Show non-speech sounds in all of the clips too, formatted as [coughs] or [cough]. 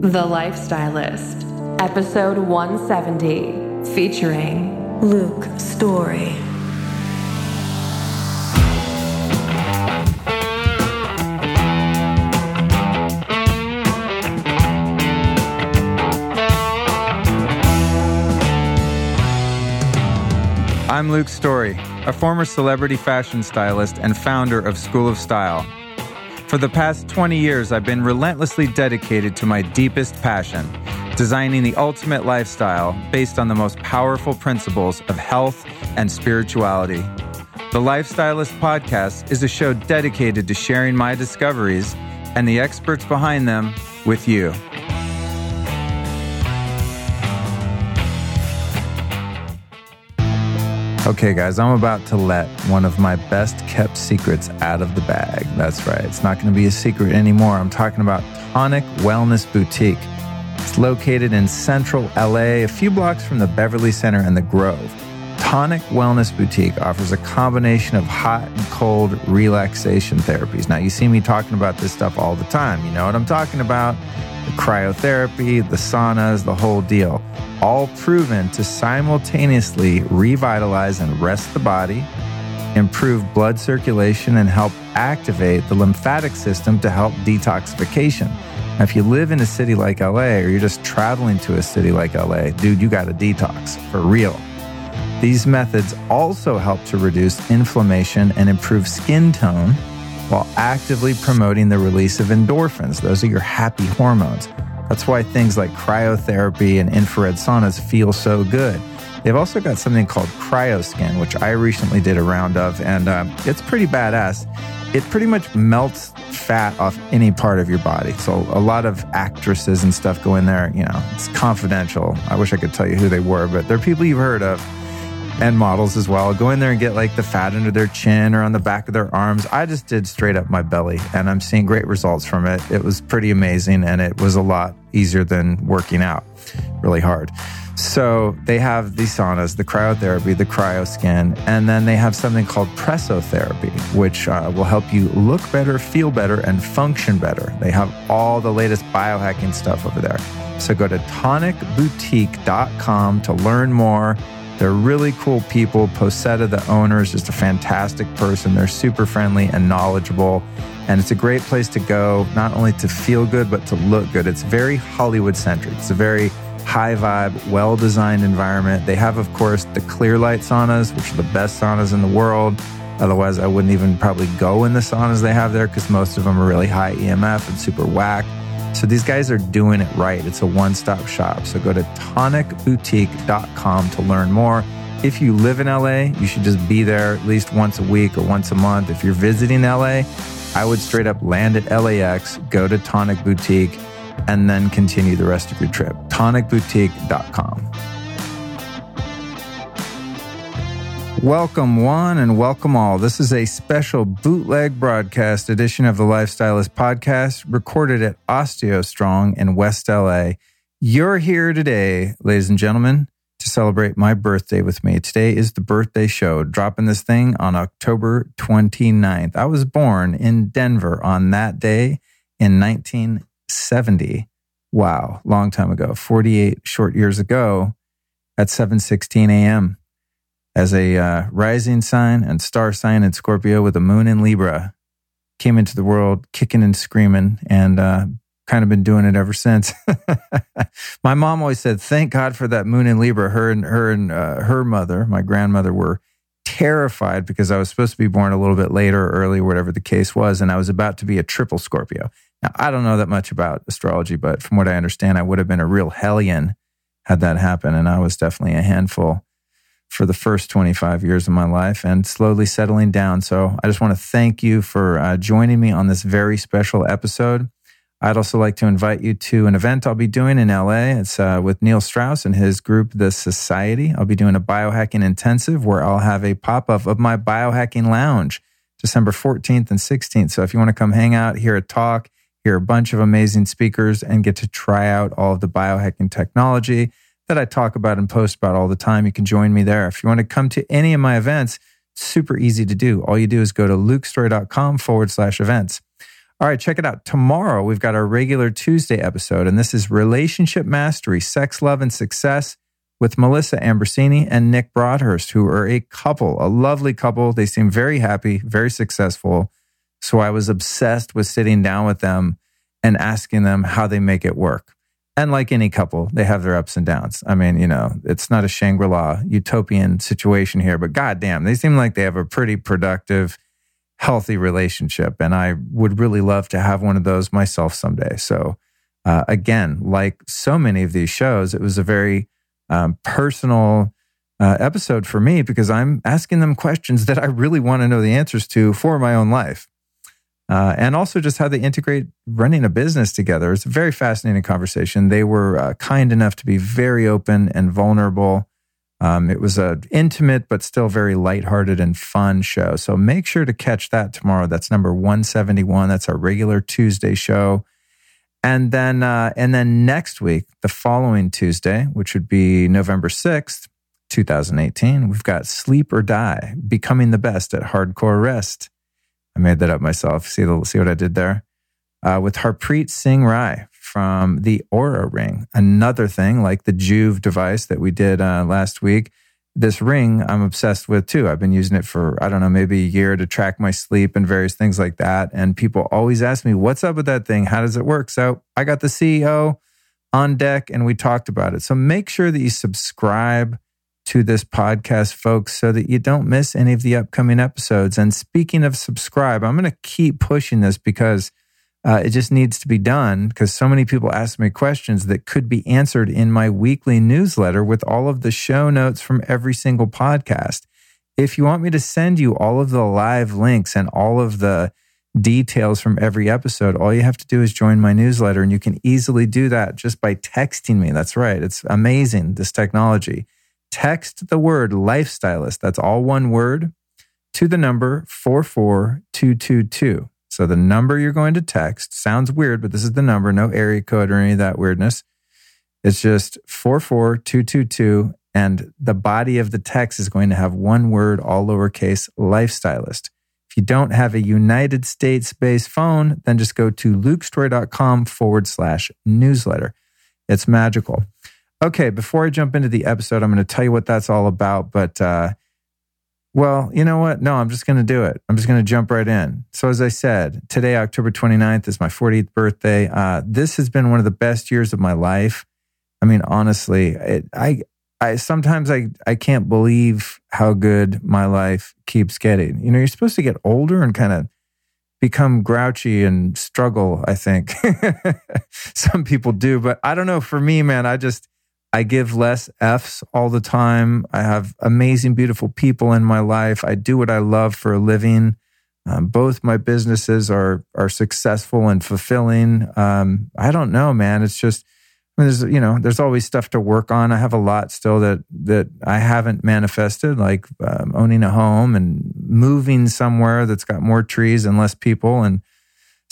The Lifestylist, episode 170, featuring Luke Story. I'm Luke Story, a former celebrity fashion stylist and founder of School of Style. For the past 20 years, I've been relentlessly dedicated to my deepest passion designing the ultimate lifestyle based on the most powerful principles of health and spirituality. The Lifestylist Podcast is a show dedicated to sharing my discoveries and the experts behind them with you. Okay, guys, I'm about to let one of my best kept secrets out of the bag. That's right, it's not going to be a secret anymore. I'm talking about Tonic Wellness Boutique. It's located in central LA, a few blocks from the Beverly Center and the Grove. Tonic Wellness Boutique offers a combination of hot and cold relaxation therapies. Now, you see me talking about this stuff all the time. You know what I'm talking about cryotherapy, the saunas, the whole deal all proven to simultaneously revitalize and rest the body, improve blood circulation, and help activate the lymphatic system to help detoxification. Now, if you live in a city like LA or you're just traveling to a city like LA, dude, you got a detox for real. These methods also help to reduce inflammation and improve skin tone while actively promoting the release of endorphins. Those are your happy hormones. That's why things like cryotherapy and infrared saunas feel so good. They've also got something called CryoSkin, which I recently did a round of, and uh, it's pretty badass. It pretty much melts fat off any part of your body. So a lot of actresses and stuff go in there. You know, it's confidential. I wish I could tell you who they were, but they're people you've heard of and models as well. Go in there and get like the fat under their chin or on the back of their arms. I just did straight up my belly and I'm seeing great results from it. It was pretty amazing and it was a lot easier than working out really hard. So they have the saunas, the cryotherapy, the cryoskin, and then they have something called pressotherapy, which uh, will help you look better, feel better, and function better. They have all the latest biohacking stuff over there. So go to tonicboutique.com to learn more they're really cool people. Posetta, the owner, is just a fantastic person. They're super friendly and knowledgeable. And it's a great place to go, not only to feel good, but to look good. It's very Hollywood centric. It's a very high vibe, well designed environment. They have, of course, the Clearlight saunas, which are the best saunas in the world. Otherwise, I wouldn't even probably go in the saunas they have there because most of them are really high EMF and super whack. So these guys are doing it right. It's a one stop shop. So go to tonicboutique.com to learn more. If you live in LA, you should just be there at least once a week or once a month. If you're visiting LA, I would straight up land at LAX, go to Tonic Boutique, and then continue the rest of your trip. tonicboutique.com. Welcome, one, and welcome all. This is a special bootleg broadcast edition of the Lifestylist podcast recorded at OsteoStrong in West LA. You're here today, ladies and gentlemen, to celebrate my birthday with me. Today is the birthday show, dropping this thing on October 29th. I was born in Denver on that day in 1970. Wow, long time ago, 48 short years ago at 7:16 a.m as a uh, rising sign and star sign in Scorpio with a moon in Libra. Came into the world kicking and screaming and uh, kind of been doing it ever since. [laughs] my mom always said, "Thank God for that moon in Libra." Her and her and uh, her mother, my grandmother, were terrified because I was supposed to be born a little bit later or early, whatever the case was, and I was about to be a triple Scorpio. Now, I don't know that much about astrology, but from what I understand, I would have been a real hellion had that happened, and I was definitely a handful for the first 25 years of my life and slowly settling down. So I just want to thank you for uh, joining me on this very special episode. I'd also like to invite you to an event I'll be doing in LA. It's uh, with Neil Strauss and his group, The Society. I'll be doing a biohacking intensive where I'll have a pop up of my biohacking lounge December 14th and 16th. So if you want to come hang out, hear a talk, hear a bunch of amazing speakers, and get to try out all of the biohacking technology, that I talk about and post about all the time. You can join me there. If you want to come to any of my events, super easy to do. All you do is go to lukestory.com forward slash events. All right, check it out. Tomorrow, we've got our regular Tuesday episode, and this is Relationship Mastery Sex, Love, and Success with Melissa Ambrosini and Nick Broadhurst, who are a couple, a lovely couple. They seem very happy, very successful. So I was obsessed with sitting down with them and asking them how they make it work. And like any couple, they have their ups and downs. I mean, you know, it's not a Shangri La utopian situation here, but goddamn, they seem like they have a pretty productive, healthy relationship. And I would really love to have one of those myself someday. So, uh, again, like so many of these shows, it was a very um, personal uh, episode for me because I'm asking them questions that I really want to know the answers to for my own life. Uh, and also just how they integrate running a business together. It's a very fascinating conversation. They were uh, kind enough to be very open and vulnerable. Um, it was an intimate but still very lighthearted and fun show. So make sure to catch that tomorrow. That's number 171. That's our regular Tuesday show. And then, uh, and then next week, the following Tuesday, which would be November 6th, 2018, we've got Sleep or Die, Becoming the Best at Hardcore Rest. I made that up myself. See, the, see what I did there? Uh, with Harpreet Singh Rai from the Oura Ring. Another thing like the Joovv device that we did uh, last week. This ring I'm obsessed with too. I've been using it for, I don't know, maybe a year to track my sleep and various things like that. And people always ask me, what's up with that thing? How does it work? So I got the CEO on deck and we talked about it. So make sure that you subscribe to this podcast, folks, so that you don't miss any of the upcoming episodes. And speaking of subscribe, I'm going to keep pushing this because uh, it just needs to be done because so many people ask me questions that could be answered in my weekly newsletter with all of the show notes from every single podcast. If you want me to send you all of the live links and all of the details from every episode, all you have to do is join my newsletter and you can easily do that just by texting me. That's right. It's amazing, this technology text the word lifestylist, that's all one word, to the number 44222. So the number you're going to text sounds weird, but this is the number, no area code or any of that weirdness. It's just 44222. And the body of the text is going to have one word, all lowercase, lifestylist. If you don't have a United States based phone, then just go to lukestory.com forward slash newsletter. It's magical. Okay, before I jump into the episode, I'm going to tell you what that's all about. But, uh, well, you know what? No, I'm just going to do it. I'm just going to jump right in. So, as I said, today, October 29th, is my 40th birthday. Uh, this has been one of the best years of my life. I mean, honestly, it, I, I sometimes I, I can't believe how good my life keeps getting. You know, you're supposed to get older and kind of become grouchy and struggle, I think. [laughs] Some people do, but I don't know. For me, man, I just, I give less F's all the time. I have amazing, beautiful people in my life. I do what I love for a living. Um, both my businesses are are successful and fulfilling. Um, I don't know, man. It's just I mean, there's you know there's always stuff to work on. I have a lot still that that I haven't manifested, like um, owning a home and moving somewhere that's got more trees and less people and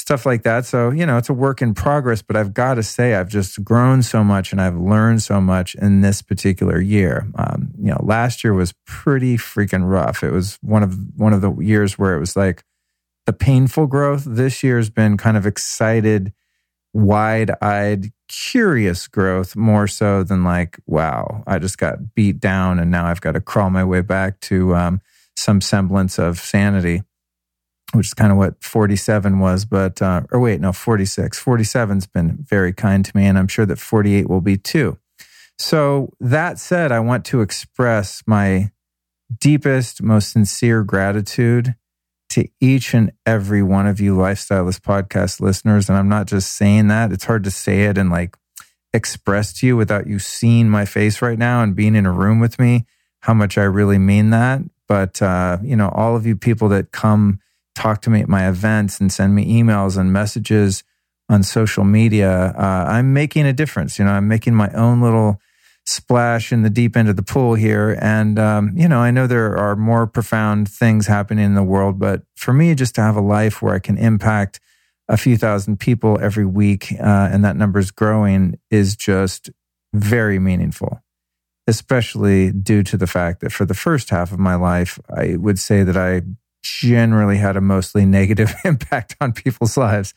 stuff like that. So, you know, it's a work in progress, but I've got to say, I've just grown so much and I've learned so much in this particular year. Um, you know, last year was pretty freaking rough. It was one of, one of the years where it was like the painful growth. This year's been kind of excited, wide eyed, curious growth more so than like, wow, I just got beat down and now I've got to crawl my way back to, um, some semblance of sanity which is kind of what 47 was, but, uh, or wait, no, 46. 47's been very kind to me, and I'm sure that 48 will be too. So, that said, I want to express my deepest, most sincere gratitude to each and every one of you Lifestylist podcast listeners. And I'm not just saying that, it's hard to say it and like express to you without you seeing my face right now and being in a room with me, how much I really mean that. But, uh, you know, all of you people that come talk to me at my events and send me emails and messages on social media, uh, I'm making a difference. You know, I'm making my own little splash in the deep end of the pool here. And, um, you know, I know there are more profound things happening in the world, but for me, just to have a life where I can impact a few thousand people every week uh, and that number is growing is just very meaningful, especially due to the fact that for the first half of my life, I would say that I generally had a mostly negative [laughs] impact on people's lives.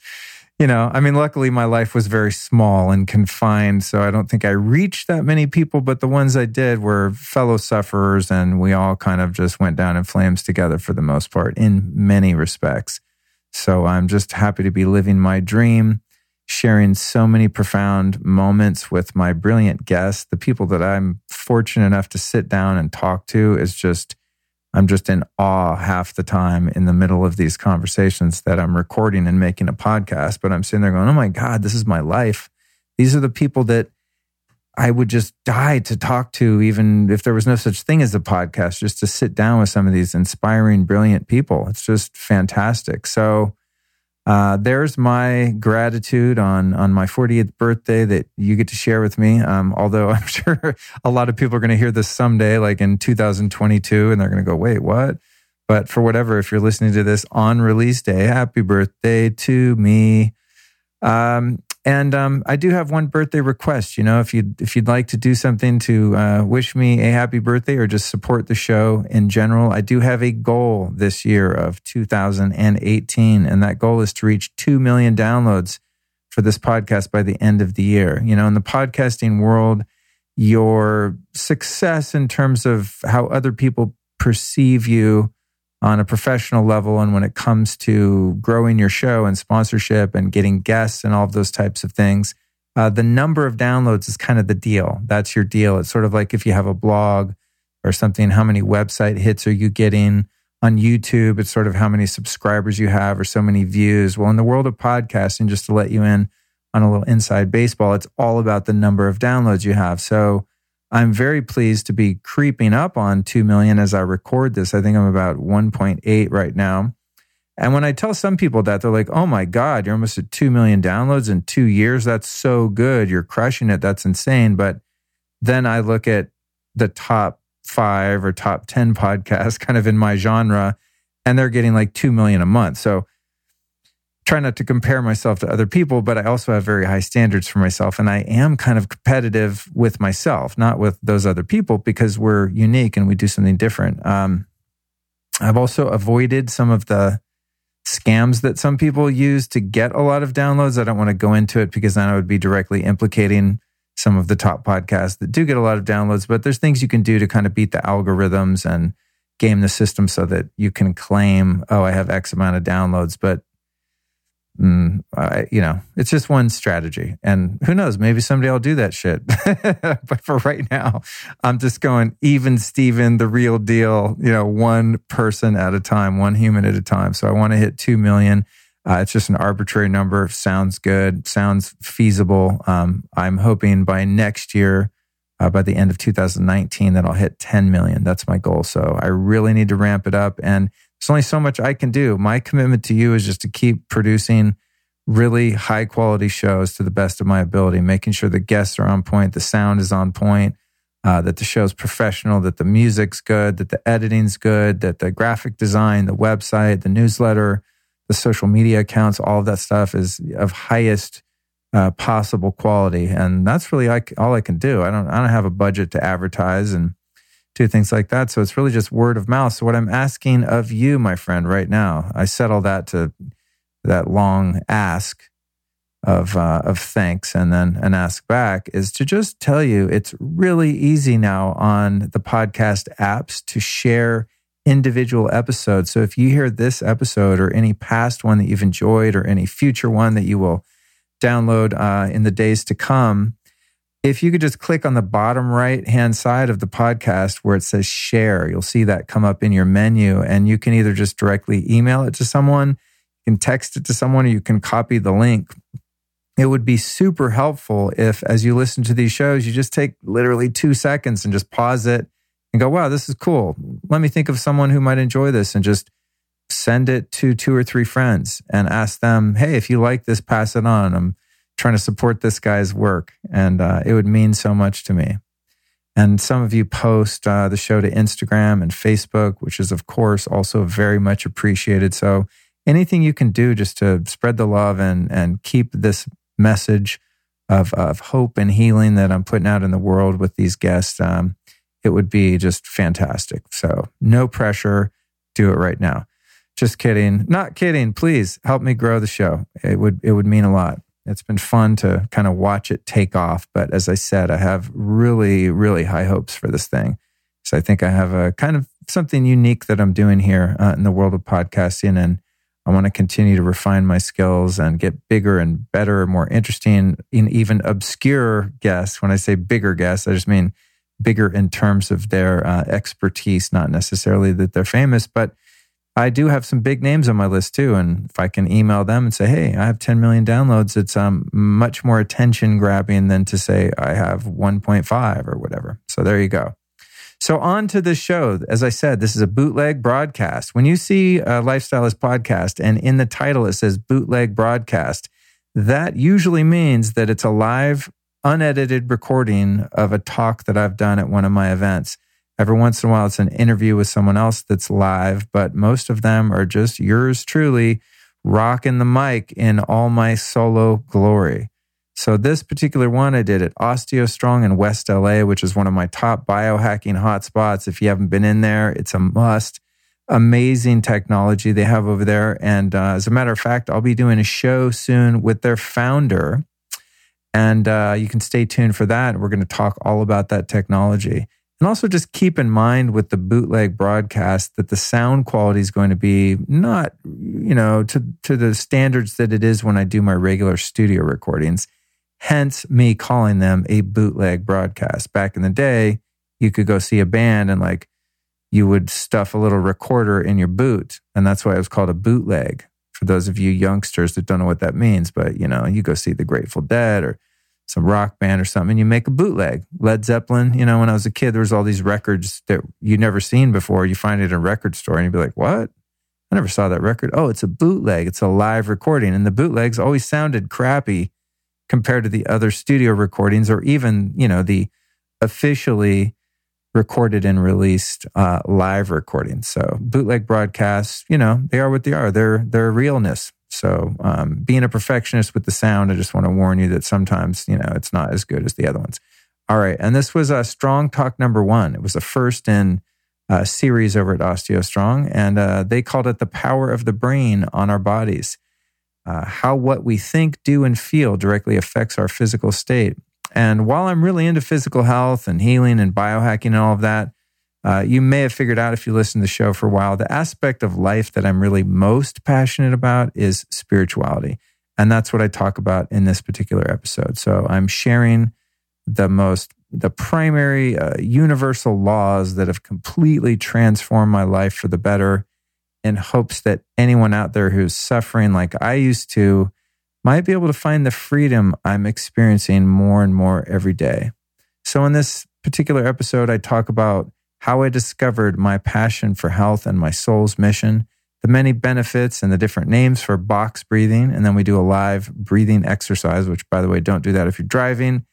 You know, I mean, luckily my life was very small and confined, so I don't think I reached that many people, but the ones I did were fellow sufferers, and we all kind of just went down in flames together for the most part in many respects. So I'm just happy to be living my dream sharing so many profound moments with my brilliant guests. The people that I'm fortunate enough to sit down and talk to is just, I'm just in awe half the time in the middle of these conversations that I'm recording and making a podcast. But I'm sitting there going, oh my God, this is my life. These are the people that I would just die to talk to, even if there was no such thing as a podcast, just to sit down with some of these inspiring, brilliant people. It's just fantastic. So, uh, there's my gratitude on on my 40th birthday that you get to share with me. Um, although [laughs] I'm sure a lot of people are going to hear this someday, like in 2022, and they're going to go, "Wait, what?" But for whatever, if you're listening to this on release day, happy birthday to me. Um, and um, I do have one birthday request. You know, if you if you'd like to do something to uh, wish me a happy birthday or just support the show in general, I do have a goal this year of 2018, and that goal is to reach two million downloads for this podcast by the end of the year. You know, in the podcasting world, your success in terms of how other people perceive you on a professional level and when it comes to growing your show and sponsorship and getting guests and all of those types of things, uh, the number of downloads is kind of the deal. That's your deal. It's sort of like if you have a blog or something, how many website hits are you getting? On YouTube, it's sort of how many subscribers you have or so many views. Well, in the world of podcasting, just to let you in on a little inside baseball, it's all about the number of downloads you have. So I'm very pleased to be creeping up on 2 million as I record this. I think I'm about 1.8 right now. And when I tell some people that, they're like, oh my God, you're almost at 2 million downloads in two years. That's so good. You're crushing it. That's insane. But then I look at the top five or top 10 podcasts [laughs] kind of in my genre, and they're getting like 2 million a month. So try not to compare myself to other people, but I also have very high standards for myself. And I am kind of competitive with myself, not with those other people, because we're unique and we do something different. Um, I've also avoided some of the scams that some people use to get a lot of downloads. I don't want to go into it because then I would be directly implicating some of the top podcasts that do get a lot of downloads. But there's things you can do to kind of beat the algorithms and game the system so that you can claim, oh, I have X amount of downloads. But Mm, I, you know, it's just one strategy. And who knows, maybe someday I'll do that shit. [laughs] but for right now, I'm just going even Steven, the real deal, you know, one person at a time, one human at a time. So I want to hit 2 million. Uh, it's just an arbitrary number. Sounds good, sounds feasible. Um, I'm hoping by next year, uh, by the end of 2019, that I'll hit 10 million. That's my goal. So I really need to ramp it up. And there's only so much I can do. My commitment to you is just to keep producing really high quality shows to the best of my ability, making sure the guests are on point, the sound is on point, uh, that the show's professional, that the music's good, that the editing's good, that the graphic design, the website, the newsletter, the social media accounts, all of that stuff is of highest uh, possible quality. And that's really all I can do. I don't, I don't have a budget to advertise and do things like that. So it's really just word of mouth. So what I'm asking of you, my friend, right now, I said all that to that long ask of uh, of thanks and then an ask back is to just tell you it's really easy now on the podcast apps to share individual episodes. So if you hear this episode or any past one that you've enjoyed or any future one that you will download uh, in the days to come, if you could just click on the bottom right hand side of the podcast where it says share, you'll see that come up in your menu. And you can either just directly email it to someone, you can text it to someone, or you can copy the link. It would be super helpful if, as you listen to these shows, you just take literally two seconds and just pause it and go, wow, this is cool. Let me think of someone who might enjoy this and just send it to two or three friends and ask them, hey, if you like this, pass it on. I'm trying to support this guy's work, and uh, it would mean so much to me. And some of you post uh, the show to Instagram and Facebook, which is, of course, also very much appreciated. So anything you can do just to spread the love and and keep this message of of hope and healing that I'm putting out in the world with these guests, um, it would be just fantastic. So no pressure, do it right now. Just kidding. Not kidding. Please help me grow the show. It would it would mean a lot. It's been fun to kind of watch it take off. But as I said, I have really, really high hopes for this thing. So I think I have a kind of something unique that I'm doing here uh, in the world of podcasting. And I want to continue to refine my skills and get bigger and better, more interesting, in even obscure guests. When I say bigger guests, I just mean bigger in terms of their uh, expertise, not necessarily that they're famous, but I do have some big names on my list too. And if I can email them and say, hey, I have 10 million downloads, it's um, much more attention grabbing than to say I have 1.5 or whatever. So there you go. So on to the show. As I said, this is a bootleg broadcast. When you see a Lifestylist podcast and in the title it says bootleg broadcast, that usually means that it's a live, unedited recording of a talk that I've done at one of my events. Every once in a while, it's an interview with someone else that's live, but most of them are just yours truly rocking the mic in all my solo glory. So, this particular one I did at OsteoStrong in West LA, which is one of my top biohacking hotspots. If you haven't been in there, it's a must. Amazing technology they have over there. And uh, as a matter of fact, I'll be doing a show soon with their founder. And uh, you can stay tuned for that. We're going to talk all about that technology. And also just keep in mind with the bootleg broadcast that the sound quality is going to be not, you know, to, to the standards that it is when I do my regular studio recordings. Hence me calling them a bootleg broadcast. Back in the day, you could go see a band and like you would stuff a little recorder in your boot. And that's why it was called a bootleg. For those of you youngsters that don't know what that means, but you know, you go see the Grateful Dead or some rock band or something, and you make a bootleg. Led Zeppelin, you know, when I was a kid, there was all these records that you'd never seen before. You find it in a record store and you'd be like, what? I never saw that record. Oh, it's a bootleg. It's a live recording. And the bootlegs always sounded crappy compared to the other studio recordings or even, you know, the officially recorded and released uh, live recordings. So bootleg broadcasts, you know, they are what they are. They're, they're realness. So, um, being a perfectionist with the sound, I just want to warn you that sometimes, you know, it's not as good as the other ones. All right. And this was a strong talk number one. It was the first in a series over at OsteoStrong, and uh, they called it the power of the brain on our bodies. Uh, how what we think, do, and feel directly affects our physical state. And while I'm really into physical health and healing and biohacking and all of that, uh, you may have figured out if you listen to the show for a while, the aspect of life that I'm really most passionate about is spirituality. And that's what I talk about in this particular episode. So I'm sharing the most, the primary uh, universal laws that have completely transformed my life for the better in hopes that anyone out there who's suffering like I used to might be able to find the freedom I'm experiencing more and more every day. So in this particular episode, I talk about how I discovered my passion for health and my soul's mission, the many benefits and the different names for box breathing. And then we do a live breathing exercise, which, by the way, don't do that if you're driving.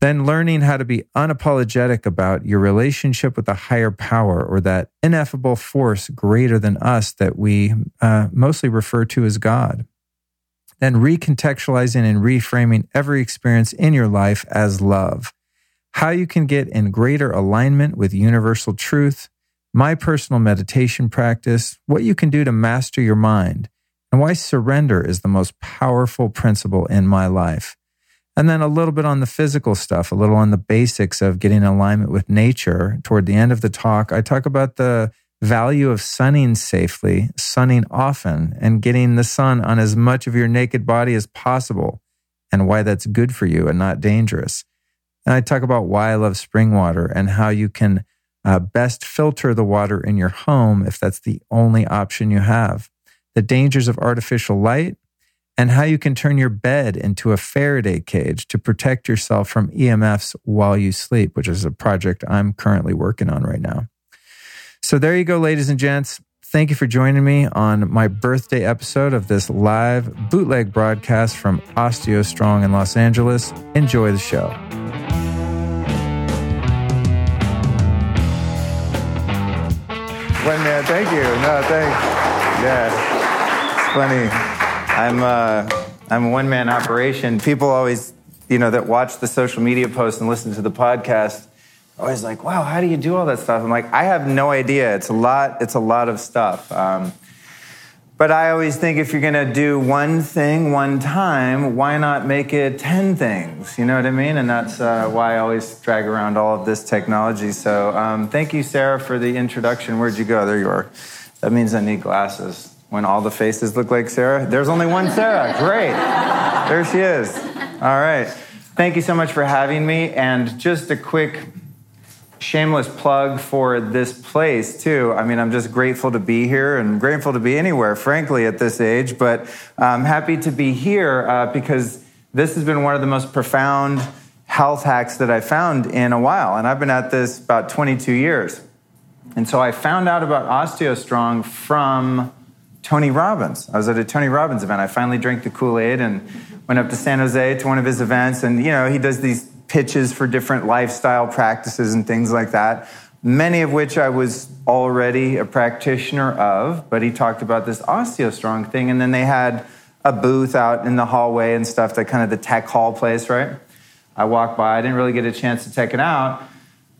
Then learning how to be unapologetic about your relationship with a higher power or that ineffable force greater than us that we uh, mostly refer to as God. Then recontextualizing and reframing every experience in your life as love how you can get in greater alignment with universal truth, my personal meditation practice, what you can do to master your mind, and why surrender is the most powerful principle in my life. And then a little bit on the physical stuff, a little on the basics of getting in alignment with nature. Toward the end of the talk, I talk about the value of sunning safely, sunning often, and getting the sun on as much of your naked body as possible, and why that's good for you and not dangerous. And I talk about why I love spring water and how you can uh, best filter the water in your home if that's the only option you have, the dangers of artificial light, and how you can turn your bed into a Faraday cage to protect yourself from EMFs while you sleep, which is a project I'm currently working on right now. So there you go, ladies and gents. Thank you for joining me on my birthday episode of this live bootleg broadcast from OsteoStrong in Los Angeles. Enjoy the show. One man, thank you. No, thanks. Yeah, it's funny. I'm uh, I'm a one man operation. People always, you know, that watch the social media posts and listen to the podcast, always like, wow, how do you do all that stuff? I'm like, I have no idea. It's a lot, it's a lot of stuff. Um, but I always think if you're gonna do one thing one time, why not make it 10 things? You know what I mean? And that's uh, why I always drag around all of this technology. So um, thank you, Sarah, for the introduction. Where'd you go? There you are. That means I need glasses. When all the faces look like Sarah, there's only one Sarah. [laughs] Great. There she is. All right. Thank you so much for having me. And just a quick shameless plug for this place too. I mean, I'm just grateful to be here and grateful to be anywhere, frankly, at this age. But I'm happy to be here uh, because this has been one of the most profound health hacks that I found in a while, and I've been at this about 22 years. And so I found out about OsteoStrong from Tony Robbins. I was at a Tony Robbins event. I finally drank the Kool Aid and went up to San Jose to one of his events. And, you know, he does these pitches for different lifestyle practices and things like that, many of which I was already a practitioner of. But he talked about this OsteoStrong thing, and then they had a booth out in the hallway and stuff, that kind of the tech hall place, right? I walked by, I didn't really get a chance to check it out.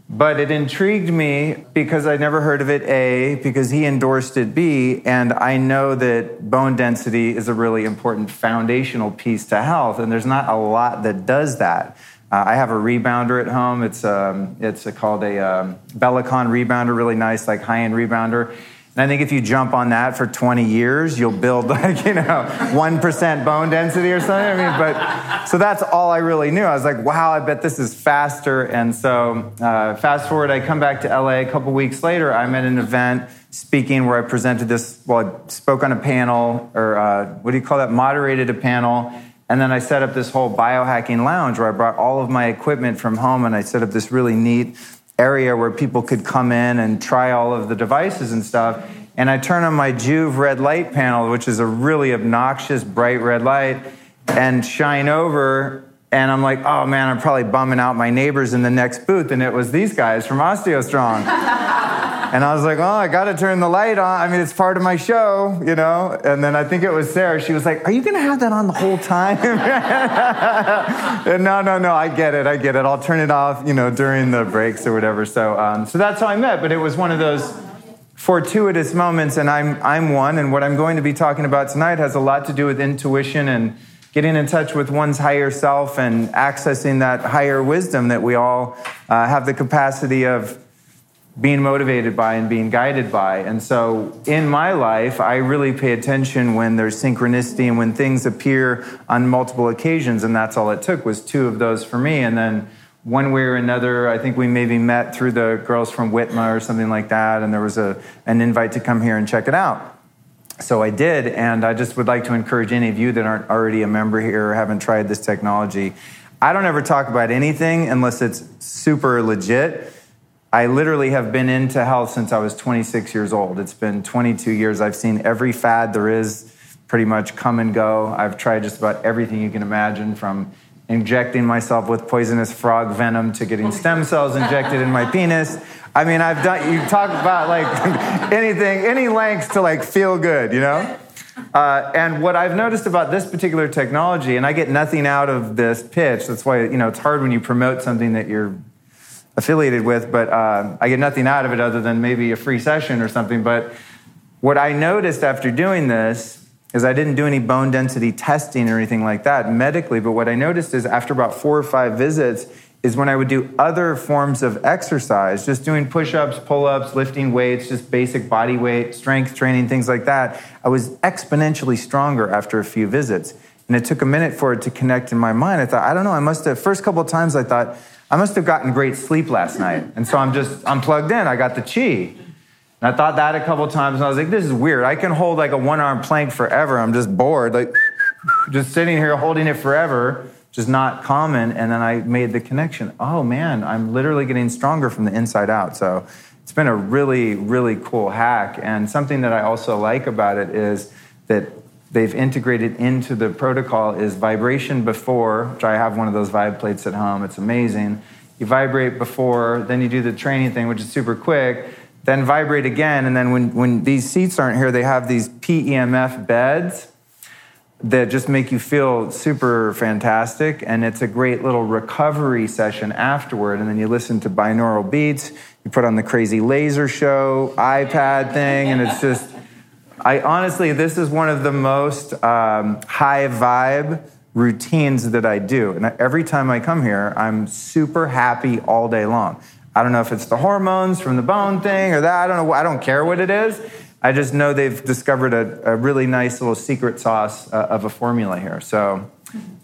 But it intrigued me because I'd never heard of it, A, because he endorsed it, B, and I know that bone density is a really important foundational piece to health, and there's not a lot that does that. Uh, I have a rebounder at home. It's um, it's a, called a um, Bellicon rebounder, really nice, like high end rebounder. And I think if you jump on that for 20 years, you'll build [laughs] like you know one percent bone density or something. I mean, but so that's all I really knew. I was like, wow, I bet this is faster. And so uh, fast forward, I come back to LA a couple weeks later. I'm at an event speaking where I presented this. Well, I spoke on a panel, or uh, what do you call that? Moderated a panel and then I set up this whole biohacking lounge where I brought all of my equipment from home and I set up this really neat area where people could come in and try all of the devices and stuff. And I turn on my Joovv red light panel, which is a really obnoxious bright red light, and shine over. And I'm like, oh man, I'm probably bumming out my neighbors in the next booth. And it was these guys from OsteoStrong. [laughs] And I was like, oh, I got to turn the light on. I mean, it's part of my show, you know? And then I think it was Sarah. She was like, are you going to have that on the whole time? [laughs] no, no, no. I get it. I get it. I'll turn it off, you know, during the breaks or whatever. So, um, so that's how I met. But it was one of those fortuitous moments. And I'm, I'm one. And what I'm going to be talking about tonight has a lot to do with intuition and getting in touch with one's higher self and accessing that higher wisdom that we all uh, have the capacity of being motivated by and being guided by. And so in my life, I really pay attention when there's synchronicity and when things appear on multiple occasions. And that's all it took was two of those for me. And then one way or another, I think we maybe met through the girls from Whitma or something like that. And there was a, an invite to come here and check it out. So I did. And I just would like to encourage any of you that aren't already a member here or haven't tried this technology. I don't ever talk about anything unless it's super legit I literally have been into health since I was 26 years old. It's been 22 years. I've seen every fad there is pretty much come and go. I've tried just about everything you can imagine from injecting myself with poisonous frog venom to getting stem cells injected in my [laughs] penis. I mean, I've done, you talk about like [laughs] anything, any lengths to like feel good, you know? Uh, and what I've noticed about this particular technology, and I get nothing out of this pitch, that's why, you know, it's hard when you promote something that you're affiliated with, but uh, I get nothing out of it other than maybe a free session or something. But what I noticed after doing this is I didn't do any bone density testing or anything like that medically, but what I noticed is after about four or five visits, is when I would do other forms of exercise, just doing push ups, pull ups, lifting weights, just basic body weight, strength training, things like that. I was exponentially stronger after a few visits. And it took a minute for it to connect in my mind. I thought, I don't know, I must have, first couple of times I thought, I must have gotten great sleep last night. And so I'm just, I'm plugged in. I got the chi. And I thought that a couple times, and I was like, this is weird. I can hold like a one arm plank forever. I'm just bored, like [laughs] just sitting here holding it forever, just not common. And then I made the connection. Oh man, I'm literally getting stronger from the inside out. So it's been a really, really cool hack. And something that I also like about it is that they've integrated into the protocol is vibration before, which I have one of those vibe plates at home. It's amazing. You vibrate before, then you do the training thing, which is super quick, then vibrate again. And then when, when these seats aren't here, they have these PEMF beds. that just make you feel super fantastic. And it's a great little recovery session afterward. And then you listen to binaural beats, you put on the crazy laser show, iPad thing, and it's just, I honestly, this is one of the most um, high vibe routines that I do. And every time I come here, I'm super happy all day long. I don't know if it's the hormones from the bone thing or that. I don't know. I don't care what it is. I just know they've discovered a, a really nice little secret sauce uh, of a formula here. So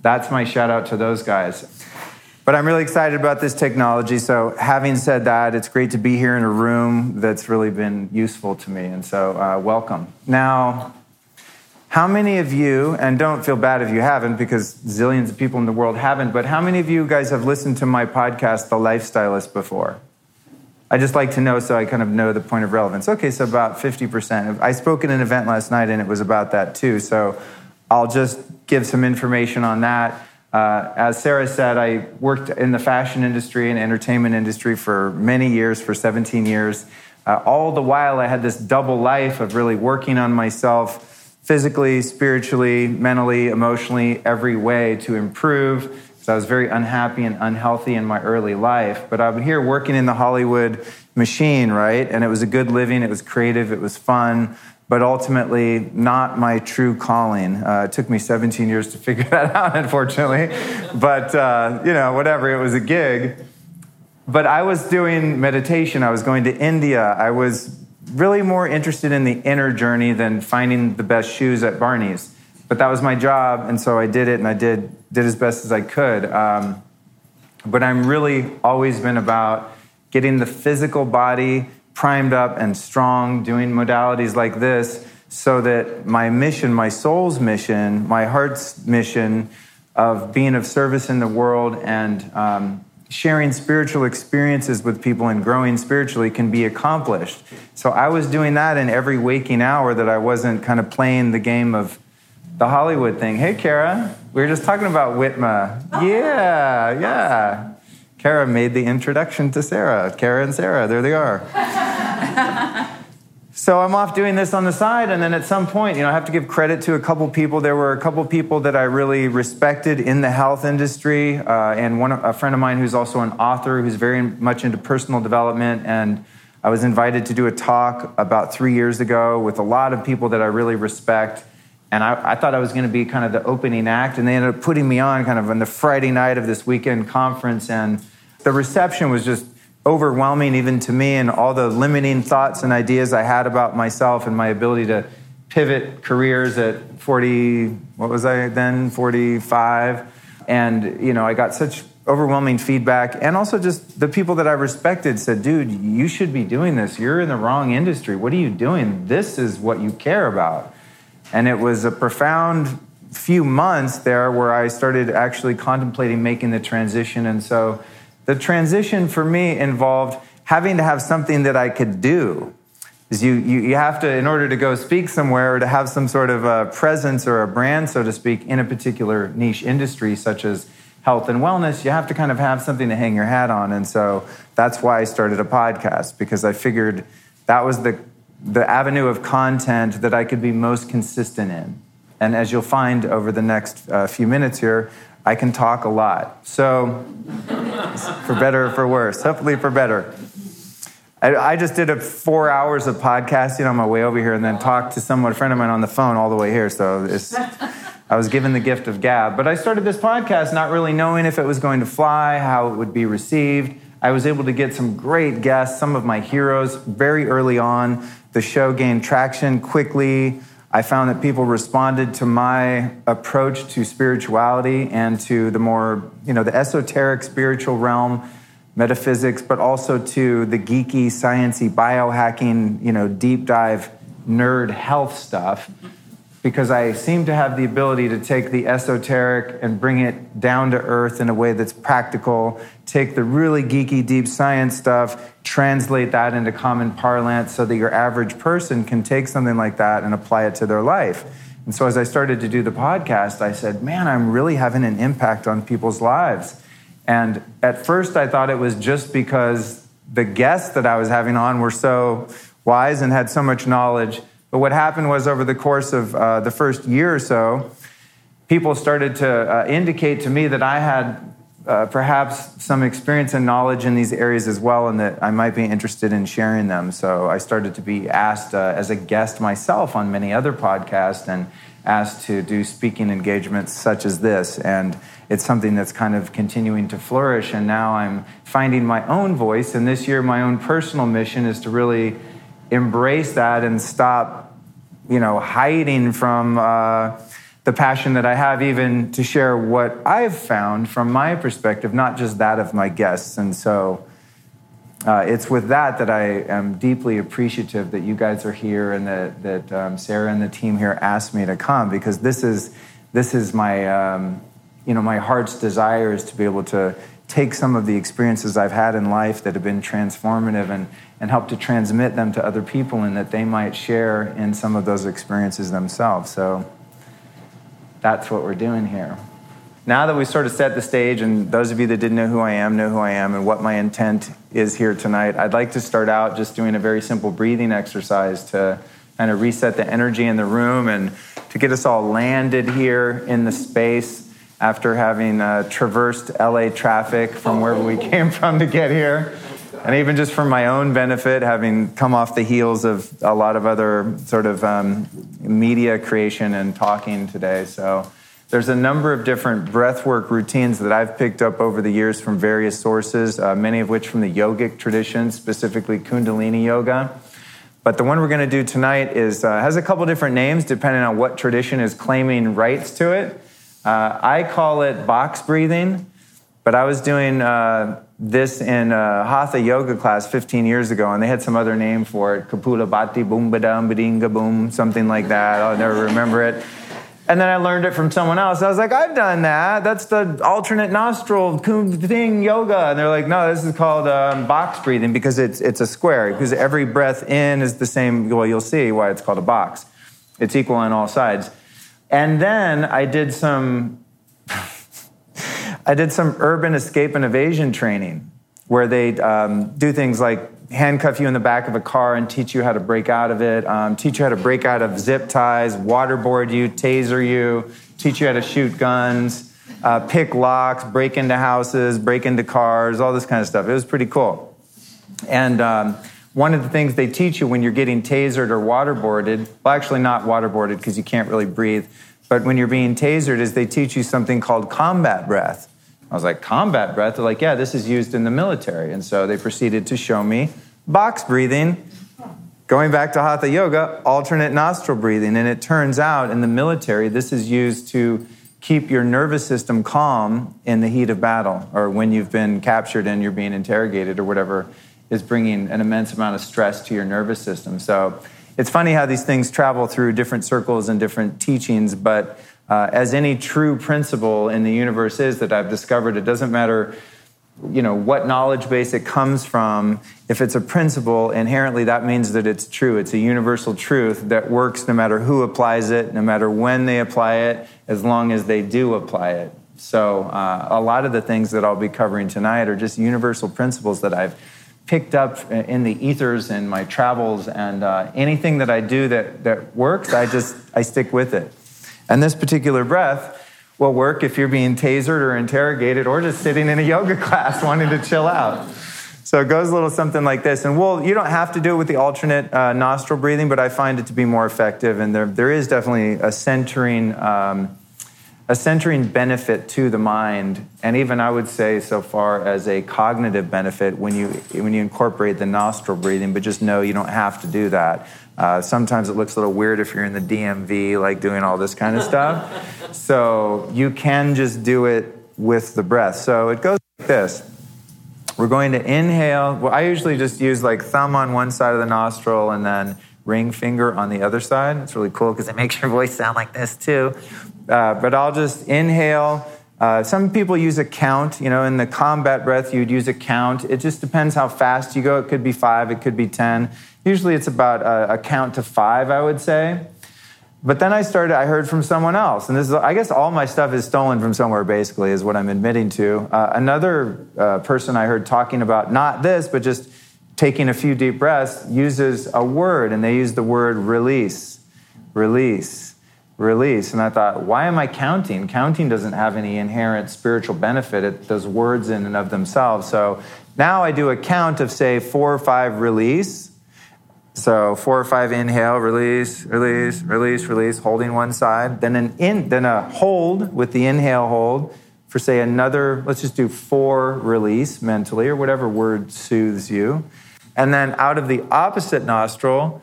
that's my shout out to those guys. But I'm really excited about this technology. So, having said that, it's great to be here in a room that's really been useful to me. And so, uh, welcome. Now, how many of you, and don't feel bad if you haven't, because zillions of people in the world haven't, but how many of you guys have listened to my podcast, The Lifestylist, before? I just like to know so I kind of know the point of relevance. Okay, so about 50%. I spoke at an event last night and it was about that too. So I'll just give some information on that. Uh, as Sarah said, I worked in the fashion industry and entertainment industry for many years, for 17 years. Uh, all the while, I had this double life of really working on myself physically, spiritually, mentally, emotionally, every way to improve so I was very unhappy and unhealthy in my early life. But I'm here working in the Hollywood machine, right? And it was a good living, it was creative, it was fun, but ultimately not my true calling. Uh, it took me 17 years to figure [laughs] that out, unfortunately. but, uh, you know, whatever, it was a gig. But I was doing meditation, I was going to India, I was really more interested in the inner journey than finding the best shoes at Barney's but that was my job, and so I did it, and I did did as best as I could. Um, but I'm really always been about getting the physical body primed up and strong, doing modalities like this, so that my mission, my soul's mission, my heart's mission of being of service in the world and um, sharing spiritual experiences with people and growing spiritually can be accomplished. So I was doing that in every waking hour that I wasn't kind of playing the game of the Hollywood thing. Hey, Kara, we were just talking about Whitma. Yeah, yeah. Kara made the introduction to Sarah. Kara and Sarah, there they are. [laughs] so I'm off doing this on the side, and then at some point, you know, I have to give credit to a couple people. There were a couple people that I really respected in the health industry, uh, and one a friend of mine who's also an author who's very much into personal development and. I was invited to do a talk about three years ago with a lot of people that I really respect and I, I, thought I was going to be kind of the opening act, and they ended up putting me on kind of on the Friday night of this weekend conference. And the reception was just overwhelming, even to me, and all the limiting thoughts and ideas I had about myself and my ability to pivot careers at 40, what was I then, 45. And, you know, I got such overwhelming feedback. And also, just the people that I respected said, dude, you should be doing this. You're in the wrong industry. What are you doing? This is what you care about. And it was a profound few months there where I started actually contemplating making the transition. And so the transition for me involved having to have something that I could do. Is you, you, you have to, in order to go speak somewhere or to have some sort of a presence or a brand, so to speak, in a particular niche industry, such as health and wellness, you have to kind of have something to hang your hat on. And so that's why I started a podcast, because I figured that was the the avenue of content that I could be most consistent in. And as you'll find over the next uh, few minutes here, I can talk a lot. So, for better or for worse, hopefully for better. I, I, just did a four hours of podcasting on my way over here and then talked to someone, a friend of mine on the phone all the way here. So, I was given the gift of gab. But I started this podcast not really knowing if it was going to fly, how it would be received. I was able to get some great guests, some of my heroes very early on. The show gained traction quickly. I found that people responded to my approach to spirituality and to the more, you know, the esoteric spiritual realm, metaphysics, but also to the geeky, sciency, biohacking, you know, deep dive nerd health stuff because I seem to have the ability to take the esoteric and bring it down to earth in a way that's practical, take the really geeky, deep science stuff, translate that into common parlance so that your average person can take something like that and apply it to their life. And so as I started to do the podcast, I said, man, I'm really having an impact on people's lives. And at first, I thought it was just because the guests that I was having on were so wise and had so much knowledge but what happened was over the course of uh, the first year or so, people started to uh, indicate to me that I had uh, perhaps some experience and knowledge in these areas as well, and that I might be interested in sharing them. So I started to be asked uh, as a guest myself on many other podcasts and asked to do speaking engagements such as this. And it's something that's kind of continuing to flourish. And now I'm finding my own voice. And this year, my own personal mission is to really embrace that and stop, you know, hiding from. Uh, the passion that I have, even to share what I've found from my perspective, not just that of my guests. And so uh, it's with that that I am deeply appreciative that you guys are here and that, that um, Sarah and the team here asked me to come because this is, this is my, um, you know, my heart's desire is to be able to take some of the experiences I've had in life that have been transformative and, and help to transmit them to other people and that they might share in some of those experiences themselves. So that's what we're doing here. Now that we've sort of set the stage, and those of you that didn't know who I am know who I am and what my intent is here tonight, I'd like to start out just doing a very simple breathing exercise to kind of reset the energy in the room and to get us all landed here in the space after having uh, traversed LA traffic from wherever we came from to get here. And even just for my own benefit, having come off the heels of a lot of other sort of um, media creation and talking today. So there's a number of different breathwork routines that I've picked up over the years from various sources, uh, many of which from the yogic tradition, specifically Kundalini Yoga. But the one we're going to do tonight is uh, has a couple different names depending on what tradition is claiming rights to it. Uh, I call it box breathing, but I was doing uh, this in a hatha yoga class 15 years ago, and they had some other name for it Kapula Bhati Boom Badam Badinga Boom, something like that. I'll never remember it. And then I learned it from someone else. I was like, I've done that. That's the alternate nostril thing yoga. And they're like, no, this is called um, box breathing because it's, it's a square. Because every breath in is the same. Well, you'll see why it's called a box. It's equal on all sides. And then I did some [laughs] I did some urban escape and evasion training where they um, do things like handcuff you in the back of a car and teach you how to break out of it, um, teach you how to break out of zip ties, waterboard you, taser you, teach you how to shoot guns, uh, pick locks, break into houses, break into cars, all this kind of stuff. It was pretty cool. And um, one of the things they teach you when you're getting tasered or waterboarded, well, actually not waterboarded because you can't really breathe, but when you're being tasered, is they teach you something called combat breath. I was like, combat breath? They're like, yeah, this is used in the military. And so they proceeded to show me box breathing, going back to hatha yoga, alternate nostril breathing. And it turns out in the military, this is used to keep your nervous system calm in the heat of battle or when you've been captured and you're being interrogated or whatever is bringing an immense amount of stress to your nervous system. So it's funny how these things travel through different circles and different teachings, but uh, as any true principle in the universe is that I've discovered, it doesn't matter you know what knowledge base it comes from if it's a principle inherently that means that it's true. It's a universal truth that works no matter who applies it no matter when they apply it as long as they do apply it. So uh, a lot of the things that i'll be covering tonight are just universal principles that i've picked up in the ethers in my travels and uh, anything that i do that, that works i just i stick with it and this particular breath will work if you're being tasered or interrogated or just sitting in a yoga [laughs] class wanting to chill out. So it goes a little something like this. And well, you don't have to do it with the alternate uh, nostril breathing, but I find it to be more effective. And there, there is definitely a centering, um, a centering benefit to the mind. And even I would say so far as a cognitive benefit when you, when you incorporate the nostril breathing, but just know you don't have to do that. Uh, sometimes it looks a little weird if you're in the DMV, like doing all this kind of stuff. [laughs] so you can just do it with the breath. So it goes like this. We're going to inhale. Well, I usually just use like thumb on one side of the nostril and then ring finger on the other side. It's really cool because it makes your voice sound like this too. Uh, but I'll just inhale. Uh, some people use a count. You know, in the combat breath, you'd use a count. It just depends how fast you go. It could be five, it could be 10. Usually it's about a, a count to five, I would say. But then I started, I heard from someone else. And this is, I guess all my stuff is stolen from somewhere, basically, is what I'm admitting to. Uh, another uh, person I heard talking about not this, but just taking a few deep breaths, uses a word, and they use the word release. Release. release. And I thought, why am I counting? Counting doesn't have any inherent spiritual benefit, it, those words in and of themselves. So now I do a count of, say, four or five release. So four or five inhale, release, release, release, release, holding one side. Then an in, then a hold with the inhale hold for say another. Let's just do four release mentally or whatever word soothes you, and then out of the opposite nostril,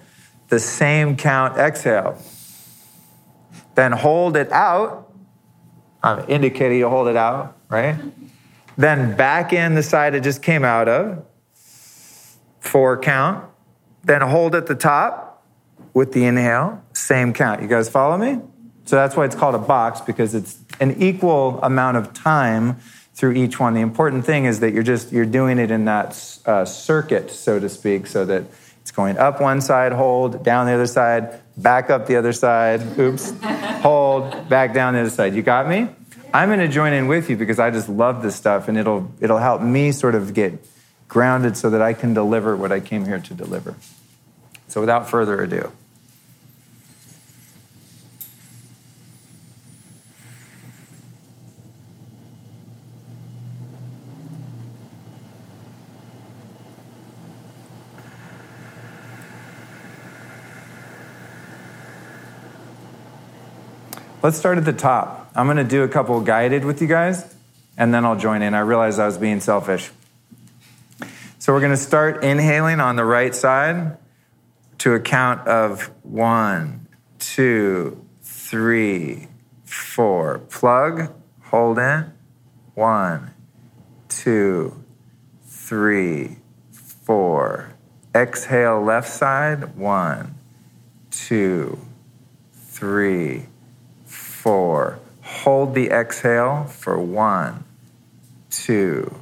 the same count exhale. Then hold it out. I'm indicating you hold it out, right? Then back in the side it just came out of. Four count. Then hold at the top with the inhale. Same count. You guys follow me? So that's why it's called a box because it's an equal amount of time through each one. The important thing is that you're just you're doing it in that uh, circuit, so to speak, so that it's going up one side, hold, down the other side, back up the other side, oops, [laughs] hold, back down the other side. You got me? I'm going to join in with you because I just love this stuff and it'll it'll help me sort of get grounded so that I can deliver what I came here to deliver. So without further ado, Let's start at the top. I'm going to do a couple guided with you guys, and then I'll join in. I realized I was being selfish. So we're going to start inhaling on the right side to a count of one, two, three, four. Plug, hold in. One, two, three, four. Exhale left side. One, two, three, four. Hold the exhale for one, two,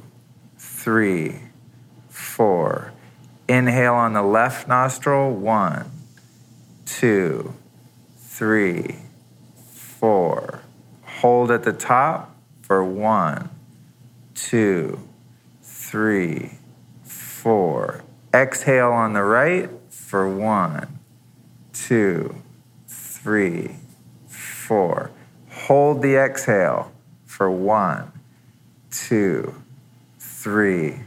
three, four. Inhale on the left nostril, one, two, three, four. Hold at the top for one, two, three, four. Exhale on the right for one, two, three, four. Hold the exhale for one, two, three,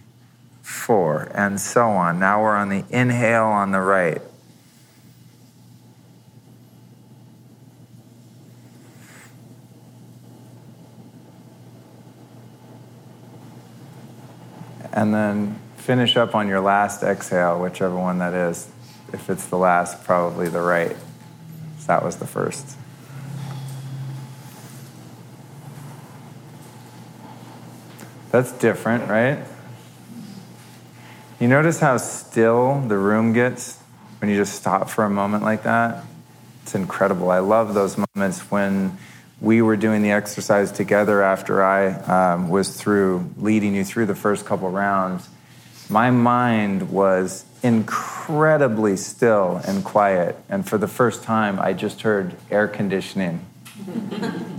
four, and so on. Now we're on the inhale on the right. And then finish up on your last exhale, whichever one that is. If it's the last, probably the right. So that was the first. That's different, right? You notice how still the room gets when you just stop for a moment like that? It's incredible. I love those moments when we were doing the exercise together after I um, was through leading you through the first couple rounds. My mind was incredibly still and quiet. And for the first time, I just heard air conditioning. [laughs]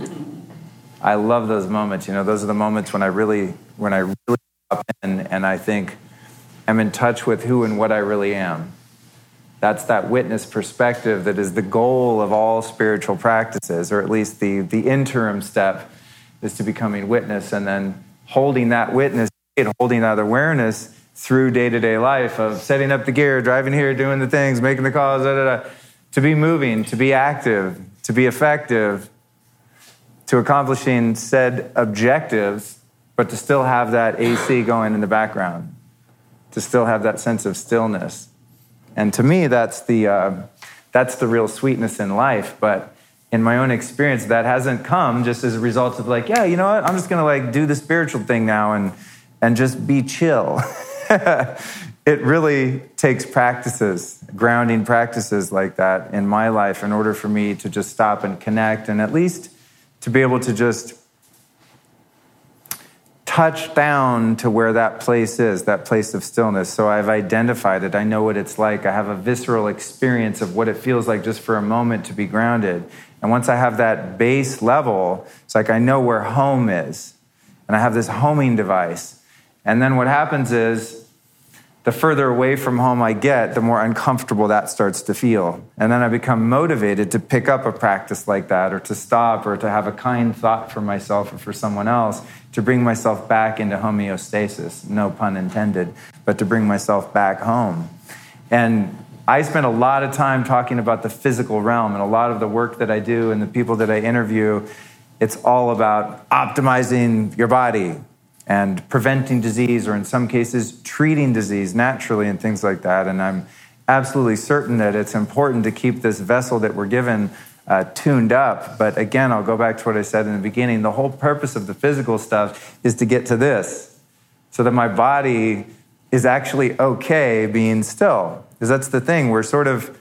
I love those moments. You know, those are the moments when I really when I really stop in and I think I'm in touch with who and what I really am. That's that witness perspective that is the goal of all spiritual practices, or at least the, the interim step is to becoming witness and then holding that witness and holding that awareness through day to day life of setting up the gear, driving here, doing the things, making the calls, da, da, da, to be moving, to be active, to be effective, to accomplishing said objectives but to still have that AC going in the background, to still have that sense of stillness. And to me, that's the, uh, that's the real sweetness in life. But in my own experience, that hasn't come just as a result of like, yeah, you know what? I'm just going to like do the spiritual thing now and, and just be chill. [laughs] it really takes practices, grounding practices like that in my life in order for me to just stop and connect and at least to be able to just touch down to where that place is, that place of stillness. So I've identified it. I know what it's like. I have a visceral experience of what it feels like just for a moment to be grounded. And once I have that base level, it's like I know where home is. And I have this homing device. And then what happens is the further away from home I get, the more uncomfortable that starts to feel. And then I become motivated to pick up a practice like that or to stop or to have a kind thought for myself or for someone else to bring myself back into homeostasis, no pun intended, but to bring myself back home. And I spend a lot of time talking about the physical realm and a lot of the work that I do and the people that I interview. It's all about optimizing your body, and preventing disease, or in some cases, treating disease naturally and things like that. And I'm absolutely certain that it's important to keep this vessel that we're given uh, tuned up. But again, I'll go back to what I said in the beginning. The whole purpose of the physical stuff is to get to this so that my body is actually okay being still. Because that's the thing. We're sort of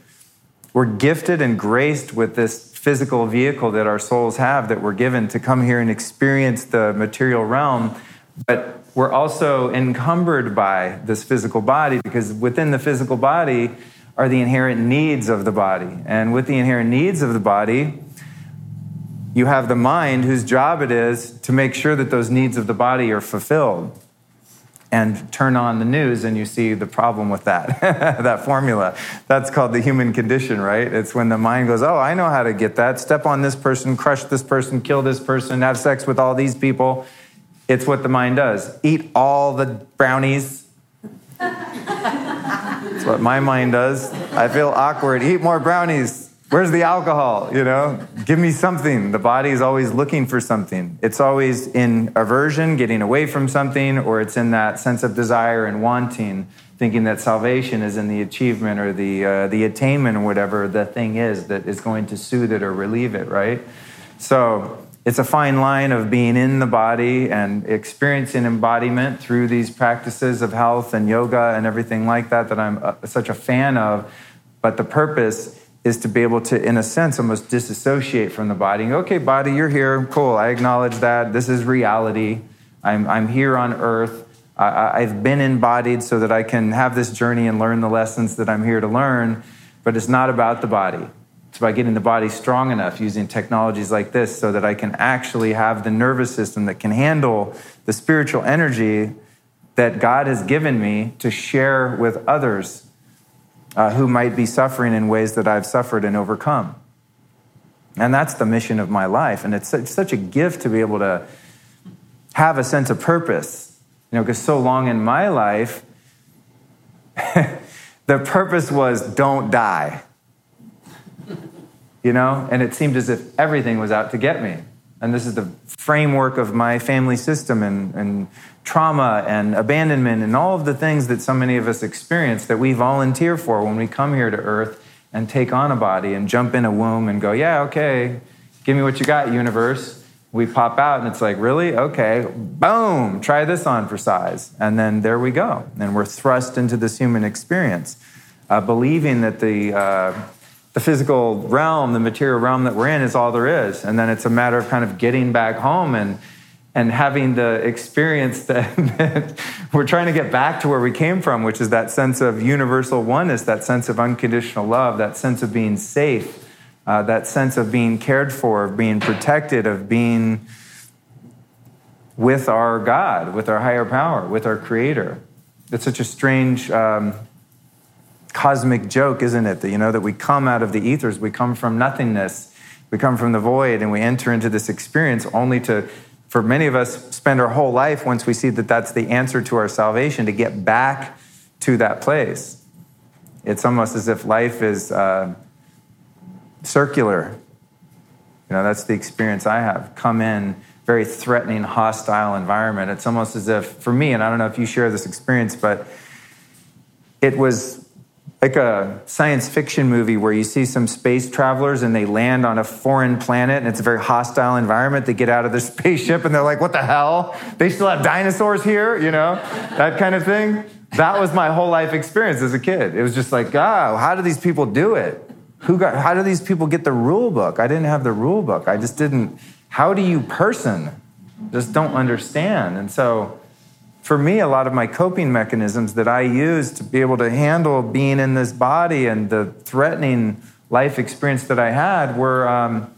we're gifted and graced with this physical vehicle that our souls have that we're given to come here and experience the material realm but we're also encumbered by this physical body because within the physical body are the inherent needs of the body. And with the inherent needs of the body, you have the mind whose job it is to make sure that those needs of the body are fulfilled. And turn on the news and you see the problem with that, [laughs] that formula. That's called the human condition, right? It's when the mind goes, Oh, I know how to get that. Step on this person, crush this person, kill this person, have sex with all these people. It's what the mind does. Eat all the brownies. That's what my mind does. I feel awkward. Eat more brownies. Where's the alcohol? You know, give me something. The body is always looking for something. It's always in aversion, getting away from something, or it's in that sense of desire and wanting, thinking that salvation is in the achievement or the uh, the attainment or whatever the thing is that is going to soothe it or relieve it. Right. So it's a fine line of being in the body and experiencing embodiment through these practices of health and yoga and everything like that that I'm uh, such a fan of. But the purpose is to be able to, in a sense, almost disassociate from the body. Okay, body, you're here. Cool. I acknowledge that. This is reality. I'm, I'm here on earth. I, I've been embodied so that I can have this journey and learn the lessons that I'm here to learn. But it's not about the body. It's by getting the body strong enough using technologies like this so that I can actually have the nervous system that can handle the spiritual energy that God has given me to share with others uh, who might be suffering in ways that I've suffered and overcome. And that's the mission of my life. And it's such, such a gift to be able to have a sense of purpose. You know, because so long in my life, [laughs] the purpose was don't die you know? And it seemed as if everything was out to get me. And this is the framework of my family system and, and trauma and abandonment and all of the things that so many of us experience that we volunteer for when we come here to earth and take on a body and jump in a womb and go, yeah, okay, give me what you got, universe. We pop out and it's like, really? Okay, boom, try this on for size. And then there we go. And we're thrust into this human experience, uh, believing that the, uh, the physical realm, the material realm that we're in is all there is. And then it's a matter of kind of getting back home and and having the experience that, [laughs] that, we're trying to get back to where we came from, which is that sense of universal oneness, that sense of unconditional love, that sense of being safe, uh, that sense of being cared for, of being protected, of being with our God, with our higher power, with our Creator. It's such a strange um, cosmic joke, isn't it? That, you know, that we come out of the ethers, we come from nothingness, we come from the void, and we enter into this experience only to, for many of us, spend our whole life once we see that that's the answer to our salvation, to get back to that place. It's almost as if life is uh, circular. You know, that's the experience I have. Come in, very threatening, hostile environment. It's almost as if, for me, and I don't know if you share this experience, but it was like a science fiction movie where you see some space travelers and they land on a foreign planet and it's a very hostile environment. They get out of their [laughs] spaceship and they're like, what the hell? They still have dinosaurs here, you know? That kind of thing. That was my whole life experience as a kid. It was just like, oh, how do these people do it? Who got, how do these people get the rule book? I didn't have the rule book. I just didn't. How do you person? Just don't understand. And so, for me, a lot of my coping mechanisms that I use to be able to handle being in this body and the threatening life experience that I had were um,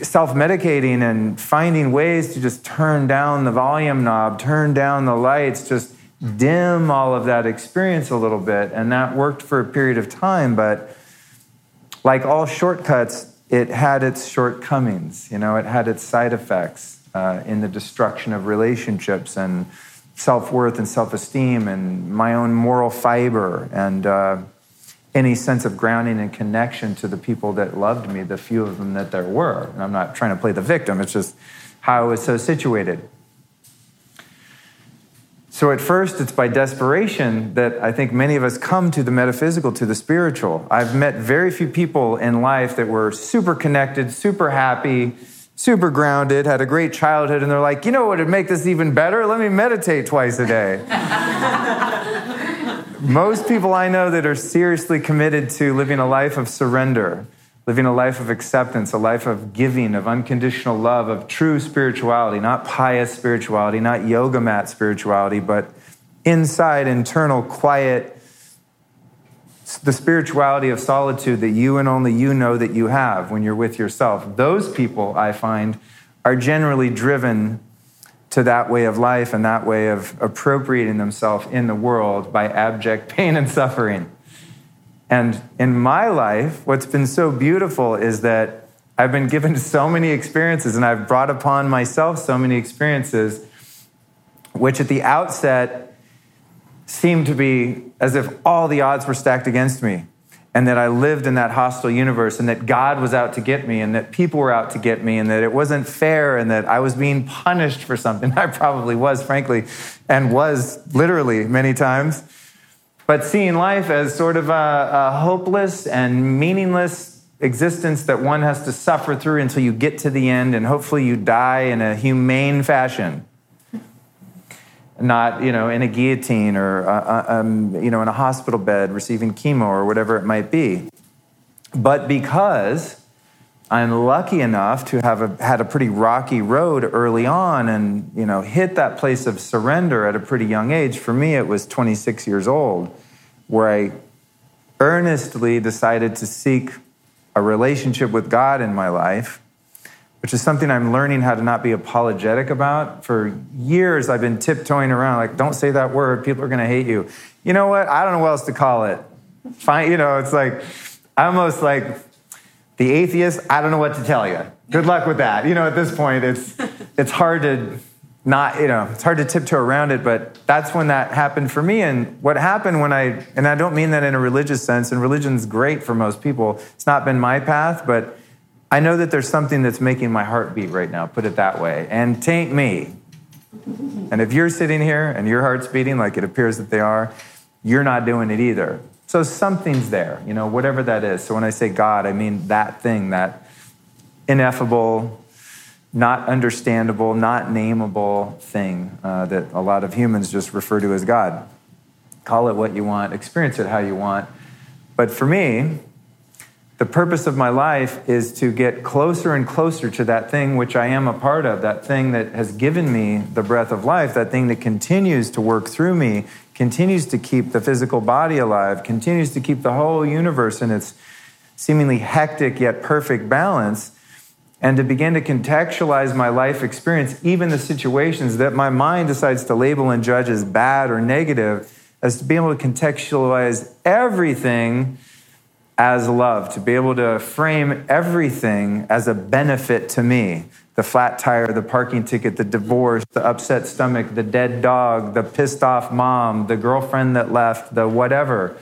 self medicating and finding ways to just turn down the volume knob, turn down the lights, just dim all of that experience a little bit. And that worked for a period of time, but like all shortcuts, it had its shortcomings. You know, it had its side effects uh, in the destruction of relationships and self worth and self esteem and my own moral fiber and uh, any sense of grounding and connection to the people that loved me, the few of them that there were. And I'm not trying to play the victim, it's just how I was so situated. So, at first, it's by desperation that I think many of us come to the metaphysical, to the spiritual. I've met very few people in life that were super connected, super happy, super grounded, had a great childhood, and they're like, you know what would make this even better? Let me meditate twice a day. [laughs] Most people I know that are seriously committed to living a life of surrender, living a life of acceptance, a life of giving, of unconditional love, of true spirituality, not pious spirituality, not yoga mat spirituality, but inside, internal, quiet, the spirituality of solitude that you and only you know that you have when you're with yourself. Those people, I find, are generally driven to that way of life and that way of appropriating themselves in the world by abject [laughs] pain and suffering. And in my life, what's been so beautiful is that I've been given [laughs] so many experiences and I've brought upon myself so many experiences, which at the outset seemed to be as if all the odds were stacked against me and that I lived in that hostile universe and that God was out to get me and that people were out to get me and that it wasn't fair and that I was being punished for something. [laughs] I probably was, frankly, and was literally many times. But seeing life as sort of a, a, hopeless and meaningless existence that one has to suffer through until you get to the end and hopefully you die in a humane fashion. Not, you know, in a guillotine or, uh, uh um, you know, in a hospital bed receiving chemo or whatever it might be. But because I'm lucky enough to have a, had a pretty rocky road early on and you know hit that place of surrender at a pretty young age. For me, it was 26 years old, where I earnestly decided to seek a relationship with God in my life, which is something I'm learning how to not be apologetic about. For years, I've been tiptoeing around like, "Don't say that word; people are going to hate you." You know what? I don't know what else to call it. Fine, you know, it's like I almost like the atheist, I don't know what to tell you. Good luck with that. You know, at this point, it's, [laughs] it's hard to not, you know, it's hard to tiptoe around it, but that's when that happened for me. And what happened when I, and I don't mean that in a religious sense, and religion's great for most people. It's not been my path, but I know that there's something that's making my heart beat right now, put it that way. And tain't me. And if you're sitting here and your heart's beating like it appears that they are, you're not doing it either. So something's there, you know, whatever that is. So when I say God, I mean that thing, that ineffable, not understandable, not nameable thing uh, that a lot of humans just refer to as God. Call it what you want, experience it how you want. But for me, the purpose of my life is to get closer and closer to that thing which I am a part of, that thing that has given me the breath of life, that thing that continues to work through me continues to keep the physical body alive, continues to keep the whole universe in its seemingly hectic yet perfect balance, and to begin to contextualize my life experience, even the situations that my mind decides to label and judge as bad or negative, as to be able to contextualize everything as love, to be able to frame everything as a benefit to me the flat tire, the parking ticket, the divorce, the upset stomach, the dead dog, the pissed off mom, the girlfriend that left, the whatever,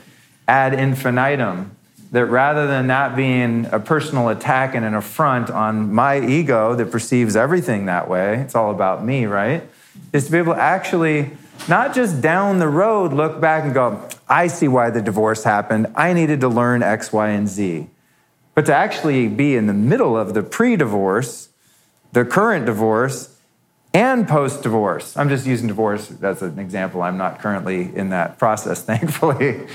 ad infinitum. That rather than that being a personal attack and an affront on my ego that perceives everything that way, it's all about me, right? Is to be able to actually not just down the road look back and go, I see why the divorce happened. I needed to learn X, Y, and Z. But to actually be in the middle of the pre divorce the current divorce and post divorce. I'm just using divorce as an example. I'm not currently in that process, [laughs] thankfully.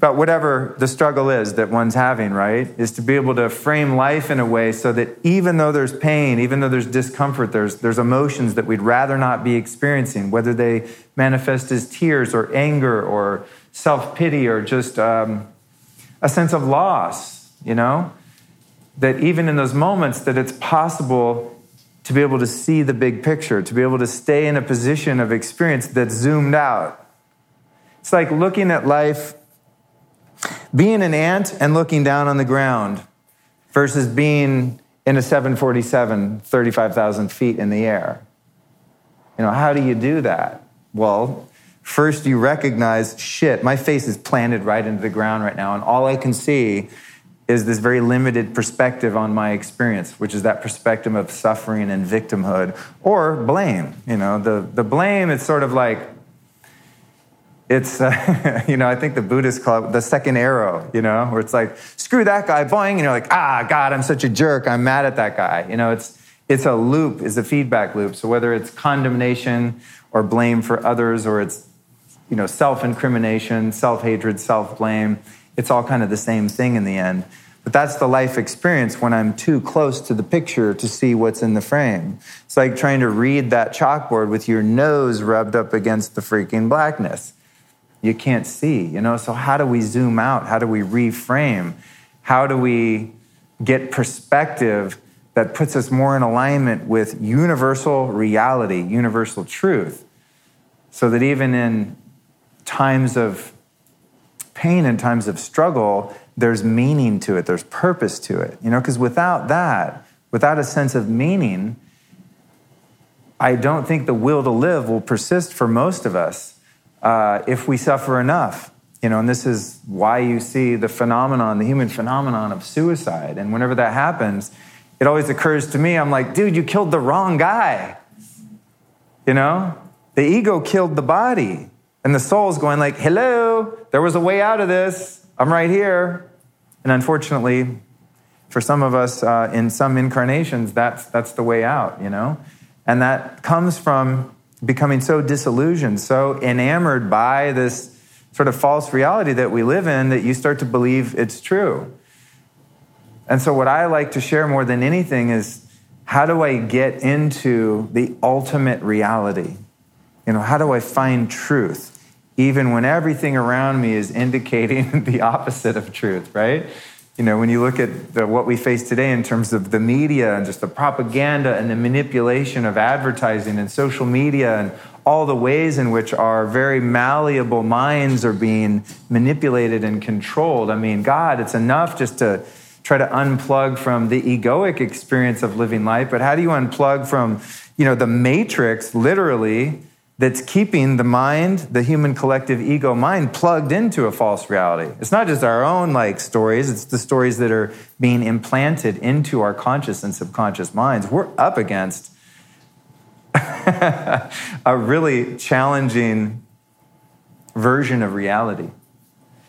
but whatever the struggle is that one's having, right, is to be able to frame life in a way so that even though there's pain, even though there's discomfort, there's, there's emotions that we'd rather not be experiencing, whether they manifest as tears or anger or self pity or just um, a sense of loss, you know? That even in those moments, that it's possible to be able to see the big picture, to be able to stay in a position of experience that's zoomed out, It's like looking at life, being an ant and looking down on the ground versus being in a 747, 35,000 feet in the air. You know, how do you do that? Well, first you recognize shit, my face is planted right into the ground right now, and all I can see is this very limited perspective on my experience, which is that perspective of suffering and victimhood or blame. You know, the, the blame, it's sort of like, it's, uh, [laughs] you know, I think the Buddhists call it the second arrow, you know, where it's like, screw that guy, boing, and you're like, ah, God, I'm such a jerk, I'm mad at that guy. You know, it's, it's a loop, it's a feedback loop. So whether it's condemnation or blame for others, or it's, you know, self incrimination, self hatred, self blame, it's all kind of the same thing in the end. But that's the life experience when I'm too close to the picture to see what's in the frame. It's like trying to read that chalkboard with your nose rubbed up against the freaking blackness. You can't see, you know? So, how do we zoom out? How do we reframe? How do we get perspective that puts us more in alignment with universal reality, universal truth? So that even in times of pain and times of struggle, there's meaning to it, there's purpose to it. You know, because without that, without a sense of meaning, I don't think the will to live will persist for most of us uh, if we suffer enough. You know, and this is why you see the phenomenon, the human phenomenon of suicide. And whenever that happens, it always occurs to me, I'm like, dude, you killed the wrong guy. You know, the ego killed the body. And the soul is going like, hello, there was a way out of this. I'm right here. And unfortunately, for some of us uh, in some incarnations, that's, that's the way out, you know? And that comes from becoming so disillusioned, so enamored by this sort of false reality that we live in that you start to believe it's true. And so, what I like to share more than anything is how do I get into the ultimate reality? You know, how do I find truth? Even when everything around me is indicating [laughs] the opposite of truth, right? You know, when you look at the, what we face today in terms of the media and just the propaganda and the manipulation of advertising and social media and all the ways in which our very malleable minds are being manipulated and controlled. I mean, God, it's enough just to try to unplug from the egoic experience of living life, but how do you unplug from, you know, the matrix literally that's keeping the mind, the human collective ego mind, plugged into a false reality. It's not just our own like stories, it's the stories that are being implanted into our conscious and subconscious minds. We're up against [laughs] a really challenging version of reality.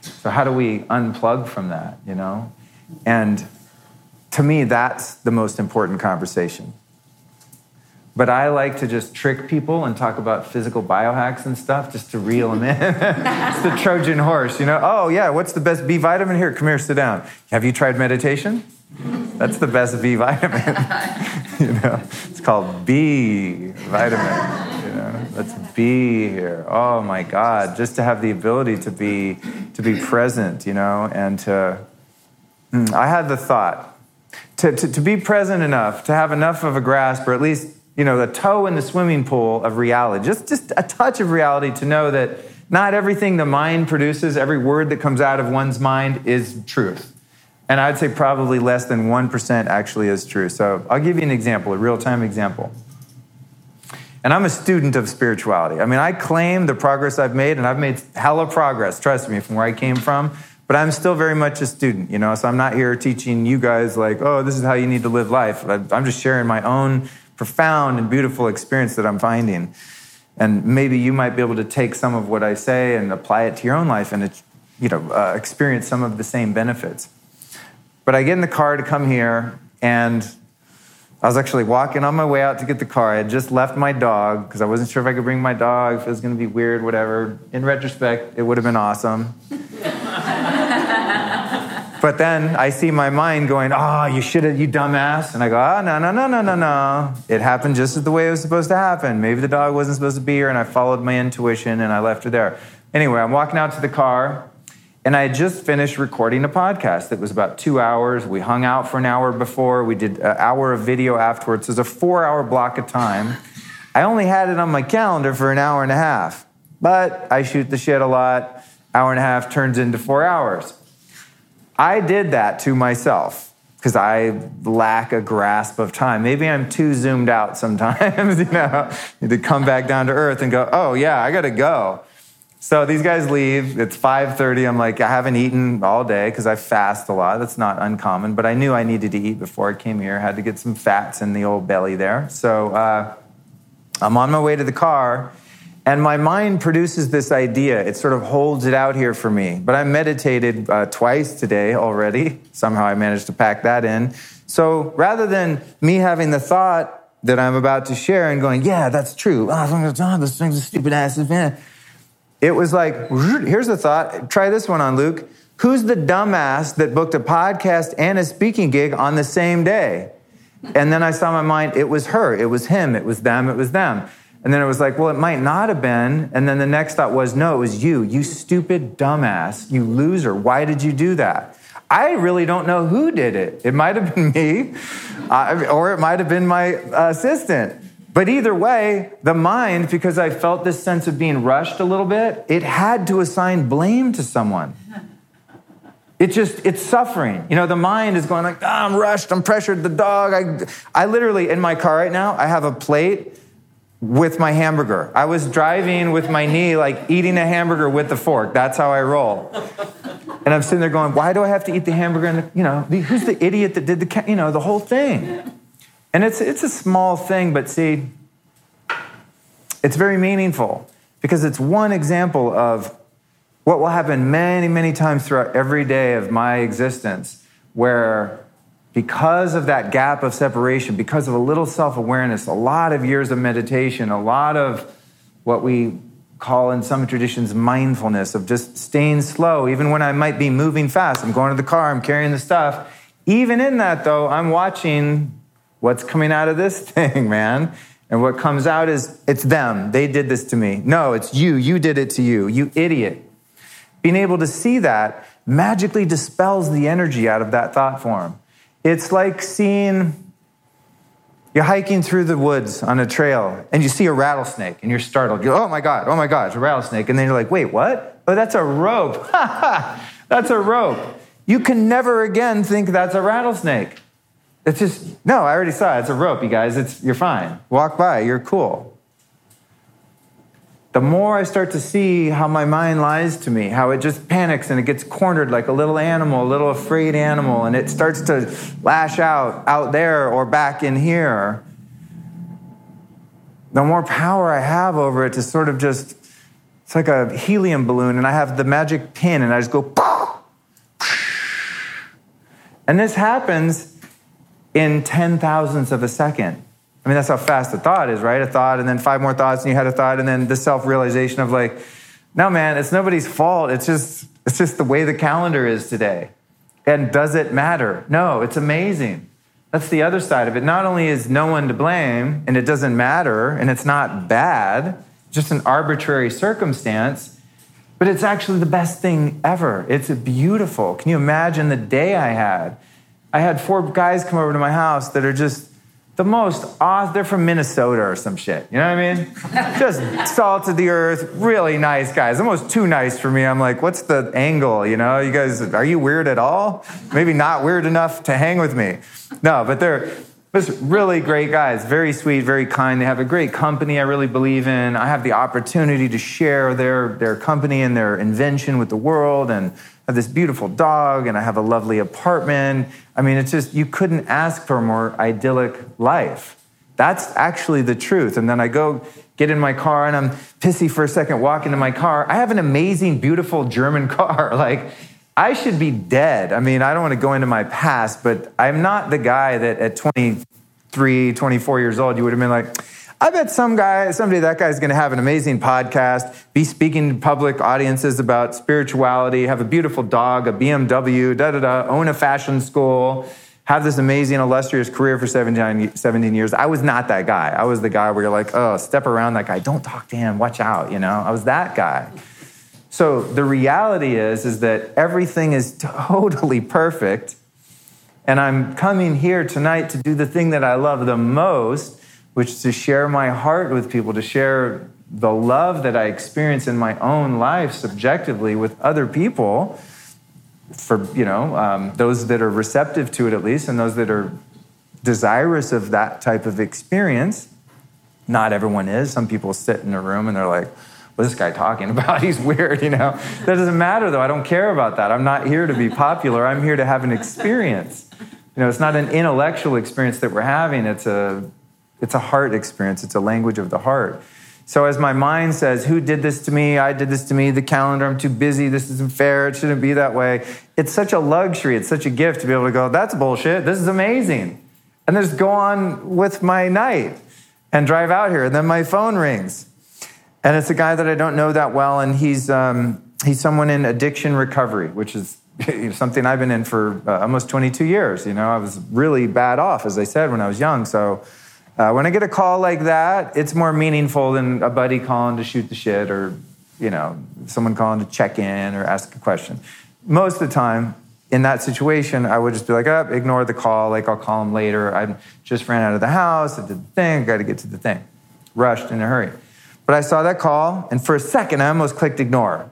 So how do we unplug from that, you know? And to me, that's the most important conversation. But I like to just trick people and talk about physical biohacks and stuff just to reel them in. [laughs] it's the Trojan horse, you know? Oh, yeah, what's the best B vitamin? Here, come here, sit down. Have you tried meditation? That's the best B vitamin. [laughs] you know, it's called B vitamin. You know, let's be here. Oh my God, just to have the ability to be to be present, you know, and to. Hmm, I had the thought to, to, to be present enough, to have enough of a grasp, or at least you know, the toe in the swimming pool of reality, just, just a touch of reality to know that not everything the mind produces, every word that comes out of one's mind is truth. And I'd say probably less than 1% actually is true. So I'll give you an example, a real time example. And I'm a student of spirituality. I mean, I claim the progress I've made, and I've made hella progress, trust me, from where I came from. But I'm still very much a student, you know, so I'm not here teaching you guys, like, oh, this is how you need to live life. I'm just sharing my own profound and beautiful experience that I'm finding. And maybe you might be able to take some of what I say and apply it to your own life and you know, uh, experience some of the same benefits. But I get in the car to come here, and I was actually walking on my way out to get the car. I had just left my dog because I wasn't sure if I could bring my dog, if it was going to be weird, whatever. In retrospect, it would have been awesome. [laughs] But then I see my mind going, oh, you should have, you dumbass. And I go, oh, no, no, no, no, no, no. It happened just the way it was supposed to happen. Maybe the dog wasn't supposed to be here, and I followed my intuition and I left her there. Anyway, I'm walking out to the car, and I had just finished recording a podcast that was about two hours. We hung out for an hour before, we did an hour of video afterwards. It was a four hour block of time. I only had it on my calendar for an hour and a half. but I shoot the shit a lot. Hour and a half turns into four hours. I did that to myself because I lack a grasp of time. Maybe I'm too zoomed out sometimes, [laughs] you know, to come back down to earth and go, oh yeah, I gotta go. So these guys leave. It's 5:30. I'm like, I haven't eaten all day because I fast a lot. That's not uncommon, but I knew I needed to eat before I came here. Had to get some fats in the old belly there. So uh, I'm on my way to the car, and my mind produces this idea. It sort of holds it out here for me. But I meditated uh, twice today already. Somehow I managed to pack that in. So rather than me having the thought that I'm about to share and going, yeah, that's true. Oh, this thing's a stupid ass it was like, here's a thought. Try this one on Luke. Who's the dumbass that booked a podcast and a speaking gig on the same day? And then I saw my mind, it was her, it was him, it was them, it was them. And then it was like, well, it might not have been. And then the next thought was, no, it was you, you stupid dumbass, you loser. Why did you do that? I really don't know who did it. It might have been [laughs] me, uh, or it might have been my assistant. But either way, the mind, because I felt this sense of being rushed a little bit, it had to assign blame to someone. It just, it's suffering. You know, the mind is going like, oh, I'm rushed, I'm pressured, the dog. I, I literally, in my car right now, I have a plate with my hamburger. I was driving with my knee, like eating a hamburger with the fork. That's how I roll. And I'm sitting there going, why do I have to eat the hamburger? And, you know, who's the idiot that did the, you know, the whole thing? And it's, it's a small thing, but see, it's very meaningful because it's one example of what will happen many, many times throughout every day of my existence where because of that gap of separation, because of a little self awareness, a lot of years of meditation, a lot of what we call in some traditions mindfulness, of just staying slow, even when I might be moving fast. I'm going to the car, I'm carrying the stuff. Even in that, though, I'm watching What's coming out of this [laughs] thing, man? And what comes out is, it's them. They did this to me. No, it's you. You did it to you. You idiot. Being able to see that magically dispels the energy out of that thought form. It's like seeing you're hiking through the woods on a trail and you see a rattlesnake and you're startled. You go, oh my God, oh my God, it's a rattlesnake. And then you're like, wait, what? Oh, that's a rope. [laughs] that's a rope. You can never again think that's a rattlesnake. It's just, no, I already saw it. It's a rope, you guys. It's, you're fine. Walk by, you're cool. The more I start to see how my mind lies to me, how it just panics and it gets cornered like a little animal, a little afraid animal, and it starts to lash out out there or back in here, the more power I have over it to sort of just, it's like a helium balloon, and I have the magic pin, and I just go, [laughs] and this happens in ten thousandths of a second. I mean, that's how fast a thought is, right? A thought, and then five more thoughts, and you had a thought, and then the self realization of like, no, man, it's nobody's fault. It's just, it's just the way the calendar is today. And does it matter? No, it's amazing. That's the other side of it. Not only is no one to blame, and it doesn't matter, and it's not bad, just an arbitrary circumstance, but it's actually the best thing ever. It's beautiful. Can you imagine the day I had? I had four guys come over to my house that are just the most awesome. They're from Minnesota or some shit. You know what I mean? [laughs] just salt of the earth, really nice guys. Almost too nice for me. I'm like, what's the angle? You know, you guys, are you weird at all? Maybe not weird enough to hang with me. No, but they're just really great guys. Very sweet, very kind. They have a great company I really believe in. I have the opportunity to share their, their company and their invention with the world and have this beautiful dog and I have a lovely apartment. I mean, it's just, you couldn't ask for a more idyllic life. That's actually the truth. And then I go get in my car and I'm pissy for a second, walk into my car. I have an amazing, beautiful German [laughs] car. Like, I should be dead. I mean, I don't want to go into my past, but I'm not the guy that at 23, 24 years old, you would have been like, I bet some guy, someday that guy's going to have an amazing podcast, be speaking to public audiences about spirituality, have a beautiful dog, a BMW, da da da, own a fashion school, have this amazing, illustrious career for 17, 17 years. I was not that guy. I was the guy where you're like, oh, step around that guy. Don't talk to him. Watch out. You know, I was that guy. So the reality is, is that everything is totally perfect. And I'm coming here tonight to do the thing that I love the most which is to share my heart with people, to share the love that I experience in my own life subjectively with other people, for you know um, those that are receptive to it at least, and those that are desirous of that type of experience. Not everyone is. Some people sit in a room and they're like, what's this guy talking [laughs] about? He's weird, you know. That doesn't matter though. I don't care about that. I'm not here to be popular. I'm here to have an experience. You know, it's not an intellectual experience that we're having. It's a it's a heart experience. It's a language of the heart. So as my mind says, who did this to me? I did this to me. The calendar, I'm too busy. This isn't fair. It shouldn't be that way. It's such a luxury. It's such a gift to be able to go, that's bullshit. This is amazing. And just go on with my night and drive out here. And then my phone rings. And it's a guy that I don't know that well. And he's, um, he's someone in addiction recovery, which is [laughs] something I've been in for uh, almost 22 years. You know, I was really bad off, as I said, when I was young. So uh, when I get a call like that, it's more meaningful than a buddy calling to shoot the shit or, you know, someone calling to check in or ask a question. Most of the time, in that situation, I would just be like, oh, ignore the call. Like, I'll call him later. I just ran out of the house. I did the thing. I got to get to the thing. Rushed in a hurry. But I saw that call, and for a second, I almost clicked ignore.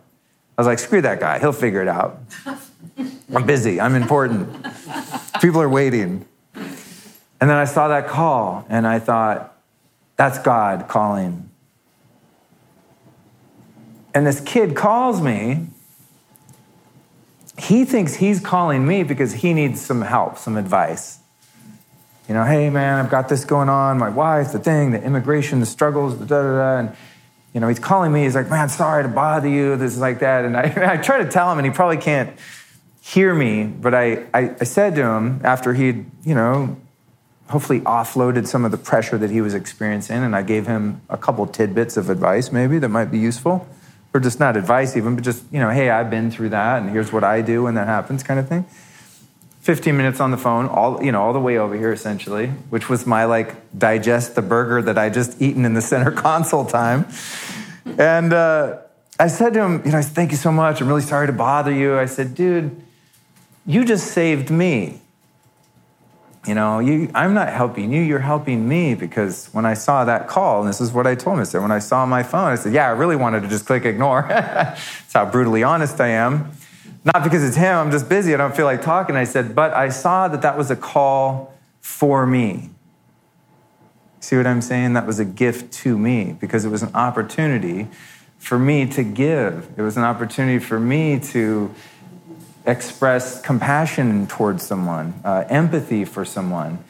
I was like, screw that guy. He'll figure it out. [laughs] I'm busy. I'm important. People are waiting. And then I saw that call and I thought, that's God calling. And this kid calls me. He thinks he's calling me because he needs some help, some advice. You know, hey man, I've got this going on, my wife, the thing, the immigration, the struggles, da da da. And, you know, he's calling me. He's like, man, sorry to bother you, this is like that. And I, [laughs] I try to tell him, and he probably can't hear me, but I, I, I said to him after he'd, you know, hopefully offloaded some of the pressure that he was experiencing. And I gave him a couple tidbits of advice, maybe that might be useful, or just not advice even, but just, you know, hey, I've been through that and here's what I do when that happens kind of thing. 15 minutes on the phone, all, you know, all the way over here essentially, which was my like digest the burger that I just eaten in the center [laughs] console time. And uh, I said to him, you know, thank you so much. I'm really sorry to bother you. I said, dude, you just saved me. You know, you, I'm not helping you, you're helping me because when I saw that call, and this is what I told him, I said, when I saw my phone, I said, yeah, I really wanted to just click ignore. [laughs] That's how brutally honest I am. Not because it's him, I'm just busy, I don't feel like talking. I said, but I saw that that was a call for me. See what I'm saying? That was a gift to me because it was an opportunity for me to give. It was an opportunity for me to express compassion towards someone, uh, empathy for someone,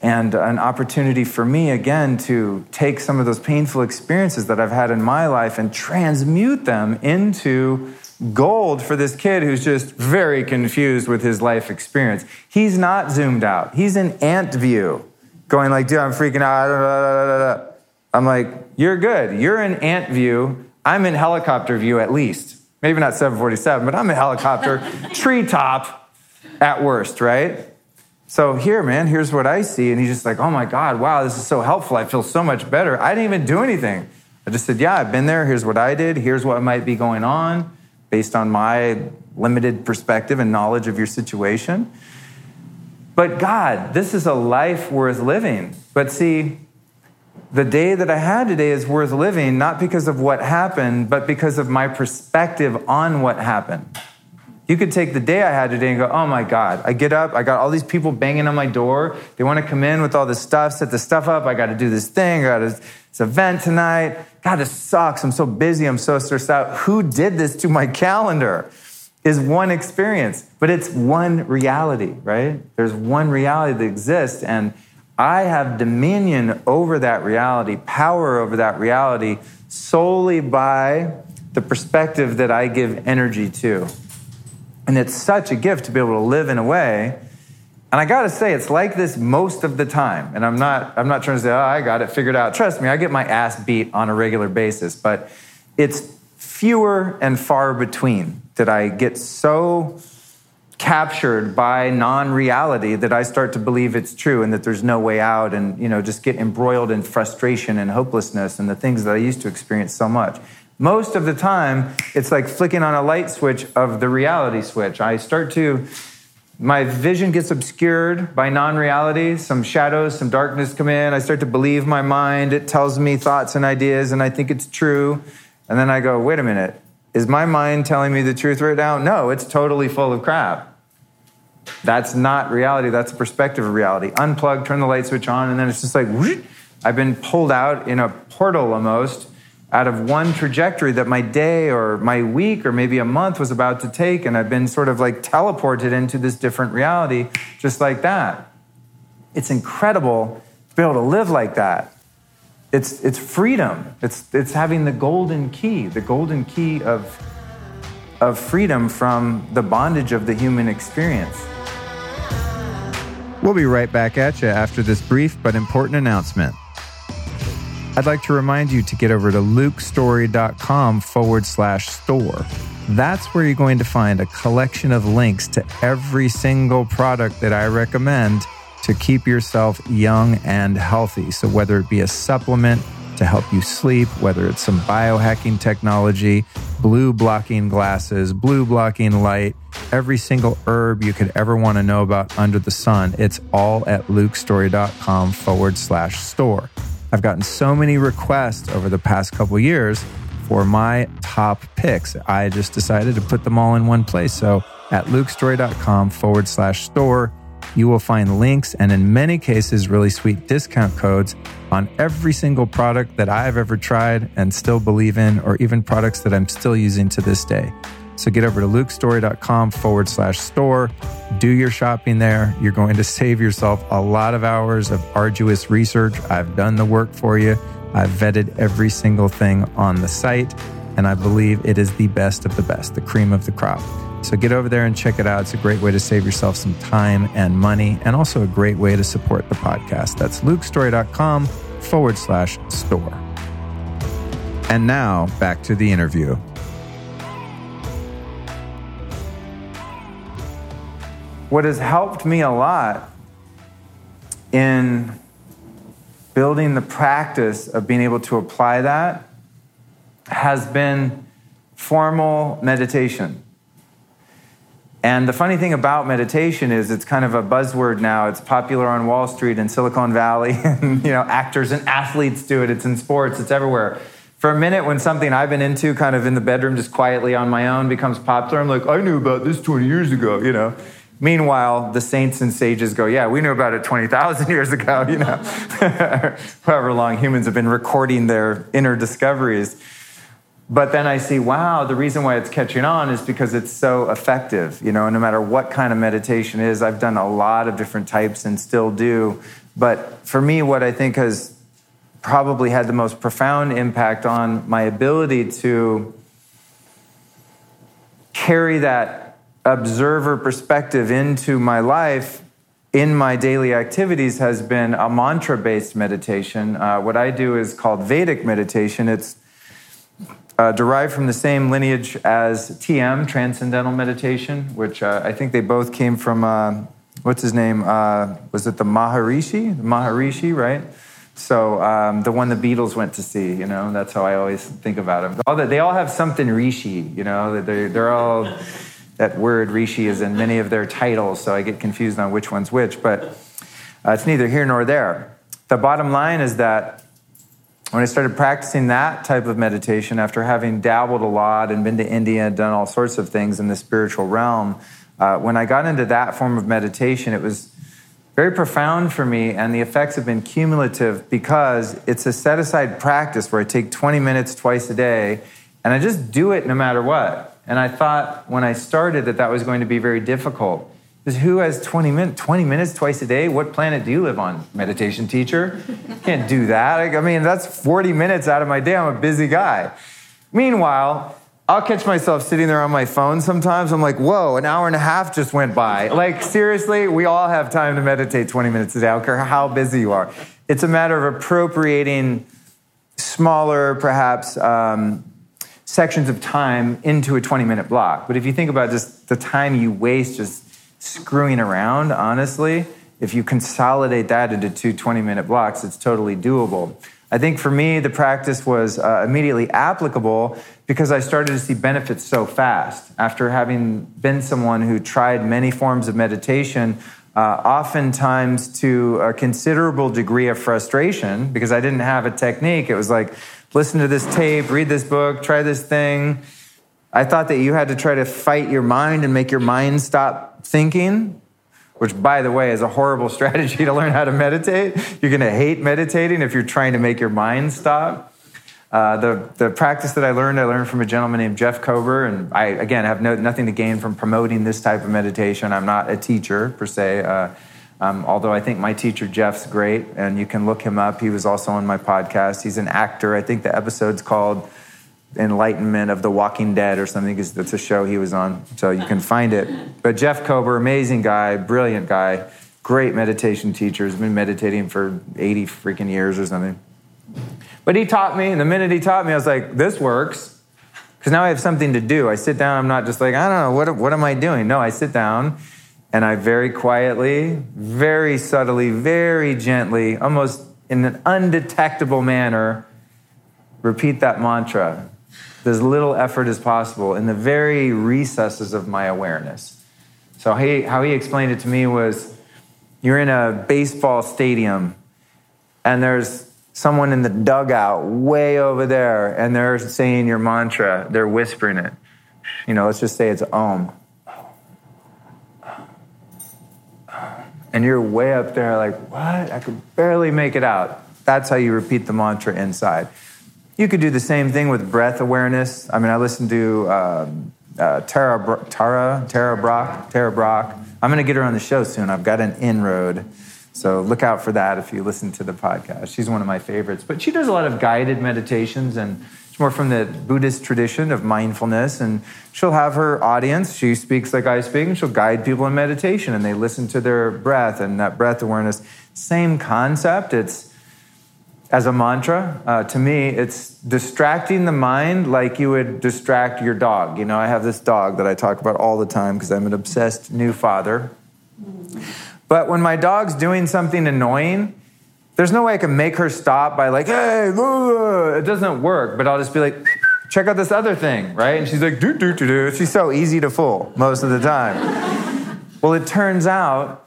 and an opportunity for me, again, to take some of those painful experiences that I've had in my life and transmute them into gold for this kid who's just very confused with his life experience. He's not zoomed out, he's in ant view, going like, dude, I'm freaking out. I'm like, you're good. You're in ant view. I'm in helicopter view at least. Maybe not 747, but I'm a helicopter, [laughs] treetop at worst, right? So here, man, here's what I see. And he's just like, oh my God, wow, this is so helpful. I feel so much better. I didn't even do anything. I just said, yeah, I've been there. Here's what I did. Here's what might be going on based on my limited perspective and knowledge of your situation. But God, this is a life worth living. But see, the day that I had today is worth living, not because of what happened, but because of my perspective on what happened. You could take the day I had today and go, oh my God, I get up, I got all these people banging on my door. They want to come in with all this stuff, set the stuff up. I got to do this thing, I got this event tonight. God, this sucks. I'm so busy, I'm so stressed out. Who did this to my calendar? Is one experience, but it's one reality, right? There's one reality that exists. And I have dominion over that reality, power over that reality, solely by the perspective that I give energy to. And it's such a gift to be able to live in a way. And I gotta say, it's like this most of the time. And I'm not, I'm not trying to say, oh, I got it figured out. Trust me, I get my ass beat on a regular basis, but it's fewer and far between that I get so captured by non-reality that I start to believe it's true and that there's no way out and you know just get embroiled in frustration and hopelessness and the things that I used to experience so much. Most of the time it's like flicking on a light switch of the reality switch. I start to my vision gets obscured by non reality. Some shadows, some darkness come in. I start to believe my mind. It tells me thoughts and ideas, and I think it's true. And then I go, wait a minute, is my mind telling me the truth right now? No, it's totally full of crap. That's not reality. That's a perspective of reality. Unplug, turn the light switch on, and then it's just like, whoosh, I've been pulled out in a portal almost out of one trajectory that my day or my week or maybe a month was about to take. And I've been sort of like teleported into this different reality just like that. It's incredible to be able to live like that. It's, it's freedom. It's, it's having the golden key, the golden key of, of freedom from the bondage of the human experience. We'll be right back at you after this brief but important announcement. I'd like to remind you to get over to lukestory.com forward slash store. That's where you're going to find a collection of links to every single product that I recommend to keep yourself young and healthy. So, whether it be a supplement to help you sleep, whether it's some biohacking technology, blue blocking glasses, blue blocking light, every single herb you could ever want to know about under the sun, it's all at lukestory.com forward slash store. I've gotten so many requests over the past couple years for my top picks. I just decided to put them all in one place. So at lukestory.com forward slash store, you will find links and in many cases, really sweet discount codes on every single product that I've ever tried and still believe in, or even products that I'm still using to this day. So get over to lukestory.com forward slash store. Do your shopping there. You're going to save yourself a lot of hours of arduous research. I've done the work for you. I've vetted every single thing on the site, and I believe it is the best of the best, the cream of the crop. So get over there and check it out. It's a great way to save yourself some time and money, and also a great way to support the podcast. That's lukestory.com forward slash store. And now back to the interview. What has helped me a lot in building the practice of being able to apply that has been formal meditation. And the funny thing about meditation is it's kind of a buzzword now. It's popular on Wall Street and Silicon Valley, [laughs] and you know, actors and athletes do it. It's in sports, it's everywhere. For a minute, when something I've been into kind of in the bedroom just quietly on my own becomes popular, I'm like, I knew about this 20 years ago, you know. Meanwhile, the saints and sages go, Yeah, we knew about it 20,000 [laughs] years ago, you know, [laughs] however long humans have been recording their inner discoveries. But then I see, wow, the reason why it's catching on is because it's so effective. You know, no matter what kind of meditation is, I've done a lot of different types and still do. But for me, what I think has probably had the most profound impact on my ability to carry that observer perspective into my life in my daily activities has been a mantra based meditation. Uh, what I do is called Vedic meditation. It's uh, derived from the same lineage as TM, Transcendental Meditation, which uh, I think they both came from, uh, what's his name? Uh, was it the Maharishi? The Maharishi, right? So um, the one the Beatles went to see, you know, that's how I always think about them. All the, they all have something Rishi, you know, they're, they're all, that word Rishi is in many of their titles, so I get confused on which one's which, but uh, it's neither here nor there. The bottom line is that when I started practicing that type of meditation after having dabbled a lot and been to India and done all sorts of things in the spiritual realm, uh, when I got into that form of meditation, it was very profound for me, and the effects have been cumulative because it's a set aside practice where I take 20 minutes twice a day and I just do it no matter what. And I thought when I started that that was going to be very difficult. Who has 20 minutes, 20 minutes twice a day? What planet do you live on? Meditation teacher? Can't do that. I mean, that's 40 minutes out of my day. I'm a busy guy. Meanwhile, I'll catch myself sitting there on my phone sometimes. I'm like, whoa, an hour and a half just went by. Like, seriously, we all have time to meditate 20 minutes a day. I don't care how busy you are. It's a matter of appropriating smaller, perhaps, um, sections of time into a 20 minute block. But if you think about just the time you waste just screwing around, honestly, if you consolidate that into two 20 minute blocks, it's totally doable. I think for me, the practice was uh, immediately applicable because I started to see benefits so fast. After having been someone who tried many forms of meditation, uh, oftentimes to a considerable degree of frustration because I didn't have a technique. It was like, listen to this tape, read this book, try this thing. I thought that you had to try to fight your mind and make your mind stop thinking which, by the way, is a horrible [laughs] strategy to learn how to meditate. You're going to hate meditating if you're trying to make your mind stop. Uh, the, the practice that I learned, I learned from a gentleman named Jeff Kober, and I, again, have no, nothing to gain from promoting this type of meditation. I'm not a teacher, per se, uh, um, although I think my teacher, Jeff's great, and you can look him up. He was also on my podcast. He's an actor. I think the episode's called Enlightenment of the Walking Dead or something because that's a show he was on. So you can find it. But Jeff Kober, amazing guy, brilliant guy, great meditation teacher, has been meditating for 80 freaking years or something. But he taught me, and the minute he taught me, I was like, this works. Because now I have something to do. I sit down, I'm not just like, I don't know, what, what am I doing? No, I sit down and I very quietly, very subtly, very gently, almost in an undetectable manner, repeat that mantra as little effort as possible in the very recesses of my awareness. So, he, how he explained it to me was you're in a baseball stadium and there's someone in the dugout way over there and they're saying your mantra, they're whispering it. You know, let's just say it's Om. And you're way up there, like, what? I could barely make it out. That's how you repeat the mantra inside. You could do the same thing with breath awareness. I mean, I listened to um, uh, Tara, Tara, Tara Brach, Tara Brach. I'm going to get her on the show soon. I've got an inroad. So look out for that if you listen to the podcast. She's one of my favorites. But she does a lot of guided meditations and it's more from the Buddhist tradition of mindfulness. And she'll have her audience. She speaks like I speak and she'll guide people in meditation and they listen to their breath and that breath awareness. Same concept. It's as a mantra. Uh, to me, it's distracting the mind like you would distract your dog. You know, I have this dog that I talk about all the time because I'm an obsessed new father. But when my dog's doing something annoying, there's no way I can make her stop by like, hey, it doesn't work. But I'll just be like, check out this other thing, right? And she's like, do, do, do, do. She's so easy to fool most of the time. well, it turns out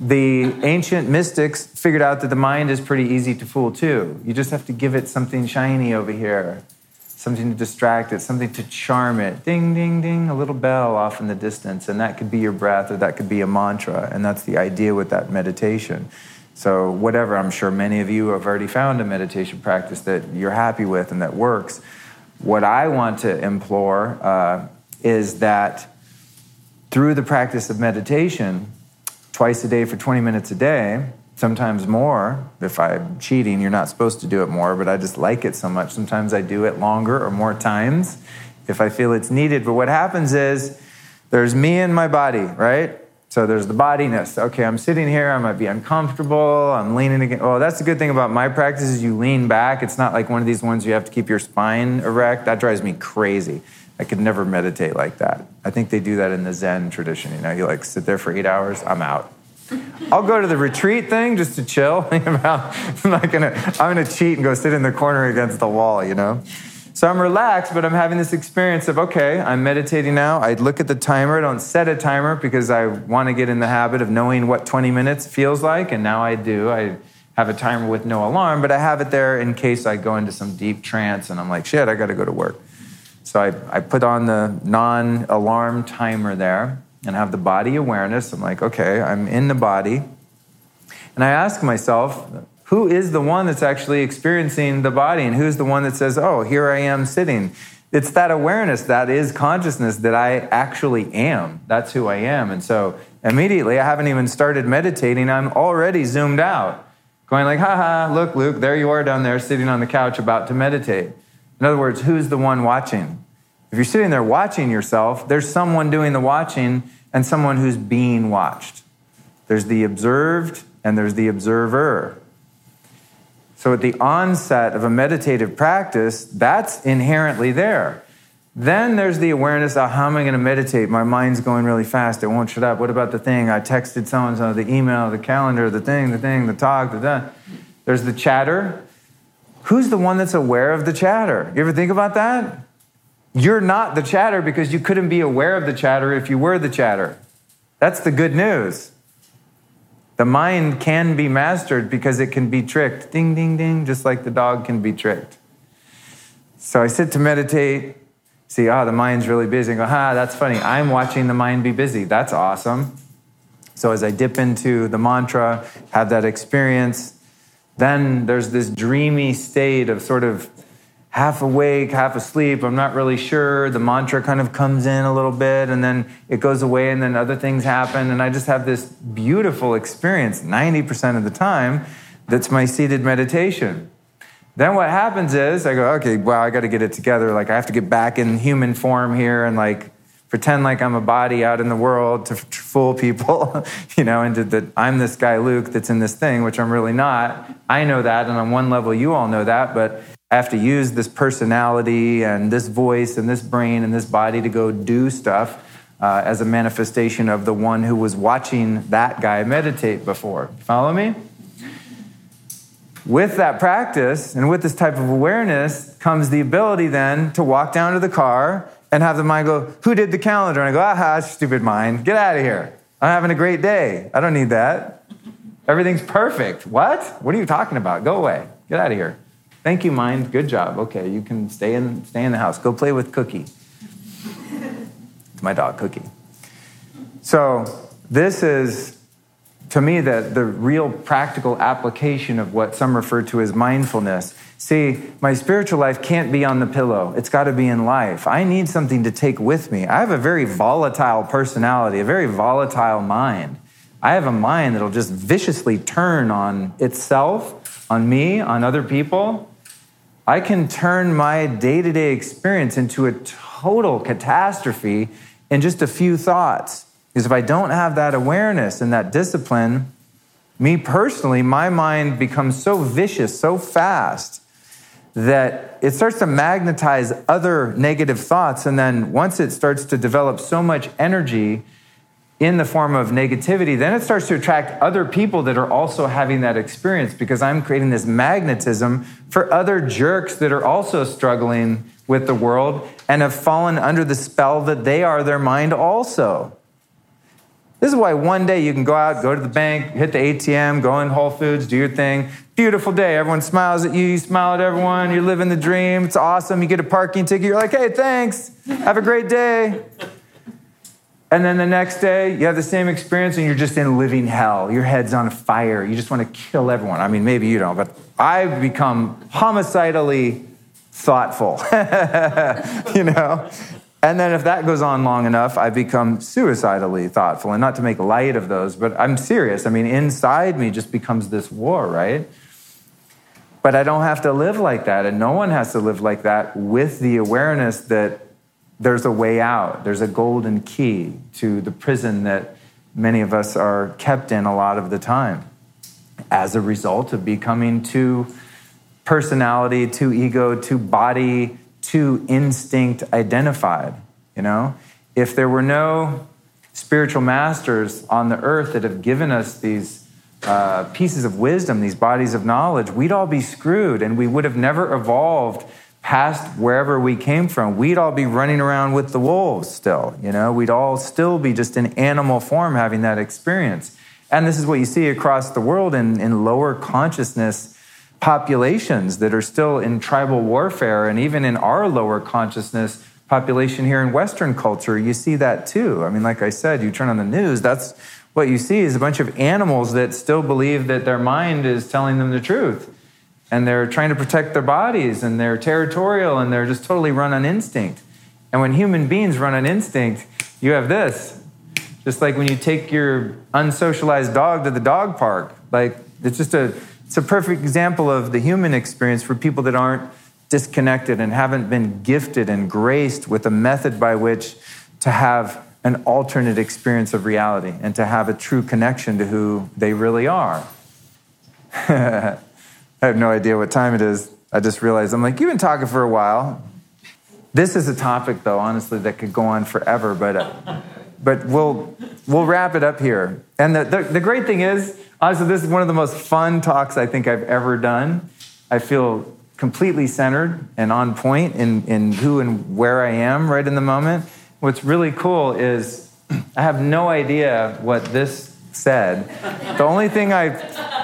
the ancient mystics figured out that the mind is pretty easy to fool too. You just have to give it something shiny over here, something to distract it, something to charm it. Ding, ding, ding, a little bell off in the distance. And that could be your breath or that could be a mantra. And that's the idea with that meditation. So, whatever, I'm sure many of you have already found a meditation practice that you're happy with and that works. What I want to implore uh, is that through the practice of meditation, twice a day for 20 minutes a day, sometimes more. If I'm cheating, you're not supposed to do it more, but I just like it so much. Sometimes I do it longer or more times if I feel it's needed. But what happens is there's me and my body, right? So there's the bodiness. Okay, I'm sitting here, I might be uncomfortable, I'm leaning again. Well, that's the good thing about my practice is you lean back. It's not like one of these ones you have to keep your spine erect. That drives me crazy. I could never meditate like that. I think they do that in the Zen tradition. You know, you like sit there for eight hours, I'm out. I'll go to the retreat thing just to chill. [laughs] I'm not gonna, I'm gonna cheat and go sit in the corner against the wall, you know? So I'm relaxed, but I'm having this experience of, okay, I'm meditating now. I look at the timer. I don't set a timer because I want to get in the habit of knowing what 20 minutes feels like. And now I do. I have a timer with no alarm, but I have it there in case I go into some deep trance and I'm like, shit, I got to go to work. So I, I put on the non alarm timer there and have the body awareness. I'm like, okay, I'm in the body. And I ask myself, who is the one that's actually experiencing the body? And who's the one that says, oh, here I am sitting? It's that awareness, that is consciousness that I actually am. That's who I am. And so immediately, I haven't even started meditating, I'm already zoomed out, going like, haha, look, Luke, there you are down there sitting on the couch about to meditate. In other words, who's the one watching? If you're sitting there watching yourself, there's someone doing the watching and someone who's being watched. There's the observed and there's the observer. So at the onset of a meditative practice, that's inherently there. Then there's the awareness of how am I going to meditate? My mind's going really fast. It won't shut up. What about the thing? I texted so and so, the email, the calendar, the thing, the thing, the talk, the done. There's the chatter. Who's the one that's aware of the chatter? You ever think about that? You're not the chatter because you couldn't be aware of the chatter if you were the chatter. That's the good news. The mind can be mastered because it can be tricked. Ding, ding, ding, just like the dog can be tricked. So I sit to meditate, see, ah, oh, the mind's really busy. I go, ah, that's funny. I'm watching the mind be busy. That's awesome. So as I dip into the mantra, have that experience, then there's this dreamy state of sort of half awake, half asleep. I'm not really sure. The mantra kind of comes in a little bit and then it goes away and then other things happen. And I just have this beautiful experience 90% of the time that's my seated meditation. Then what happens is I go, okay, well, I got to get it together. Like I have to get back in human form here and like pretend like I'm a body out in the world to, fool people, [laughs] you know, into that I'm this guy Luke that's in this thing, which I'm really not. I know that, and on one level, you all know that, but I have to use this personality and this voice and this brain and this body to go do stuff uh, as a manifestation of the one who was watching that guy meditate before. Follow me? With that practice and with this type of awareness comes the ability then to walk down to the car and have the mind go, Who did the calendar? And I go, Aha, stupid mind, get out of here. I'm having a great day. I don't need that. Everything's perfect. What? What are you talking about? Go away. Get out of here. Thank you, mind. Good job. Okay, you can stay in, stay in the house. Go play with Cookie. [laughs] it's my dog, Cookie. So, this is, to me, the, the real practical application of what some refer to as mindfulness. See, my spiritual life can't be on the pillow. It's got to be in life. I need something to take with me. I have a very volatile personality, a very volatile mind. I have a mind that'll just viciously turn on itself, on me, on other people. I can turn my day to day experience into a total catastrophe in just a few thoughts. Because if I don't have that awareness and that discipline, me personally, my mind becomes so vicious so fast that it starts to magnetize other negative thoughts. And then once it starts to develop so much energy, in the form of negativity, then it starts to attract other people that are also having that experience because I'm creating this magnetism for other jerks that are also struggling with the world and have fallen under the spell that they are their mind also. This is why one day you can go out, go to the bank, hit the ATM, go in Whole Foods, do your thing. Beautiful day. Everyone smiles at you. You smile at everyone. You're living the dream. It's awesome. You get a parking ticket. You're like, hey, thanks. Have a great day. And then the next day, you have the same experience and you're just in living hell. Your head's on fire. You just want to kill everyone. I mean, maybe you don't, but I've become homicidally thoughtful, [laughs] you know? And then if that goes on long enough, I become suicidally thoughtful. And not to make light of those, but I'm serious. I mean, inside me just becomes this war, right? But I don't have to live like that. And no one has to live like that with the awareness that there's a way out. There's a golden key to the prison that many of us are kept in a lot of the time as a result of becoming too personality, too ego, too body, too instinct identified. You know, if there were no spiritual masters on the earth that have given us these uh, pieces of wisdom, these bodies of knowledge, we'd all be screwed and we would have never evolved past wherever we came from, we'd all be running around with the wolves still. You know, we'd all still be just in animal form having that experience. And this is what you see across the world in, in lower consciousness populations that are still in tribal warfare. And even in our lower consciousness population here in Western culture, you see that too. I mean, like I said, you turn on the news, that's what you see is a bunch of animals that still believe that their mind is telling them the truth and they're trying to protect their bodies and they're territorial and they're just totally run on instinct. And when human beings run on instinct, you have this. Just like when you take your unsocialized dog to the dog park. Like it's just a it's a perfect example of the human experience for people that aren't disconnected and haven't been gifted and graced with a method by which to have an alternate experience of reality and to have a true connection to who they really are. [laughs] I have no idea what time it is. I just realized I'm like, you've been talking for a while. This is a topic, though, honestly, that could go on forever, but, uh, but we'll, we'll wrap it up here. And the, the, the great thing is, honestly, this is one of the most fun talks I think I've ever done. I feel completely centered and on point in, in who and where I am right in the moment. What's really cool is I have no idea what this said. The only thing I,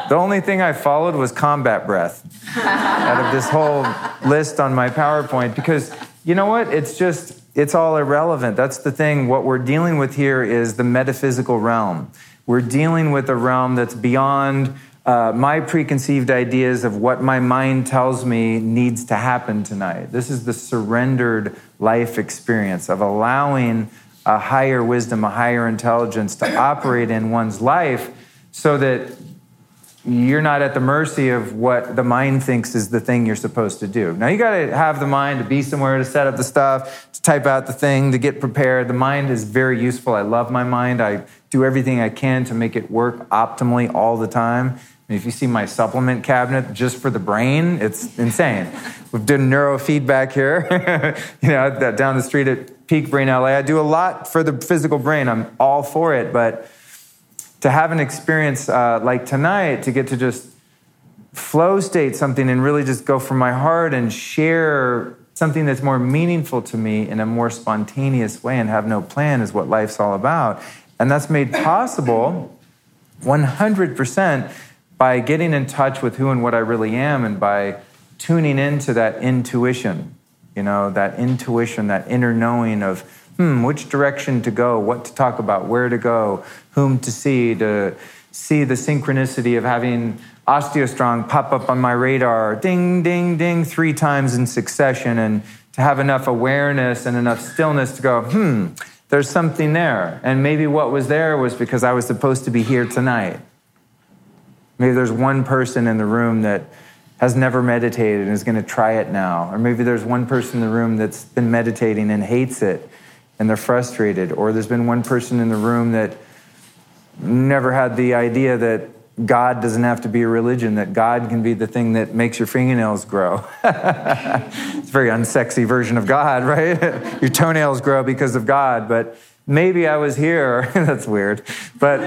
the only thing I followed was combat breath [laughs] out of this whole list on my PowerPoint because you know what? It's just it's all irrelevant. That's the thing. What we're dealing with here is the metaphysical realm. We're dealing with a realm that's beyond uh, my preconceived ideas of what my mind tells me needs to happen tonight. This is the surrendered life experience of allowing a higher wisdom, a higher intelligence to operate in one's life so that you're not at the mercy of what the mind thinks is the thing you're supposed to do. Now, you got to have the mind to be somewhere to set up the stuff, to type out the thing, to get prepared. The mind is very useful. I love my mind. I do everything I can to make it work optimally all the time. if you see my supplement cabinet just for the brain, it's insane. We've done neurofeedback here, [laughs] you know, down the street at Peak Brain LA. I do a lot for the physical brain. I'm all for it, but to have an experience uh, like tonight, to get to just flow state something and really just go from my heart and share something that's more meaningful to me in a more spontaneous way and have no plan is what life's all about. And that's made possible 100% by getting in touch with who and what I really am and by tuning into that intuition, you know, that intuition, that inner knowing of hmm, which direction to go, what to talk about, where to go, whom to see, to see the synchronicity of having OsteoStrong pop up on my radar, ding, ding, ding, three times in succession, and to have enough awareness and enough stillness to go, hmm, there's something there. And maybe what was there was because I was supposed to be here tonight. Maybe there's one person in the room that has never meditated and is going to try it now. Or maybe there's one person in the room that's been meditating and hates it and they're frustrated. Or there's been one person in the room that never had the idea that God doesn't have to be a religion, that God can be the thing that makes your fingernails grow. [laughs] it's a very unsexy version of God, right? [laughs] your toenails grow because of God, but maybe I was here. [laughs] That's weird. But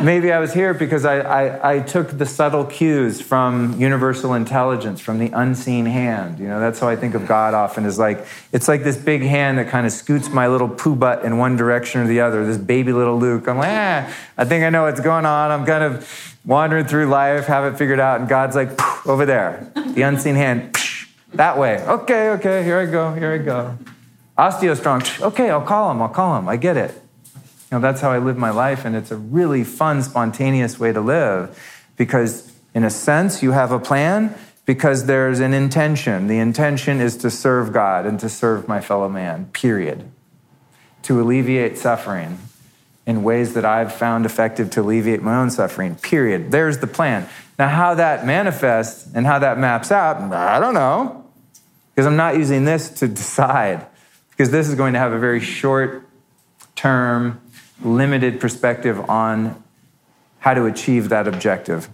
maybe I was here because I, I, I, took the subtle cues from universal intelligence, from the unseen hand. You know, that's how I think of God often is like, it's like this big hand that kind of scoots my little poo butt in one direction or the other, this baby little Luke. I'm like, ah, I think I know what's going on. I'm kind of wandering through life, have it figured out. And God's like, over there, the unseen hand, that way. Okay, okay, here I go, here I go. OsteoStrong, okay, I'll call him, I'll call him. I get it. You know, that's how I live my life, and it's a really fun, spontaneous way to live because, in a sense, you have a plan because there's an intention. The intention is to serve God and to serve my fellow man, period. To alleviate suffering in ways that I've found effective to alleviate my own suffering, period. There's the plan. Now, how that manifests and how that maps out, I don't know, because I'm not using this to [laughs] decide, because this is going to have a very short term limited perspective on how to achieve that objective,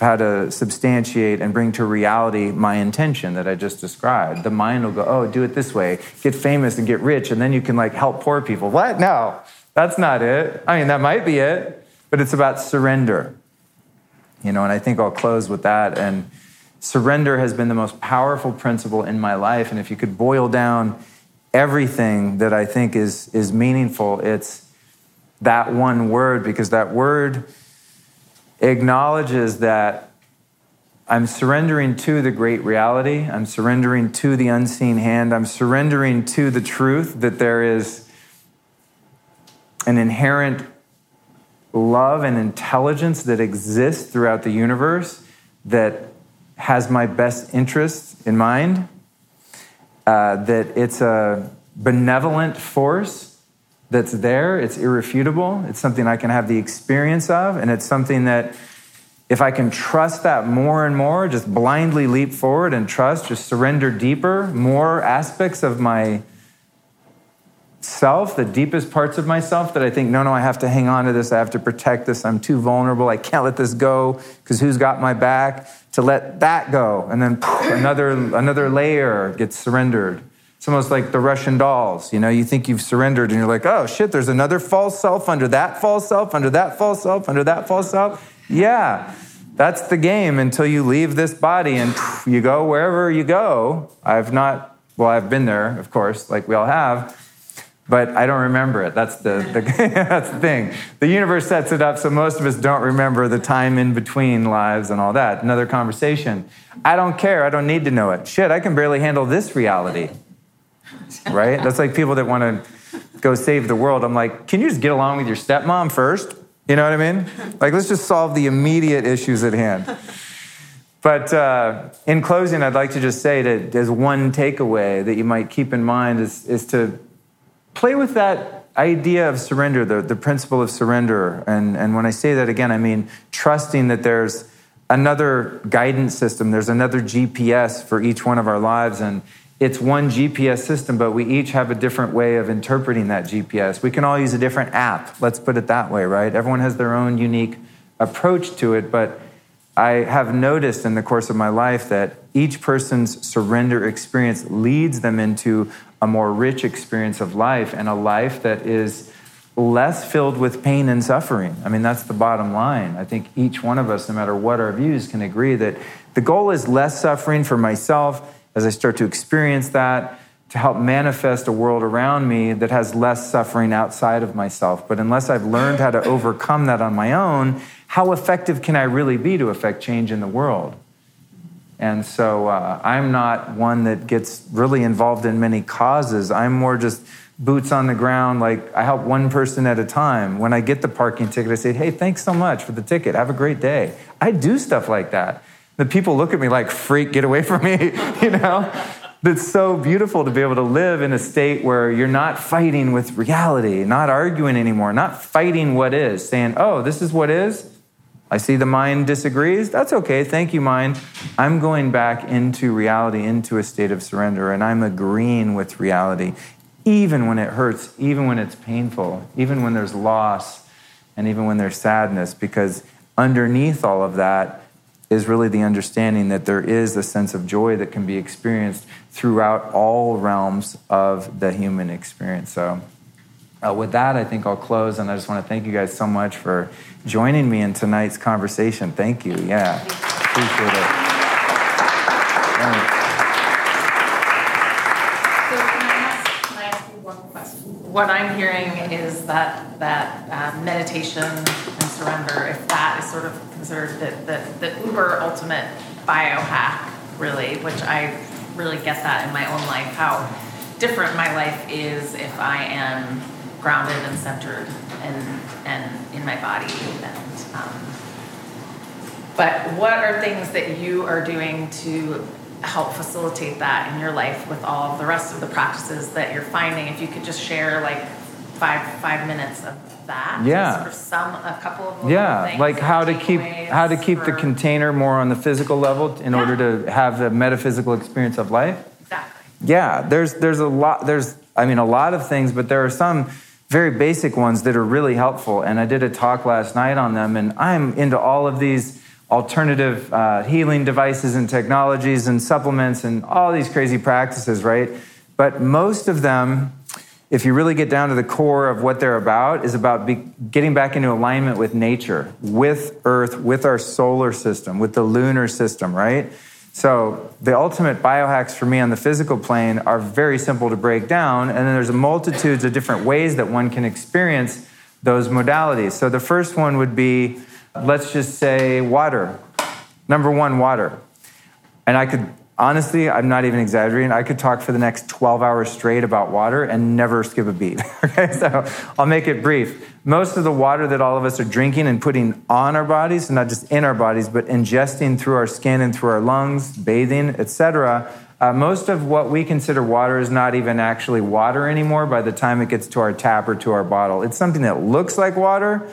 how to substantiate and bring to reality my intention that I just described. The mind will go, oh, do it this way, get famous and get rich, and then you can like help poor people. What? No, that's not it. I mean, that might be it, but it's about surrender. You know, and I think I'll close with that. And surrender has been the most powerful principle in my life. And if you could boil down everything that I think is, is meaningful, it's that one word because that word acknowledges that I'm surrendering to the great reality. I'm surrendering to the unseen hand. I'm surrendering to the truth that there is an inherent love and intelligence that exists throughout the universe that has my best interests in mind, uh, that it's a benevolent force that's there. It's irrefutable. It's something I can have the experience of. And it's something that, if I can trust that more and more, just blindly leap forward and trust, just surrender deeper, more aspects of my self, the deepest parts of myself that I think, no, no, I have to hang on to this. I have to protect this. I'm too vulnerable. I can't let this go because who's got my back? To let that go. And then another, another layer gets surrendered. It's almost like the Russian dolls. You know, you think you've surrendered and you're like, oh shit, there's another false self under that false self, under that false self, under that false self. Yeah. that's the game until you leave this body and you go wherever you go. I've not, well, I've been there, of course, like we all have, but I don't remember it. That's the, the, [laughs] that's the thing. The universe sets it up so most of us don't remember the time in between lives and all that. Another conversation. I don't care. I don't need to know it. Shit, I can barely handle this reality. [laughs] Right? That's like people that want to go save the world. I'm like, can you just get along with your stepmom first? You know what I mean? Like, let's just solve the immediate issues at hand. But uh, in closing, I'd like to just say that as one takeaway that you might keep in mind is, is to play with that idea of surrender, the, the principle of surrender. And, and when I say that again, I mean trusting that there's another guidance system, there's another GPS for each one of our lives. And it's one GPS system, but we each have a different way of interpreting that GPS. We can all use a different app, let's put it that way, right? Everyone has their own unique approach to it, but I have noticed in the course of my life that each person's surrender experience leads them into a more rich experience of life and a life that is less filled with pain and suffering. I mean, that's the bottom line. I think each one of us, no matter what our views, can agree that the goal is less suffering for myself as I start to experience that, to help manifest a world around me that has less suffering outside of myself. But unless I've learned how to overcome that on my own, how effective can I really be to affect change in the world? And so uh, I'm not one that gets really involved in many causes. I'm more just boots on the ground. Like I help one person at a time. When I get the parking ticket, I say, hey, thanks so much for the ticket. Have a great day. I do stuff like that. The people look at me like, freak, get away from me, [laughs] you know? It's so beautiful to be able to live in a state where you're not fighting with reality, not arguing anymore, not fighting what is, saying, oh, this is what is I see the mind disagrees. That's okay. Thank you, mind. I'm going back into reality, into a state of surrender, and I'm agreeing with reality, even when it hurts, even when it's painful, even when there's loss, and even when there's sadness, because underneath all of that is really the understanding that there is a sense of joy that can be experienced throughout all realms of the human experience. So, uh, with that, I think I'll close, and I just want to thank you guys so much for joining me in tonight's conversation. Thank you. Yeah, appreciate it. What I'm hearing is that that uh, meditation and surrender, if that is sort of considered the, the, the uber ultimate biohack, really, which I really get that in my own life, how different my life is if I am grounded and centered and and in my body and um, but what are things that you are doing to help facilitate that in your life with all of the rest of the practices that you're finding if you could just share like five five minutes of that yeah or some a couple of yeah like how to keep how to keep the container more on the physical level in yeah. order to have the metaphysical experience of life exactly yeah there's there's a lot there's i mean a lot of things but there are some very basic ones that are really helpful. And I did a talk last night on them, and I'm into all of these alternative uh, healing devices and technologies and supplements and all these crazy practices, right? But most of them, if you really get down to the core of what they're about, is about be- getting back into alignment with nature, with Earth, with our solar system, with the lunar system, right? So the ultimate biohacks for me on the physical plane are very simple to break down, and then there's a multitudes of different ways that one can experience those modalities. So the first one would be, let's just say, water. Number one, water. And I could honestly, I'm not even exaggerating. I could talk for the next 12 hours straight about water and never skip a beat. [laughs] okay, so I'll make it brief. Most of the water that all of us are drinking and putting on our bodies, not just in our bodies, but ingesting through our skin and through our lungs, bathing, etc. Uh, most of what we consider water is not even actually water anymore by the time it gets to our tap or to our bottle. It's something that looks like water,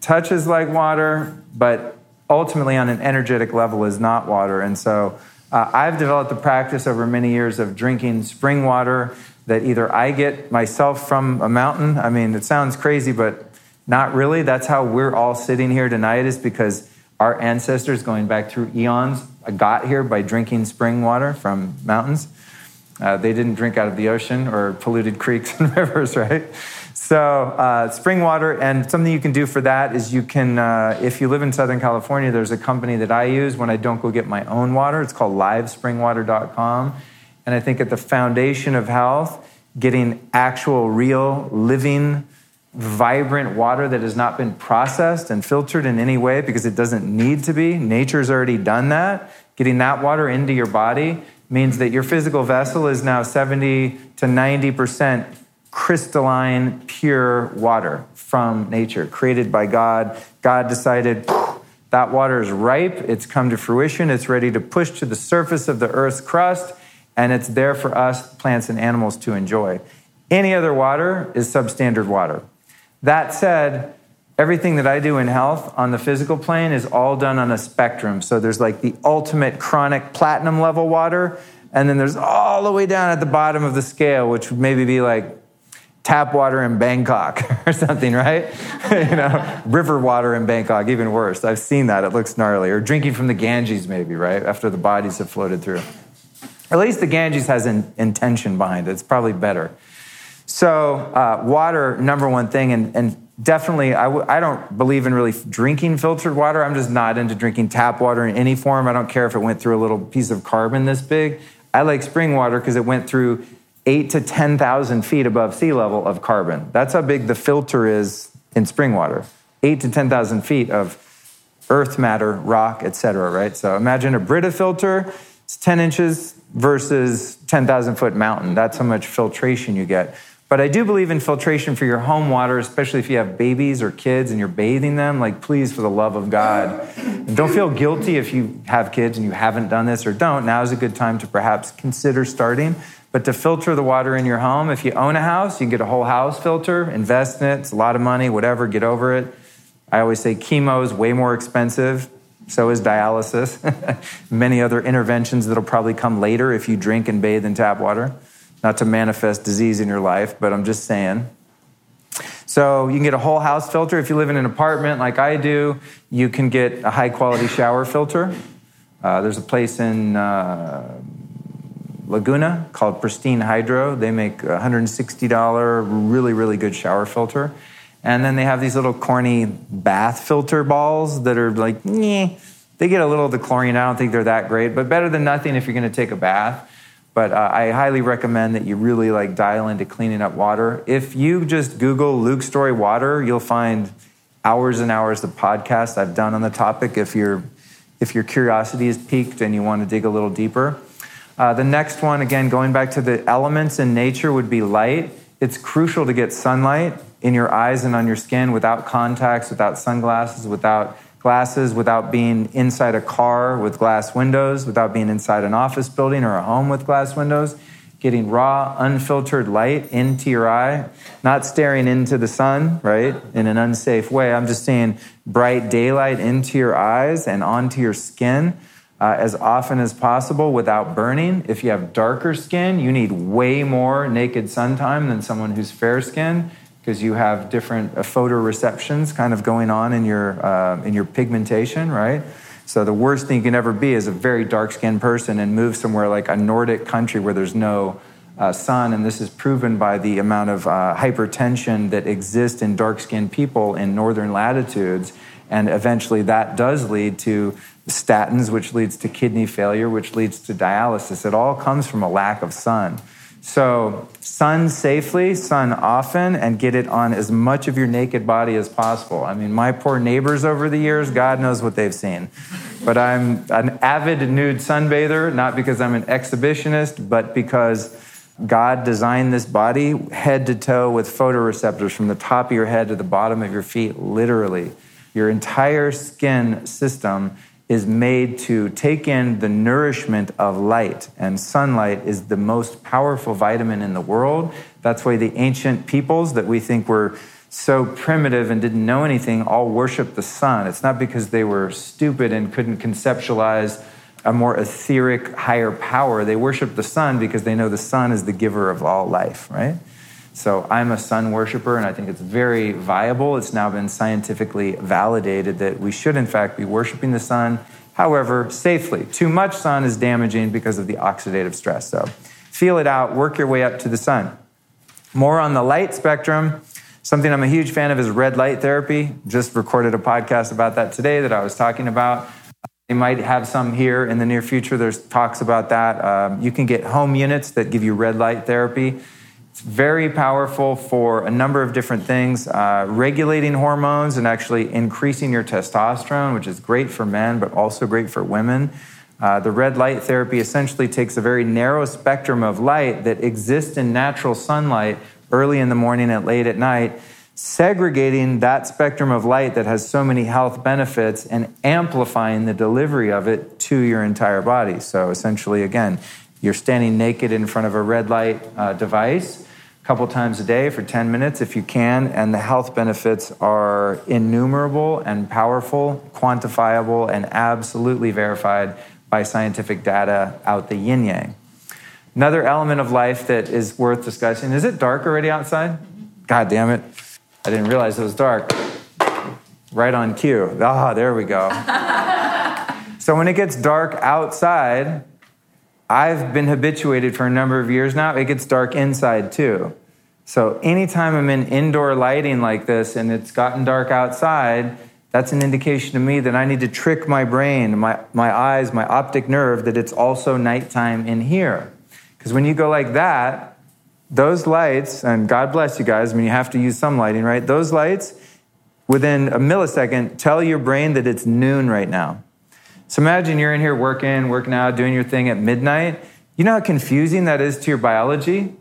touches like water, but ultimately on an energetic level is not water. And so uh, I've developed the practice over many years of drinking spring water that either I get myself from a mountain. I mean, it sounds crazy, but not really. That's how we're all sitting here tonight, is because our ancestors, going back through eons, got here by drinking spring water from mountains. Uh, they didn't drink out of the ocean or polluted [laughs] creeks and rivers, right? So, uh, spring water, and something you can do for that is you can, uh, if you live in Southern California, there's a company that I use when I don't go get my own water. It's called livespringwater.com. And I think at the foundation of health, getting actual, real, living, vibrant water that has not been processed and filtered in any way because it doesn't need to be. Nature's already done that. Getting that water into your body means that your physical vessel is now 70 to 90% crystalline, pure water from nature, created by God. God decided that water is ripe, it's come to fruition, it's ready to push to the surface of the earth's crust, and it's there for us, plants and animals, to enjoy. Any other water is substandard water. That said, everything that I do in health on the physical plane is all done on a spectrum. So there's like the ultimate chronic platinum level water, and then there's all the way down at the bottom of the scale, which would maybe be like tap water in Bangkok [laughs] or something, right? [laughs] you know, river water in Bangkok, even worse. I've seen that. It looks gnarly. Or drinking from the Ganges, maybe, right? After the bodies have floated through. At least the Ganges has an intention behind it. It's probably better. So, uh, water, number one thing, and, and definitely, I w- I don't believe in really drinking filtered water. I'm just not into drinking tap water in any form. I don't care if it went through a little piece of carbon this big. I like spring water because it went through eight to 10,000 feet above sea level of carbon. That's how big the filter is in spring water. Eight to 10,000 feet of earth matter, rock, etc. right? So imagine a Brita filter, it's 10 inches versus 10,000 foot mountain. That's how much filtration you get. But I do believe in filtration for your home water, especially if you have babies or kids and you're bathing them. Like, please, for the love of God. Don't feel guilty if you have kids and you haven't done this or don't. Now is a good time to perhaps consider starting. But to filter the water in your home, if you own a house, you can get a whole house filter, invest in it. It's a lot of money, whatever, get over it. I always say chemo is way more expensive. So is dialysis. [laughs] Many other interventions that'll probably come later if you drink and bathe in tap water. Not to manifest disease in your life, but I'm just saying. So you can get a whole house filter. If you live in an apartment like I do, you can get a high quality shower filter. Uh, there's a place in uh, Laguna called Pristine Hydro. They make $160 really, really good shower filter. And then they have these little corny bath filter balls that are like, Nyeh. they get a little of the chlorine. I don't think they're that great, but better than nothing if you're going to take a bath. But uh, I highly recommend that you really like dial into cleaning up water. If you just Google Luke Storey water, you'll find hours and hours of podcasts I've done on the topic. If your if your curiosity is piqued and you want to dig a little deeper. Uh, the next one, again, going back to the elements in nature, would be light. It's crucial to get sunlight in your eyes and on your skin without contacts, without sunglasses, without glasses, without being inside a car with glass windows, without being inside an office building or a home with glass windows. Getting raw, unfiltered light into your eye, not staring into the sun, right, in an unsafe way. I'm just saying bright daylight into your eyes and onto your skin uh, as often as possible without burning. If you have darker skin, you need way more naked sun time than someone who's fair skinned because you have different uh, photoreceptions kind of going on in your, uh, in your pigmentation, right? So the worst thing you can ever be is a very dark skinned person and move somewhere like a Nordic country where there's no uh, sun. And this is proven by the amount of uh, hypertension that exists in dark skinned people in northern latitudes. And eventually that does lead to statins, which leads to kidney failure, which leads to dialysis. It all comes from a lack of sun. So, sun safely, sun often, and get it on as much of your naked body as possible. I mean, my poor neighbors over the years, God knows what they've seen. But I'm an avid nude sunbather, not because I'm an exhibitionist, but because God designed this body head to toe with photoreceptors from the top of your head to the bottom of your feet, literally. Your entire skin system is made to take in the nourishment of light, and sunlight is the most powerful vitamin in the world. That's why the ancient peoples that we think were so primitive and didn't know anything all worshiped the sun. It's not because they were stupid and couldn't conceptualize a more etheric, higher power. They worship the sun because they know the sun is the giver of all life, right? So I'm a sun worshiper, and I think it's very viable. It's now been scientifically validated that we should, in fact, be worshiping the sun, however, safely. Too much sun is damaging because of the oxidative stress. So feel it out, work your way up to the sun. More on the light spectrum, something I'm a huge fan of is red light therapy. Just recorded a podcast about that today that I was talking about. They might have some here in the near future. There's talks about that. Um, you can get home units that give you red light therapy. It's very powerful for a number of different things, uh, regulating hormones and actually increasing your testosterone, which is great for men, but also great for women. Uh, the red light therapy essentially takes a very narrow spectrum of light that exists in natural sunlight early in the morning and late at night, segregating that spectrum of light that has so many health benefits and amplifying the delivery of it to your entire body. So essentially, again, you're standing naked in front of a red light uh, device couple times a day for 10 minutes if you can, and the health benefits are innumerable and powerful, quantifiable, and absolutely verified by scientific data out the yin yang. Another element of life that is worth discussing is it dark already outside? God damn it. I didn't realize it was dark. Right on cue. Ah, there we go. [laughs] so when it gets dark outside, I've been habituated for a number of years now. It gets dark inside too. So anytime I'm in indoor lighting like this and it's gotten dark outside, that's an indication to me that I need to trick my brain, my, my eyes, my optic nerve that it's also nighttime in here. Because when you go like that, those lights, and God bless you guys, I mean, you have to use some lighting, right? Those lights, within a millisecond, tell your brain that it's noon right now. So imagine you're in here working, working out, doing your thing at midnight. You know how confusing that is to your biology?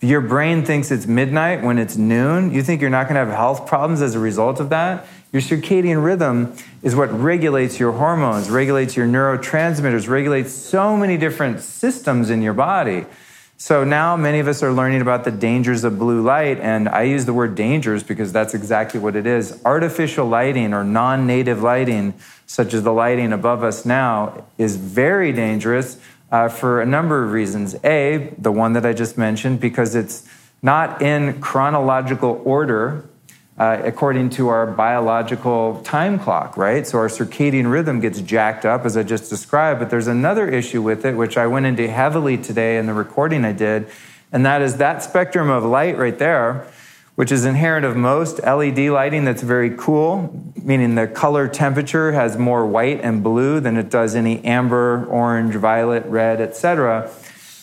Your brain thinks it's midnight when it's noon. You think you're not going to have health problems as a result of that. Your circadian rhythm is what regulates your hormones, regulates your neurotransmitters, regulates so many different systems in your body. So now many of us are learning about the dangers of blue light, and I use the word dangers because that's exactly what it is. Artificial lighting or non native lighting, such as the lighting above us now, is very dangerous uh, for a number of reasons. A, the one that I just mentioned, because it's not in chronological order uh, according to our biological time clock, right? So our circadian rhythm gets jacked up, as I just described. But there's another issue with it, which I went into heavily today in the recording I did, and that is that spectrum of light right there, which is inherent of most LED lighting that's very cool, meaning the color temperature has more white and blue than it does any amber, orange, violet, red, etc.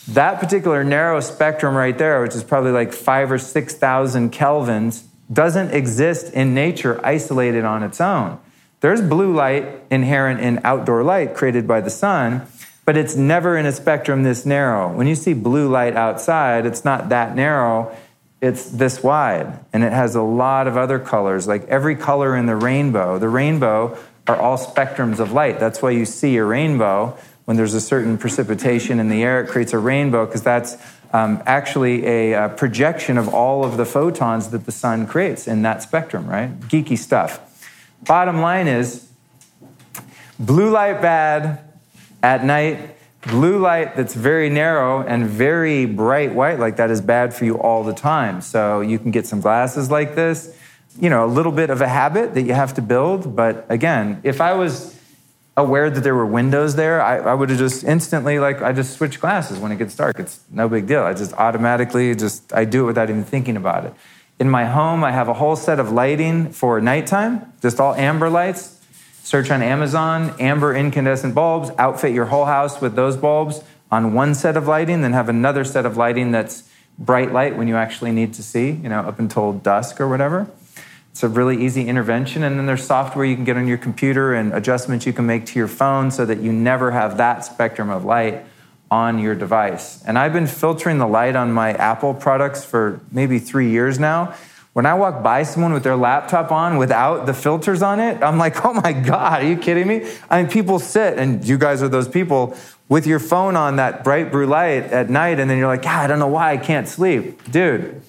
That particular narrow spectrum right there, which is probably like five or 6,000 kelvins, doesn't exist in nature isolated on its own. There's blue light inherent in outdoor light created by the sun, but it's never in a spectrum this narrow. When you see blue light outside, it's not that narrow, it's this wide. And it has a lot of other colors, like every color in the rainbow. The rainbow are all spectrums of light. That's why you see a rainbow. When there's a certain precipitation in the air, it creates a rainbow because that's um, actually a, a, projection of all of the photons that the sun creates in that spectrum, right? Geeky stuff. Bottom line is blue light bad at night, blue light that's very narrow and very bright white like that is bad for you all the time. So you can get some glasses like this. You know, a little bit of a habit that you have to build. But again, if I was aware that there were windows there, I, I would have just instantly, like, I just switch glasses when it gets dark. It's no big deal. I just automatically just, I do it without even thinking about it. In my home, I have a whole set of lighting for nighttime, just all amber lights. Search on Amazon, amber incandescent bulbs, outfit your whole house with those bulbs on one set of lighting, then have another set of lighting that's bright light when you actually need to see, you know, up until dusk or whatever. It's a really easy intervention. And then there's software you can get on your computer and adjustments you can make to your phone so that you never have that spectrum of light on your device. And I've been filtering the light on my Apple products for maybe three years now. When I walk by someone with their laptop on without the filters on it, I'm like, oh my God, are you kidding me? I mean, people sit, and you guys are those people, with your phone on that bright blue light at night, and then you're like, I don't know why I can't sleep. Dude,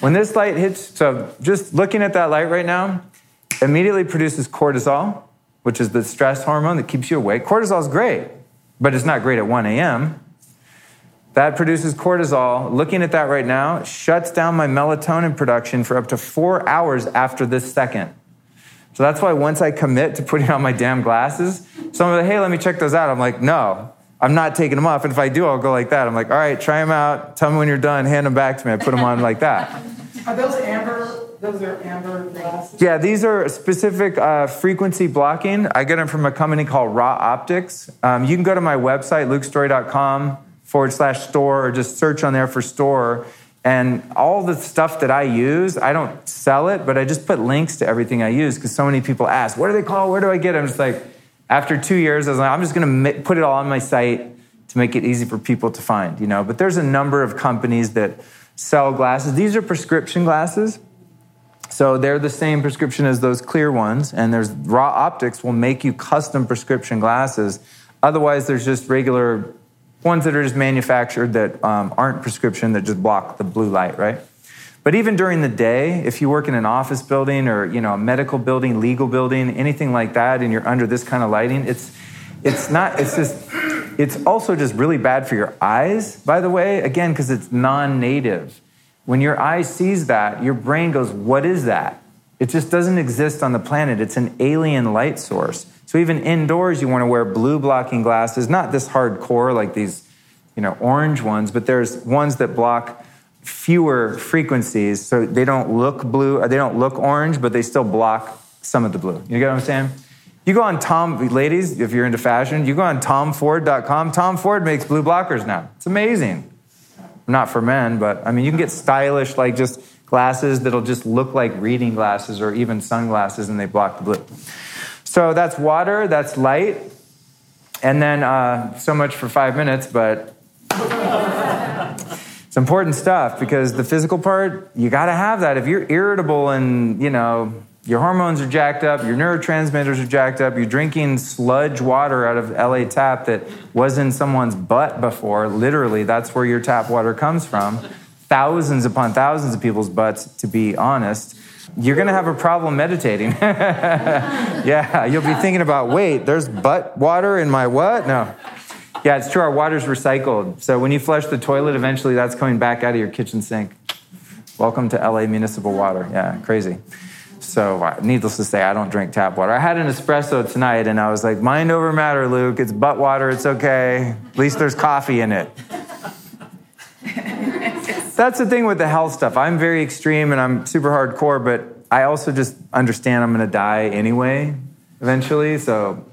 when this light hits, so just looking at that light right now, immediately produces cortisol, which is the stress hormone that keeps you awake. Cortisol is great, but it's not great at 1 a.m. That produces cortisol. Looking at that right now shuts down my melatonin production for up to four hours after this second. So that's why once I commit to putting on my damn glasses, someone like, hey, let me check those out. I'm like, no, I'm not taking them off. And if I do, I'll go like that. I'm like, all right, try them out. Tell me when you're done. Hand them back to me. I put them on like that. [laughs] Are those amber? Those are amber glasses. Yeah, these are specific uh, frequency blocking. I get them from a company called Ra Optics. Um, you can go to my website, lukestorey.com forward slash store, or just search on there for store. And all the stuff that I use, I don't sell it, but I just put links to everything I use because so many people ask, what do they call? Where do I get it? I'm just like, after two years, I was like, I'm just going to put it all on my site to make it easy for people to find, you know. But there's a number of companies that sell glasses. These are prescription glasses. So they're the same prescription as those clear ones. And there's Ra Optics will make you custom prescription glasses. Otherwise, there's just regular ones that are just manufactured that um, aren't prescription that just block the blue light, right? But even during the day, if you work in an office building or you know a medical building, legal building, anything like that, and you're under this kind of lighting, it's it's not. It's just it's also just really bad for your eyes. By the way, again because it's non-native. When your eye sees that, your brain goes, "What is that?" It just doesn't exist on the planet. It's an alien light source. So even indoors, you want to wear blue blocking glasses, not this hardcore like these, you know, orange ones, but there's ones that block fewer frequencies, so they don't look blue, they don't look orange, but they still block some of the blue. You get what I'm saying? You go on Tom, ladies, if you're into fashion, you go on tomford.com. Tom Ford makes blue blockers now. It's amazing. Not for men, but I mean, you can get stylish, like just glasses that'll just look like reading glasses or even sunglasses and they block the blue. So that's water, that's light. And then, uh, so much for five minutes, but [laughs] it's important stuff because the physical part, you got to have that. If you're irritable and, you know, your hormones are jacked up, your neurotransmitters are jacked up, you're drinking sludge water out of LA tap that was in someone's butt before, literally, that's where your tap water comes from. Thousands upon thousands of people's butts, to be honest. You're to have a problem meditating. [laughs] yeah, you'll be thinking about, wait, there's butt water in my what? No. Yeah, it's true. Our water's recycled. So when you flush the toilet, eventually that's coming back out of your kitchen sink. Welcome to LA municipal water. Yeah, crazy. So, uh, needless to say, I don't drink tap water. I had an espresso tonight and I was like, mind over matter, Luke. It's butt water. It's okay. At least there's coffee in it. [laughs] That's the thing with the health stuff. I'm very extreme and I'm super hardcore, but I also just understand I'm going to die anyway, eventually. So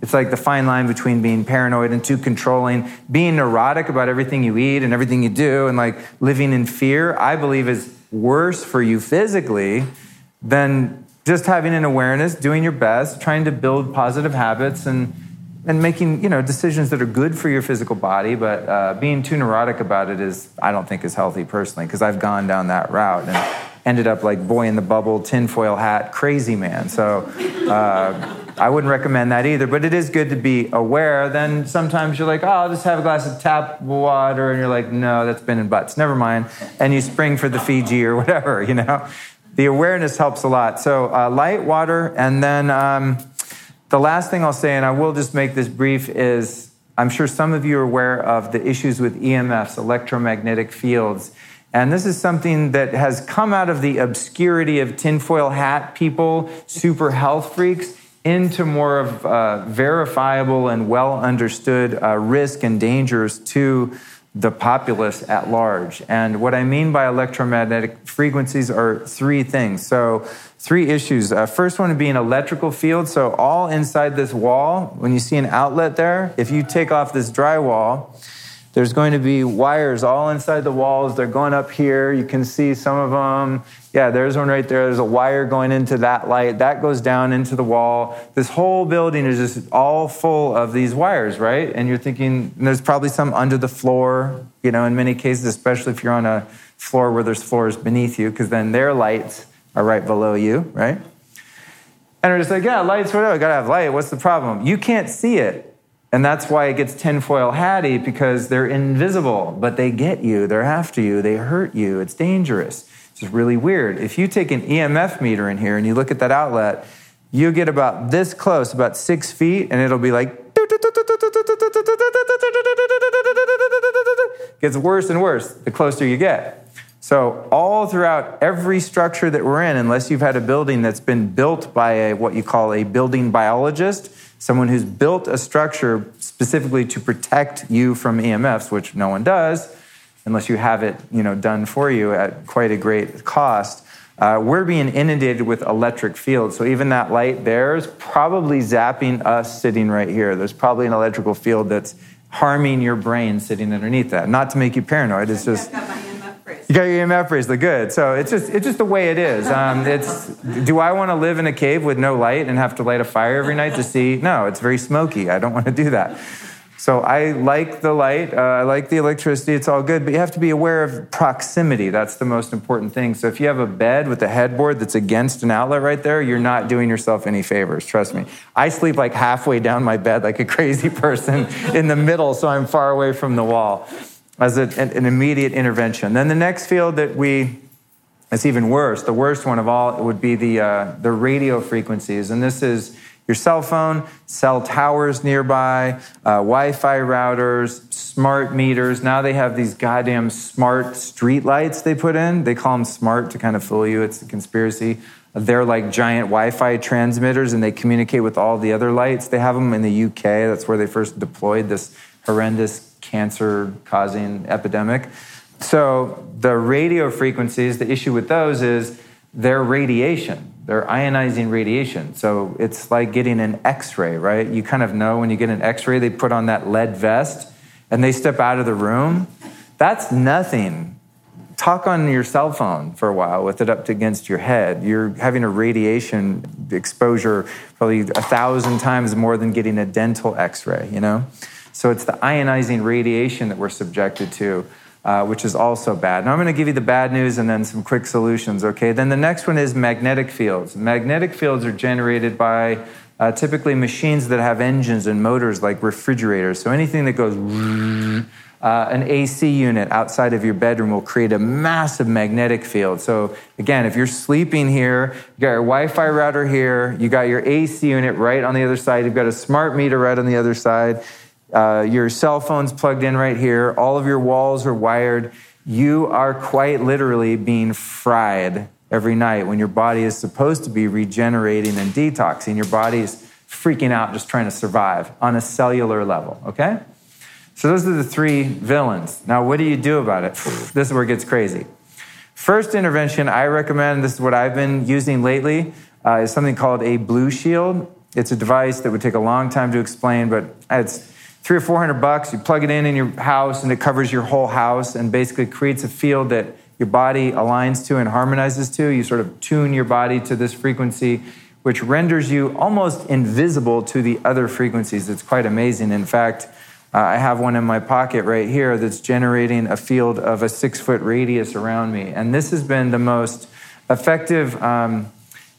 it's like the fine line between being paranoid and too controlling, being neurotic about everything you eat and everything you do, and like living in fear, I believe is worse for you physically than just having an awareness, doing your best, trying to build positive habits and and making you know decisions that are good for your physical body, but uh, being too neurotic about it is I don't think is healthy personally because I've gone down that route. And ended up like boy in the bubble, tinfoil hat, crazy man. So uh, I wouldn't recommend that either. But it is good to be aware. Then sometimes you're like, oh, I'll just have a glass of tap water, and you're like, no, that's been in butts. Never mind. And you spring for the Fiji or whatever. [laughs] You know, the awareness helps a lot. So uh, light water, and then. Um, the last thing I'll say, and I will just make this brief, is I'm sure some of you are aware of the issues with EMFs, electromagnetic fields. And this is something that has come out of the obscurity of tinfoil hat people, super health freaks, into more of uh, verifiable and well understood uh, risk and dangers to the populace at large. And what I mean by electromagnetic frequencies are three things. So, three issues. Uh, first one would be an electrical field. So, all inside this wall, when you see an outlet there, if you take off this drywall, there's going to be wires all inside the walls. They're going up here. You can see some of them. Yeah, there's one right there. There's a wire going into that light. That goes down into the wall. This whole building is just all full of these wires, right? And you're thinking there's probably some under the floor, you know, in many cases, especially if you're on a floor where there's floors beneath you, because then their lights are right below you, right? And we're just like, yeah, lights, whatever, gotta have light. What's the problem? You can't see it. And that's why it gets tinfoil hatty because they're invisible, but they get you, they're after you, they hurt you, it's dangerous. It's just really weird. If you take an EMF meter in here and you look at that outlet, you get about this close, about six feet, and it'll be like, gets worse and worse the closer you get. So, all throughout every structure that we're in, unless you've had a building that's been built by a, what you call a building biologist, someone who's built a structure specifically to protect you from EMFs, which no one does, unless you have it you know, done for you at quite a great cost. Uh, we're being inundated with electric fields. So even that light there is probably zapping us sitting right here. There's probably an electrical field that's harming your brain sitting underneath that. Not to make you paranoid, it's just. You got your EMF bracelet, good. So it's just it's just the way it is. Um, it's do I want to live in a cave with no light and have to light a fire every night to see? No, it's very smoky. I don't want to do that. So I like the light, uh, I like the electricity, it's all good, but you have to be aware of proximity. That's the most important thing. So if you have a bed with a headboard that's against an outlet right there, you're not doing yourself any favors, trust me. I sleep like halfway down my bed like a crazy person in the middle, so I'm far away from the wall as a, an, immediate intervention. Then the next field that we it's even worse. The worst one of all would be the, uh, the radio frequencies. And this is your cell phone, cell towers nearby, uh, Wi Fi routers, smart meters. Now they have these goddamn smart street lights they put in. They call them smart to kind of fool you. It's a conspiracy. They're like giant Wi Fi transmitters and they communicate with all the other lights. They have them in the UK. That's where they first deployed this horrendous cancer causing epidemic. So the radio frequencies, the issue with those is they're radiation. They're ionizing radiation. So it's like getting an x ray, right? You kind of know when you get an x ray, they put on that lead vest and they step out of the room. That's nothing. Talk on your cell phone for a while with it up against your head. You're having a radiation exposure probably a thousand times more than getting a dental x ray, you know? So it's the ionizing radiation that we're subjected to uh, which is also bad. Now, I'm going to give you the bad news and then some quick solutions, okay? Then the next one is magnetic fields. Magnetic fields are generated by uh, typically machines that have engines and motors like refrigerators. So anything that goes, uh, an AC unit outside of your bedroom will create a massive magnetic field. So again, if you're sleeping here, you got your Wi-Fi router here, you got your AC unit right on the other side, you've got a smart meter right on the other side. Uh, your cell phone's plugged in right here. All of your walls are wired. You are quite literally being fried every night when your body is supposed to be regenerating and detoxing. Your body is freaking out just trying to survive on a cellular level, okay? So those are the three villains. Now, what do you do about it? [sighs] This is where it gets crazy. First intervention I recommend, this is what I've been using lately, uh, is something called a Blushield. It's a device that would take a long time to explain, but it's three or four hundred bucks. You plug it in in your house, and it covers your whole house, and basically creates a field that your body aligns to and harmonizes to. You sort of tune your body to this frequency, which renders you almost invisible to the other frequencies. It's quite amazing. In fact, uh, I have one in my pocket right here that's generating a field of a six foot radius around me. And this has been the most effective um,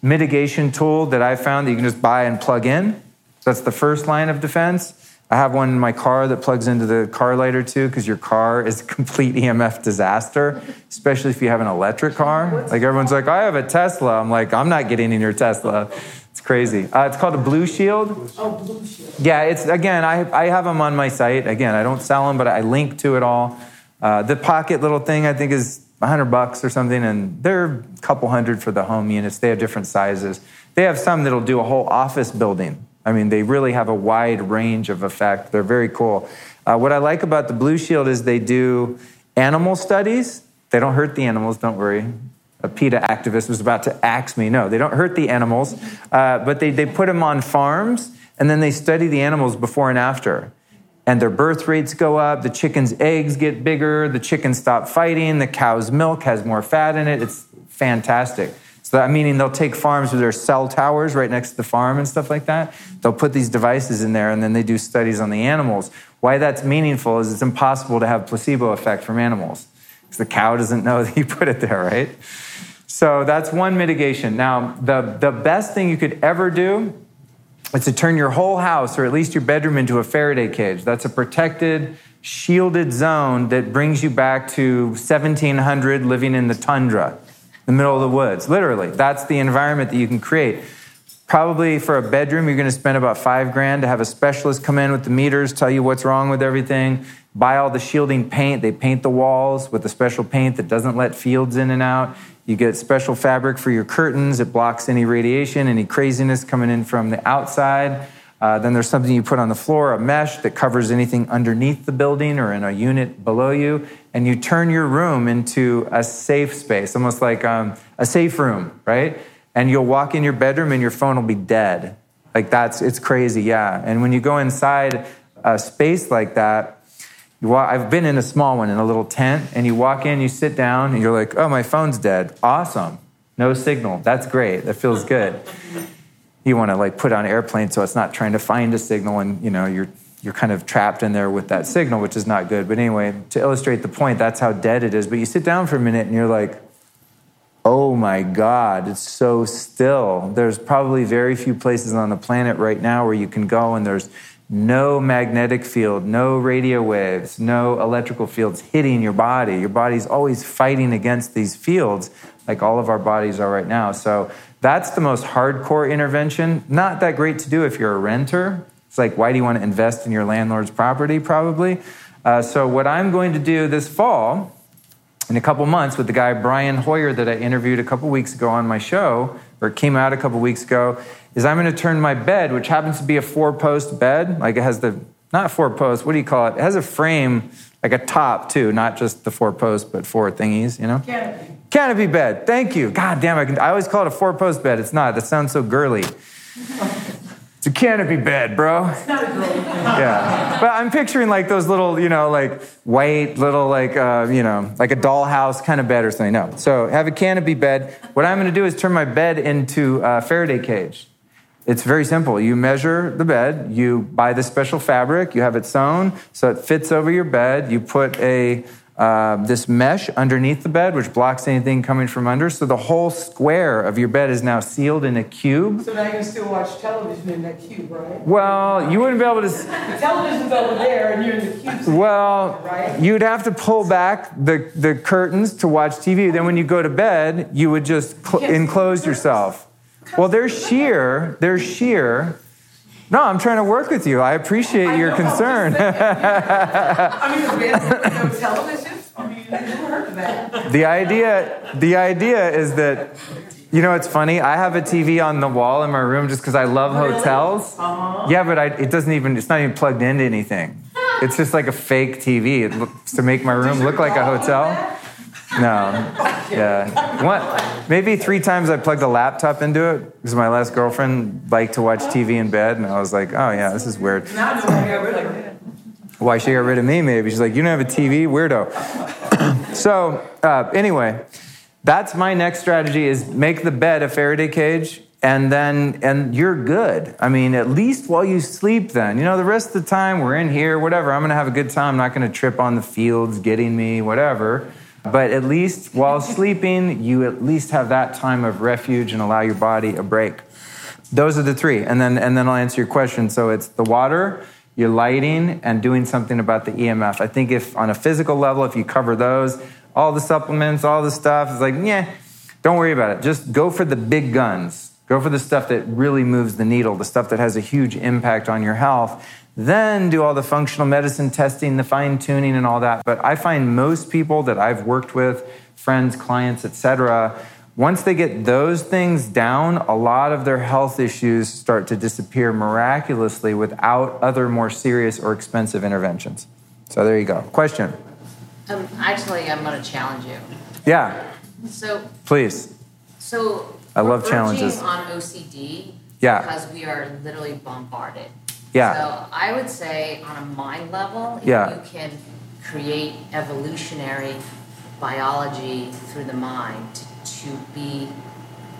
mitigation tool that I've found that you can just buy and plug in. That's the first line of defense. I have one in my car that plugs into the car lighter too, because your car is a complete [laughs] EMF disaster, especially if you have an electric car. Like everyone's like, I have a Tesla. I'm like, I'm not getting in your Tesla. It's crazy. Uh, it's called a Blushield. Oh, Blushield. Yeah, it's again, I, I have them on my site. Again, I don't sell them, but I link to it all. Uh, the pocket little thing I think is 100 bucks or something, and they're a couple hundred for the home units. They have different sizes. They have some that'll do a whole office building I mean, they really have a wide range of effect. They're very cool. Uh, what I like about the Blushield is they do animal studies. They don't hurt the animals, don't worry. A PETA activist was about to axe me. No, they don't hurt the animals, uh, but they, they put them on farms and then they study the animals before and after. And their birth rates go up, the chicken's eggs get bigger, the chickens stop fighting, the cow's milk has more fat in it. It's fantastic. So that meaning they'll take farms where there's cell towers right next to the farm and stuff like that. They'll put these devices in there and then they do studies on the animals. Why that's meaningful is it's impossible to have placebo effect from animals because the cow doesn't know [laughs] that you put it there, right? So that's one mitigation. Now, the, the best thing you could ever do is to turn your whole house or at least your bedroom into a Faraday cage. That's a protected, shielded zone that brings you back to 1700 living in the tundra the middle of the woods, literally. That's the environment that you can create. Probably for a bedroom, you're going to spend about five grand to have a specialist come in with the meters, tell you what's wrong with everything, buy all the shielding paint. They paint the walls with a special paint that doesn't let fields in and out. You get special fabric for your curtains. It blocks any radiation, any craziness coming in from the outside. Uh, then there's something you put on the floor, a mesh that covers anything underneath the building or in a unit below you. And you turn your room into a safe space, almost like um, a safe room, right? And you'll walk in your bedroom and your phone will be dead. Like that's, it's crazy, yeah. And when you go inside a space like that, Walk, I've been in a small one in a little tent, and you walk in, you sit down, and you're like, oh, my phone's dead. Awesome. No signal. That's great. That feels good. You want to like put on airplane so it's not trying to find a signal, and you know you're you're kind of trapped in there with that signal, which is not good. But anyway, to illustrate the point, that's how dead it is. But you sit down for a minute, and you're like, oh my God, it's so still. There's probably very few places on the planet right now where you can go and there's no magnetic field, no radio waves, no electrical fields hitting your body. Your body's always fighting against these fields, like all of our bodies are right now. So that's the most hardcore intervention. Not that great to do if you're a renter. It's like, why do you want to invest in your landlord's property? Probably. Uh, so, what I'm going to do this fall, in a couple months, with the guy Brian Hoyer that I interviewed a couple weeks ago on my show, or came out a couple weeks ago, is I'm going to turn my bed, which happens to be a four post bed, like it has the, not four posts, what do you call it? It has a frame, like a top too, not just the four posts, but four thingies, you know? Canopy. Canopy bed. Thank you. God damn, I, can, I always call it a four post bed. It's not. That sounds so girly. It's a canopy bed, bro. It's not a girl. Yeah. But I'm picturing like those little, you know, like white little, like, uh, you know, like a dollhouse kind of bed or something. No. So have a canopy bed. What I'm going to do is turn my bed into a Faraday cage. It's very simple. You measure the bed, you buy the special fabric, you have it sewn so it fits over your bed. You put a uh, this mesh underneath the bed, which blocks anything coming from under. So the whole square of your bed is now sealed in a cube. So now you can still watch television in that cube, right? Well, you wouldn't be able to. The television's over there and you're in the cube. Well, Right. you'd have to pull back the, the curtains to watch TV. Then when you go to bed, you would just cl- Yes. enclose yourself. Well, they're sheer. They're sheer. No, I'm trying to work with you. I appreciate I your know, concern. [laughs] I mean, the television. I mean, heard of that. the idea, the idea is that, you know, it's funny. I have a TV on the wall in my room just because I love hotels. Uh-huh. Yeah, but I, it doesn't even. It's not even plugged into anything. It's just like a fake TV. It looks to make my room look like a hotel. No. [laughs] Yeah. [laughs] One, maybe three times I plugged a laptop into it because my last girlfriend liked to watch TV in bed, and I was like, oh yeah, this is weird. Now I I got rid of. Why she got rid of me? Maybe she's like, you don't have a TV, weirdo. [coughs] so uh, anyway, that's my next strategy: is make the bed a Faraday cage, and then and you're good. I mean, at least while you sleep, then you know the rest of the time we're in here, whatever. I'm gonna have a good time. I'm not gonna trip on the fields getting me, whatever. But at least while sleeping, you at least have that time of refuge and allow your body a break. Those are the three. And then, and then I'll answer your question. So it's the water, your lighting, and doing something about the EMF. I think if on a physical level, if you cover those, all the supplements, all the stuff, it's like, yeah, don't worry about it. Just go for the big guns. Go for the stuff that really moves the needle, the stuff that has a huge impact on your health. Then do all the functional medicine testing, the fine tuning, and all that. But I find most people that I've worked with, friends, clients, etc., once they get those things down, a lot of their health issues start to disappear miraculously without other more serious or expensive interventions. So there you go. Question? Um, actually, I'm going to challenge you. Yeah, So, please. so I love challenges. on OCD Yeah. because we are literally bombarded. Yeah. So I would say on a mind level, if Yeah. you can create evolutionary biology through the mind to, be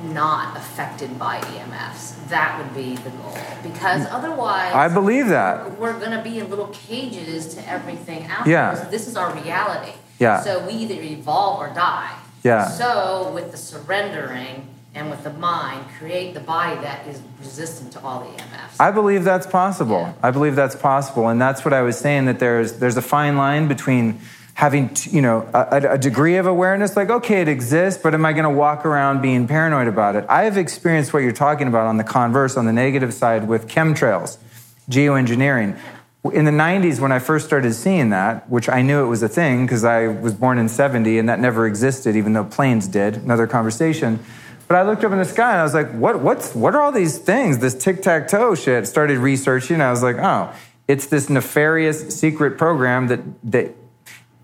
not affected by EMFs, that would be the goal. Because otherwise, I believe that. we're going to be in little cages to everything out Yeah. there. This is our reality. Yeah. So we either evolve or die. Yeah. So with the surrendering and with the mind, create the body that is resistant to all the EMFs. I believe that's possible. Yeah. I believe that's possible, and that's what I was saying. That there's there's a fine line between having you know a, a degree of awareness, like okay, it exists, but am I going to walk around being paranoid about it? I have experienced what you're talking about on the converse, on the negative side, with chemtrails, geoengineering. in the 90s when I first started seeing that, which I knew it was a thing because I was born in 70 and that never existed, even though planes did, another conversation. But I looked up in the sky and I was like, what, what's, what are all these things? This tic tac toe shit. Started researching. And I was like, oh, it's this nefarious secret program that, that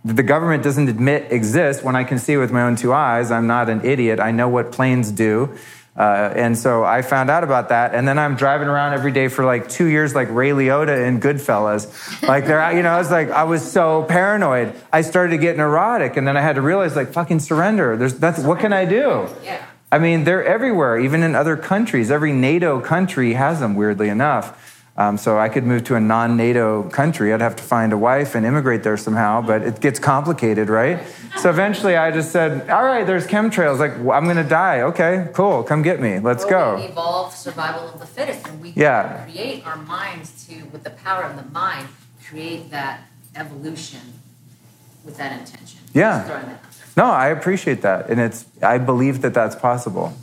the government doesn't admit exists when I can see with my own two eyes. I'm not an idiot. I know what planes do. Uh, and so I found out about that, and then I'm driving around every day for like two years, like Ray Liotta in Goodfellas. Like they're, you know, I was like, I was so paranoid. I started to get neurotic, and then I had to realize, like, fucking surrender. There's that's what can I do? Yeah. I mean, they're everywhere, even in other countries. Every NATO country has them, weirdly enough. Um, so I could move to a non-NATO country. I'd have to find a wife and immigrate there somehow, but it gets complicated, right? So eventually, I just said, "All right, there's chemtrails. Like I'm going to die. Okay, cool. Come get me. Let's go." We evolve survival of the fittest, and we Yeah. create our minds to, with the power of the mind, create that evolution with that intention. Yeah. No, I appreciate that, and it's. I believe that that's possible.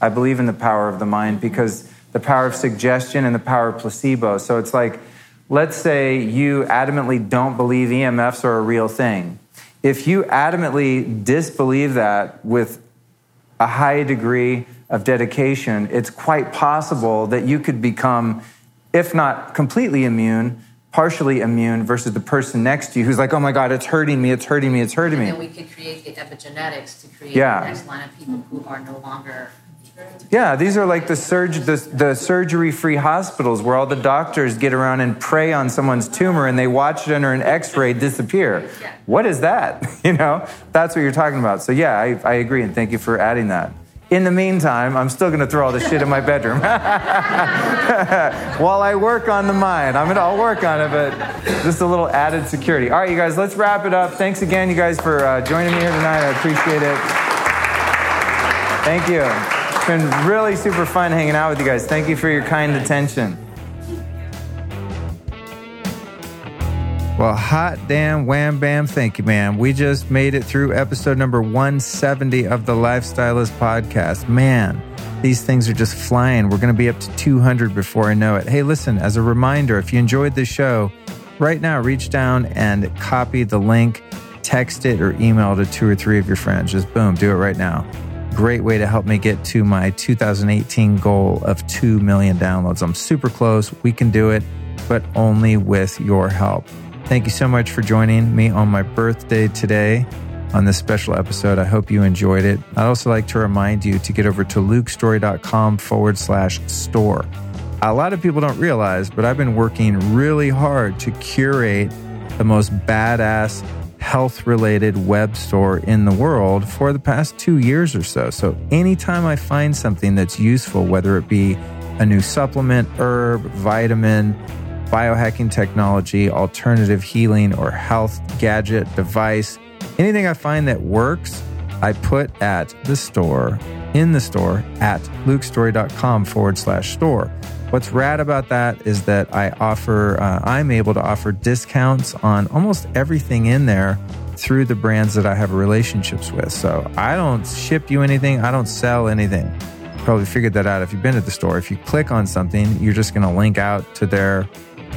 I believe in the power of the mind because the power of suggestion and the power of placebo. So it's like, let's say you adamantly don't believe EMFs are a real thing. If you adamantly disbelieve that with a high degree of dedication, it's quite possible that you could become, if not completely immune, partially immune versus the person next to you who's like, oh my God, it's hurting me, it's hurting me, it's hurting And me. then we could create the epigenetics to create Yeah. the next line of people who are no longer. Yeah, these are like the, surg- the, the surgery free hospitals where all the doctors get around and prey on someone's tumor and they watch it under an x ray disappear. What is that? [laughs] You know, that's what you're talking about. So, yeah, I, I agree and thank you for adding that. In the meantime, I'm still going to throw all this shit in my bedroom [laughs] while I work on the mind. I'm gonna, I'll work on it, but just a little added security. All right, you guys, let's wrap it up. Thanks again, you guys, for uh, joining me here tonight. I appreciate it. Thank you. It's been really super fun hanging out with you guys. Thank you for your kind attention. Well, hot damn, wham bam, thank you, man. We just made it through episode number 170 of the Lifestylist podcast. Man, these things are just flying. We're going to be up to 200 before I know it. Hey, listen, as a reminder, if you enjoyed this show, right now reach down and copy the link, text it, or email to two or three of your friends. Just boom, do it right now. Great way to help me get to my 2018 goal of 2 million downloads. I'm super close. We can do it, but only with your help. Thank you so much for joining me on my birthday today on this special episode. I hope you enjoyed it. I'd also like to remind you to get over to lukestorey.com forward slash store. A lot of people don't realize, but I've been working really hard to curate the most badass health related web store in the world for the past two years or so. So anytime I find something that's useful, whether it be a new supplement, herb, vitamin, biohacking technology, alternative healing, or health gadget, device, anything I find that works, I put at the store, in the store at lukestorey.com forward slash store. What's rad about that is that I offer, uh, I'm able to offer discounts on almost everything in there through the brands that I have relationships with. So I don't ship you anything, I don't sell anything. Probably figured that out if you've been at the store. If you click on something, you're just going to link out to their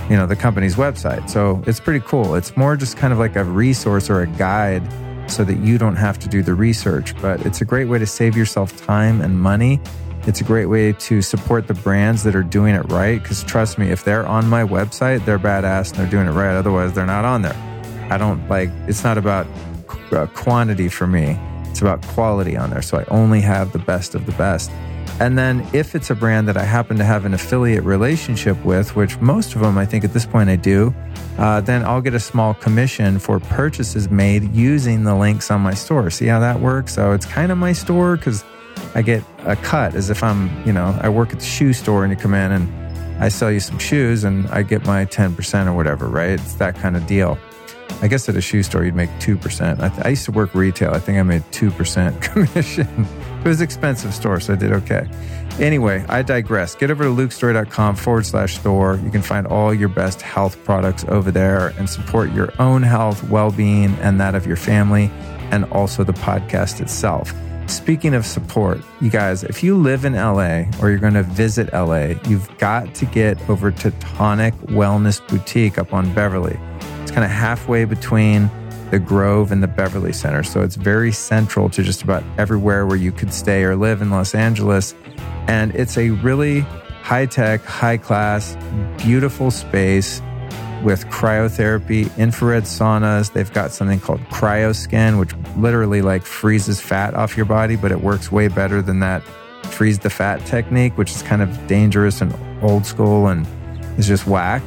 you know the company's website. So it's pretty cool. It's more just kind of like a resource or a guide so that you don't have to do the research but it's a great way to save yourself time and money. It's a great way to support the brands that are doing it right because trust me if they're on my website they're badass and they're doing it right. Otherwise they're not on there. I don't like it's not about uh, quantity for me. It's about quality on there. So i only have the best of the best and then if it's a brand that I happen to have an affiliate relationship with, which most of them I think at this point I do, uh, then I'll get a small commission for purchases made using the links on my store. See how that works? So it's kind of my store because I get a cut as if I'm, you know, I work at the shoe store and you come in and I sell you some shoes and I get my 10% or whatever, right? It's that kind of deal. I guess at a shoe store, you'd make 2%. I, th- I used to work retail. I think I made 2% [laughs] commission. It was an expensive store, so I did okay. Anyway, I digress. Get over to lukestorey.com forward slash store. You can find all your best health products over there and support your own health, well being, and that of your family, and also the podcast itself. Speaking of support, you guys, if you live in LA or you're going to visit LA, you've got to get over to Tonic Wellness Boutique up on Beverly. It's kind of halfway between the Grove and the Beverly Center. So it's very central to just about everywhere where you could stay or live in Los Angeles. And it's a really high tech, high class, beautiful space with cryotherapy, infrared saunas. They've got something called cryoskin, which literally like freezes fat off your body, but it works way better than that freeze the fat technique, which is kind of dangerous and old school and is just whack.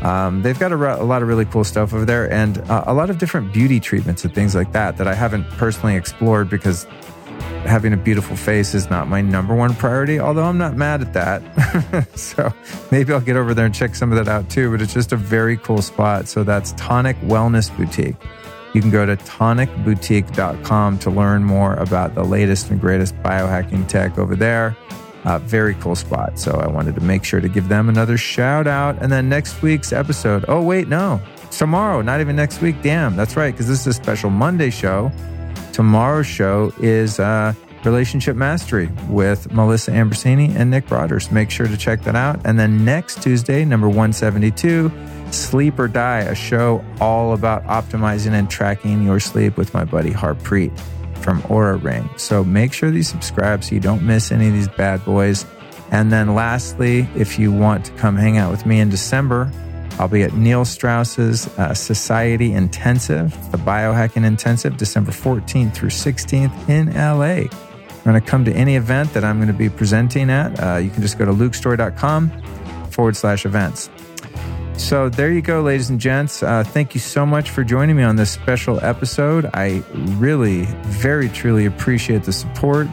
Um, they've got a, a, lot of really cool stuff over there and uh, a lot of different beauty treatments and things like that that I haven't personally explored because having a beautiful face is not my number one priority, although I'm not mad at that. [laughs] so maybe I'll get over there and check some of that out too. But it's just a very cool spot. So that's Tonic Wellness Boutique. You can go to tonicboutique.com to learn more about the latest and greatest biohacking tech over there. Uh, very cool spot. So I wanted to make sure to give them another shout out. And then next week's episode. Oh, wait, no. Tomorrow, not even next week. Damn, that's right, because this is a special Monday show. Tomorrow's show is uh, Relationship Mastery with Melissa Ambrosini and Nick Broadhurst. Make sure to check that out. And then next Tuesday, number 172, Sleep or Die, a show all about optimizing and tracking your sleep with my buddy Harpreet from Oura Ring. So make sure that you subscribe so you don't miss any of these bad boys. And then lastly, if you want to come hang out with me in December, I'll be at Neil Strauss's uh, Society Intensive, the Biohacking Intensive, December 14th through 16th in LA. You're going to come to any event that I'm going to be presenting at, uh, you can just go to lukestorey.com forward slash events. So there you go, ladies and gents. Uh, thank you so much for joining me on this special episode. I really, very truly appreciate the support.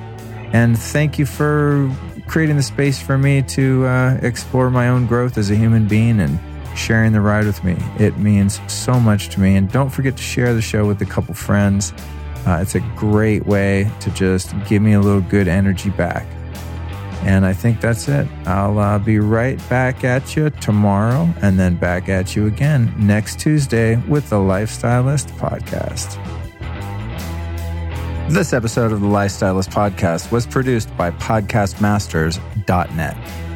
And thank you for creating the space for me to uh, explore my own growth as a human being and sharing the ride with me. It means so much to me. And don't forget to share the show with a couple friends. Uh, it's a great way to just give me a little good energy back. And I think that's it. I'll uh, be right back at you tomorrow and then back at you again next Tuesday with the Lifestylist Podcast. This episode of the Lifestylist Podcast was produced by PodcastMasters.net.